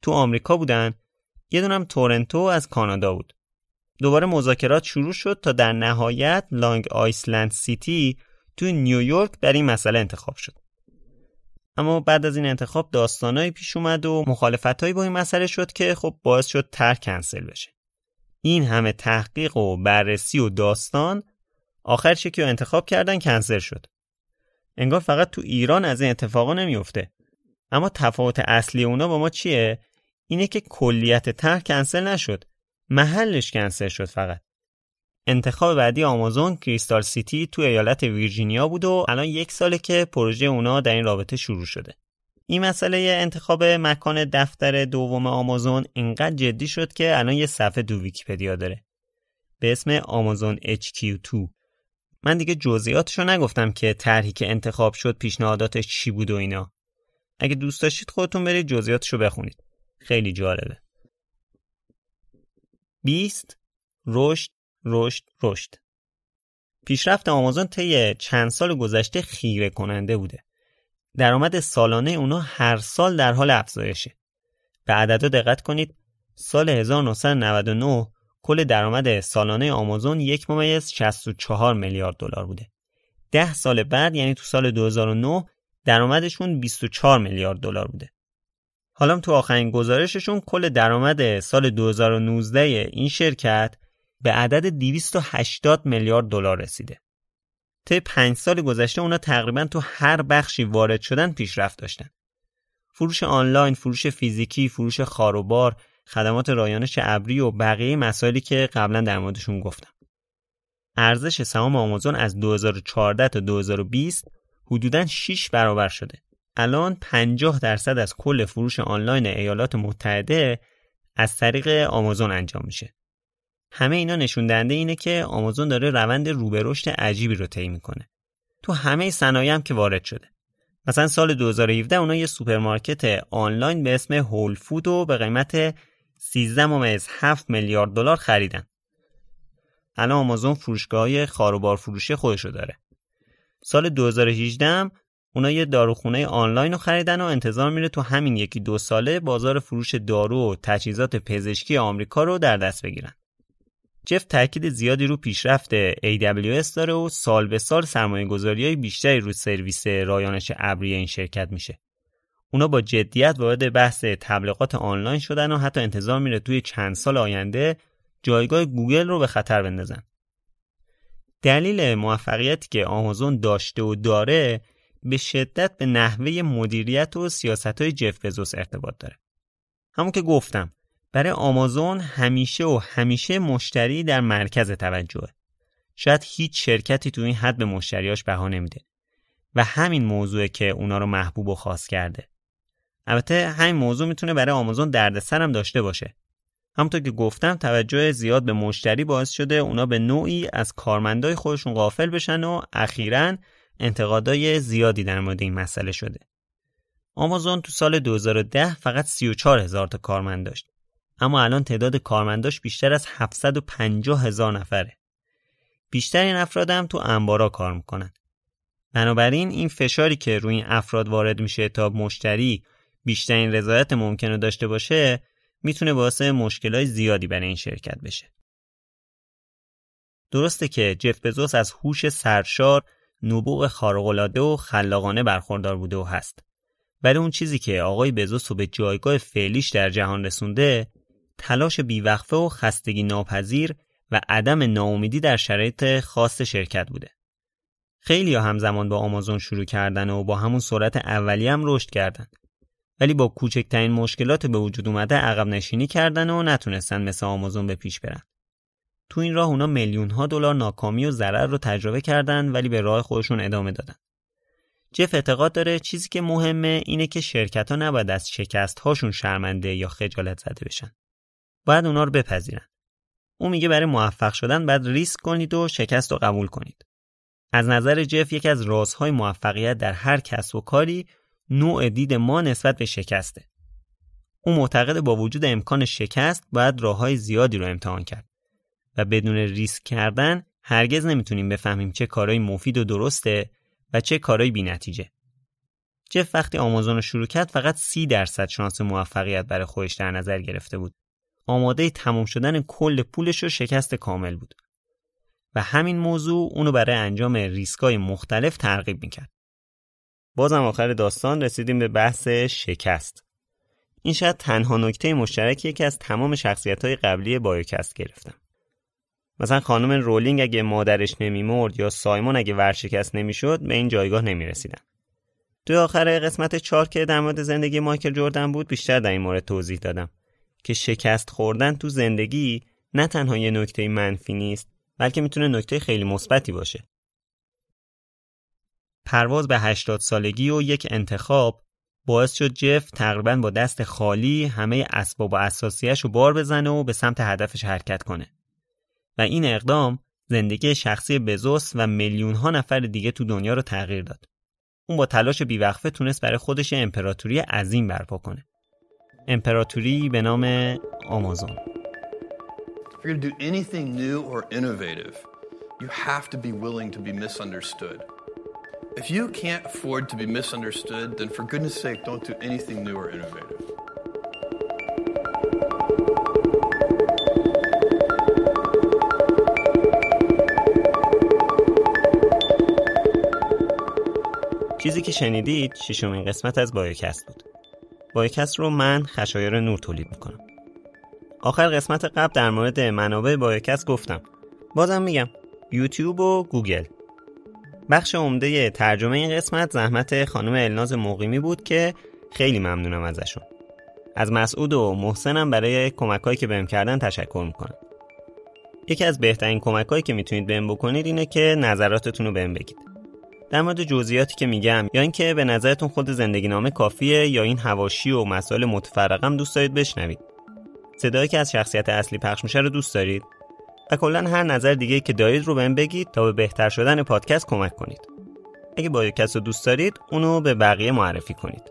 تو آمریکا بودن یه دونم تورنتو از کانادا بود دوباره مذاکرات شروع شد تا در نهایت لانگ آیسلند سیتی تو نیویورک بر این مسئله انتخاب شد. اما بعد از این انتخاب داستانایی پیش اومد و مخالفتهایی با این مسئله شد که خب باعث شد تر کنسل بشه. این همه تحقیق و بررسی و داستان آخر که انتخاب کردن کنسل شد. انگار فقط تو ایران از این اتفاقا نمیفته. اما تفاوت اصلی اونا با ما چیه؟ اینه که کلیت طرح کنسل نشد. محلش کنسل شد فقط. انتخاب بعدی آمازون کریستال سیتی تو ایالت ویرجینیا بود و الان یک ساله که پروژه اونا در این رابطه شروع شده. این مسئله انتخاب مکان دفتر دوم آمازون اینقدر جدی شد که الان یه صفحه تو ویکیپدیا داره. به اسم آمازون HQ2 من دیگه جزئیاتشو نگفتم که طرحی که انتخاب شد پیشنهاداتش چی بود و اینا. اگه دوست داشتید خودتون برید جزئیاتشو بخونید. خیلی جالبه. 20 رشد رشد رشد. پیشرفت آمازون طی چند سال گذشته خیره کننده بوده. درآمد سالانه اونا هر سال در حال افزایشه. به عددا دقت کنید سال 1999 کل درآمد سالانه آمازون یک ممیز 64 میلیارد دلار بوده. ده سال بعد یعنی تو سال 2009 درآمدشون 24 میلیارد دلار بوده. حالا تو آخرین گزارششون کل درآمد سال 2019 این شرکت به عدد 280 میلیارد دلار رسیده. طی پنج سال گذشته اونا تقریبا تو هر بخشی وارد شدن پیشرفت داشتن. فروش آنلاین، فروش فیزیکی، فروش خاروبار، خدمات رایانش ابری و بقیه مسائلی که قبلا در موردشون گفتم. ارزش سهام آمازون از 2014 تا 2020 حدوداً 6 برابر شده. الان 50 درصد از کل فروش آنلاین ایالات متحده از طریق آمازون انجام میشه. همه اینا نشون دهنده اینه که آمازون داره روند روبه رشد عجیبی رو طی می‌کنه. تو همه صنایع هم که وارد شده. مثلا سال 2017 اونا یه سوپرمارکت آنلاین به اسم Whole Food رو به قیمت 13 ممیز 7 میلیارد دلار خریدن. الان آمازون فروشگاه خواربار فروشی خودشو داره. سال 2018 هم اونا یه داروخونه آنلاین رو خریدن و انتظار میره تو همین یکی دو ساله بازار فروش دارو و تجهیزات پزشکی آمریکا رو در دست بگیرن. جف تاکید زیادی رو پیشرفت AWS داره و سال به سال سرمایه گذاری های بیشتری رو سرویس رایانش ابری این شرکت میشه. اونا با جدیت وارد بحث تبلیغات آنلاین شدن و حتی انتظار میره توی چند سال آینده جایگاه گوگل رو به خطر بندازن. دلیل موفقیتی که آمازون داشته و داره به شدت به نحوه مدیریت و سیاست های جف بزوس ارتباط داره. همون که گفتم برای آمازون همیشه و همیشه مشتری در مرکز توجهه. شاید هیچ شرکتی تو این حد به مشتریاش بها نمیده و همین موضوع که اونا رو محبوب و خاص کرده. البته همین موضوع می‌تونه برای آمازون دردسر هم داشته باشه. همونطور که گفتم توجه زیاد به مشتری باعث شده اونا به نوعی از کارمندای خودشون غافل بشن و اخیرا انتقادای زیادی در مورد این مسئله شده. آمازون تو سال 2010 فقط 34 هزار تا کارمند داشت. اما الان تعداد کارمنداش بیشتر از 750 هزار نفره. بیشتر این افراد هم تو انبارا کار می‌کنن. بنابراین این فشاری که روی این افراد وارد میشه تا مشتری بیشترین رضایت ممکنه داشته باشه می‌تونه باعث مشکلات زیادی برای این شرکت بشه. درسته که جف بزوس از هوش سرشار، نبوغ خارق‌العاده و خلاقانه برخوردار بوده و هست. ولی اون چیزی که آقای بزوس رو به جایگاه فعلیش در جهان رسونده، تلاش بیوقفه و خستگی ناپذیر و عدم ناامیدی در شرایط خاص شرکت بوده. خیلی ها همزمان با آمازون شروع کردن و با همون سرعت اولی هم رشد کردن. ولی با کوچکترین مشکلات به وجود اومده عقب نشینی کردن و نتونستن مثل آمازون به پیش برن. تو این راه اونا میلیون ها دلار ناکامی و ضرر رو تجربه کردن ولی به راه خودشون ادامه دادن. جف اعتقاد داره چیزی که مهمه اینه که شرکت ها نباید از شکست هاشون شرمنده یا خجالت زده بشن. باید اونا رو بپذیرن. او میگه برای موفق شدن باید ریسک کنید و شکست رو قبول کنید. از نظر جف یکی از رازهای موفقیت در هر کسب و کاری نوع دید ما نسبت به شکسته. او معتقد با وجود امکان شکست باید راه های زیادی رو امتحان کرد و بدون ریسک کردن هرگز نمی‌تونیم بفهمیم چه کارهای مفید و درسته و چه کارهای بینتیجه. جف وقتی آمازون رو شروع کرد فقط سی درصد شانس موفقیت برای خودش در نظر گرفته بود. آماده تموم شدن کل پولش رو شکست کامل بود و همین موضوع اونو برای انجام ریسکای مختلف ترغیب می‌کرد. بازم آخر داستان رسیدیم به بحث شکست. این شاید تنها نکته مشترکیه که از تمام شخصیت های قبلی بایوکست گرفتم. مثلا خانم رولینگ اگه مادرش نمیمرد یا سایمون اگه ورشکست نمی‌شد به این جایگاه نمی‌رسیدن. توی آخر قسمت چهار که در مورد زندگی مایکل جردن بود بیشتر در این مورد توضیح دادم که شکست خوردن تو زندگی نه تنها یه نکته منفی نیست بلکه می‌تونه نکته خیلی مثبتی باشه. پرواز به 80 سالگی و یک انتخاب باعث شد جف تقریبا با دست خالی همه اسباب و اساسیش رو بار بزنه و به سمت هدفش حرکت کنه. و این اقدام زندگی شخصی بزوس و میلیون ها نفر دیگه تو دنیا رو تغییر داد. اون با تلاش بیوقفه تونست برای خودش امپراتوری عظیم برپا کنه. امپراتوری به نام آمازون. If you're do anything new or innovative, you have to be willing to be misunderstood. If you can't afford to be misunderstood, then for goodness sake, don't do anything new or innovative. چیزی که شنیدید ششمین قسمت از بایوکست بود. بایوکست رو من خشایار نور تولید می‌کنم. آخر قسمت قبل در مورد منابع بایوکست گفتم. بازم میگم یوتیوب و گوگل. بخش عمده ترجمه این قسمت زحمت خانم الناز مقیمی بود که خیلی ممنونم ازشون. از مسعود و محسنم برای کمکهایی که بهم کردن تشکر می‌کنم. یکی از بهترین کمکهایی که می‌تونید بهم بکنید اینه که نظراتتون رو بهم بگید. در مورد جزئیاتی که میگم یا اینکه به نظرتون خود زندگی نامه کافیه یا این هواشی و مسائل متفرقم دوست دارید بشنوید صدایی که از شخصیت اصلی پخش میشه رو دوست دارید کلا هر نظر دیگه که دارید رو بهم بگید تا به بهتر شدن پادکست کمک کنید اگه بایوکست رو دوست دارید اونو به بقیه معرفی کنید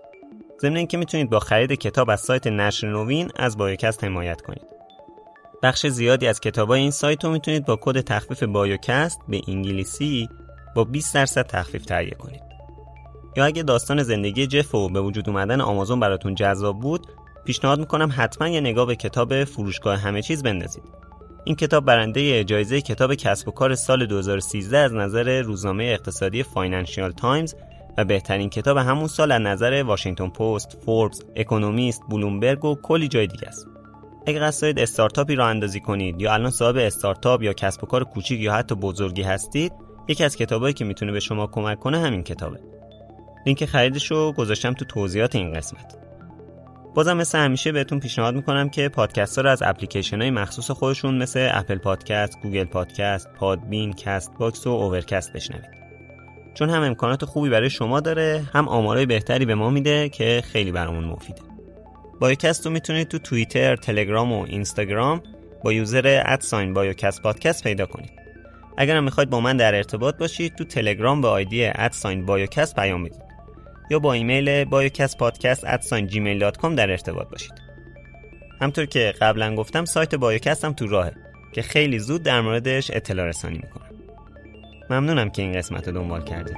ضمن اینکه می‌تونید با خرید کتاب از سایت نشر نوین از بایوکست حمایت کنید بخش زیادی از کتابای این سایت رو می‌تونید با کد تخفیف بایوکست به انگلیسی با 20 درصد تخفیف تهیه کنید. یا اگه داستان زندگی جف و به وجود اومدن آمازون براتون جذاب بود، پیشنهاد می‌کنم حتما یه نگاه به کتاب فروشگاه همه چیز بندازید. این کتاب برنده جایزه کتاب کسب و کار سال 2013 از نظر روزنامه اقتصادی فاینانشیال تایمز و بهترین کتاب همون سال از نظر واشنگتن پست، فوربس، اکونومیست، بلومبرگ و کلی جای دیگه است. اگه قصد دارید استارتاپی راه اندازی کنید یا الان صاحب استارتاپ یا کسب و کار کوچیک یا حتی بزرگی هستید یکی از کتابایی که می‌تونه به شما کمک کنه همین کتابه لینک خریدش رو گذاشتم تو توضیحات این قسمت بازم مثل همیشه بهتون پیشنهاد می‌کنم که پادکست ها رو از اپلیکیشن های مخصوص خودشون مثل Apple Podcast، Google Podcast، Podbean، Castbox و Overcast بشنوید. چون هم امکانات خوبی برای شما داره هم آمارای بهتری به ما میده که خیلی برامون مفیده. بایوکست رو می‌تونید تو توییتر، تلگرام و اینستاگرام با user at sign بایوکست پادکست پیدا کنید. اگر می‌خواید با من در ارتباط باشید تو تلگرام به آیدی ادساین بایوکست پیام بدید. یا با ایمیل جیمیل در ارتباط باشید. همطور که قبلا گفتم سایت بایوکست هم تو راهه که خیلی زود در موردش اطلاع رسانی می‌کنم. ممنونم که این قسمت رو دنبال کردید.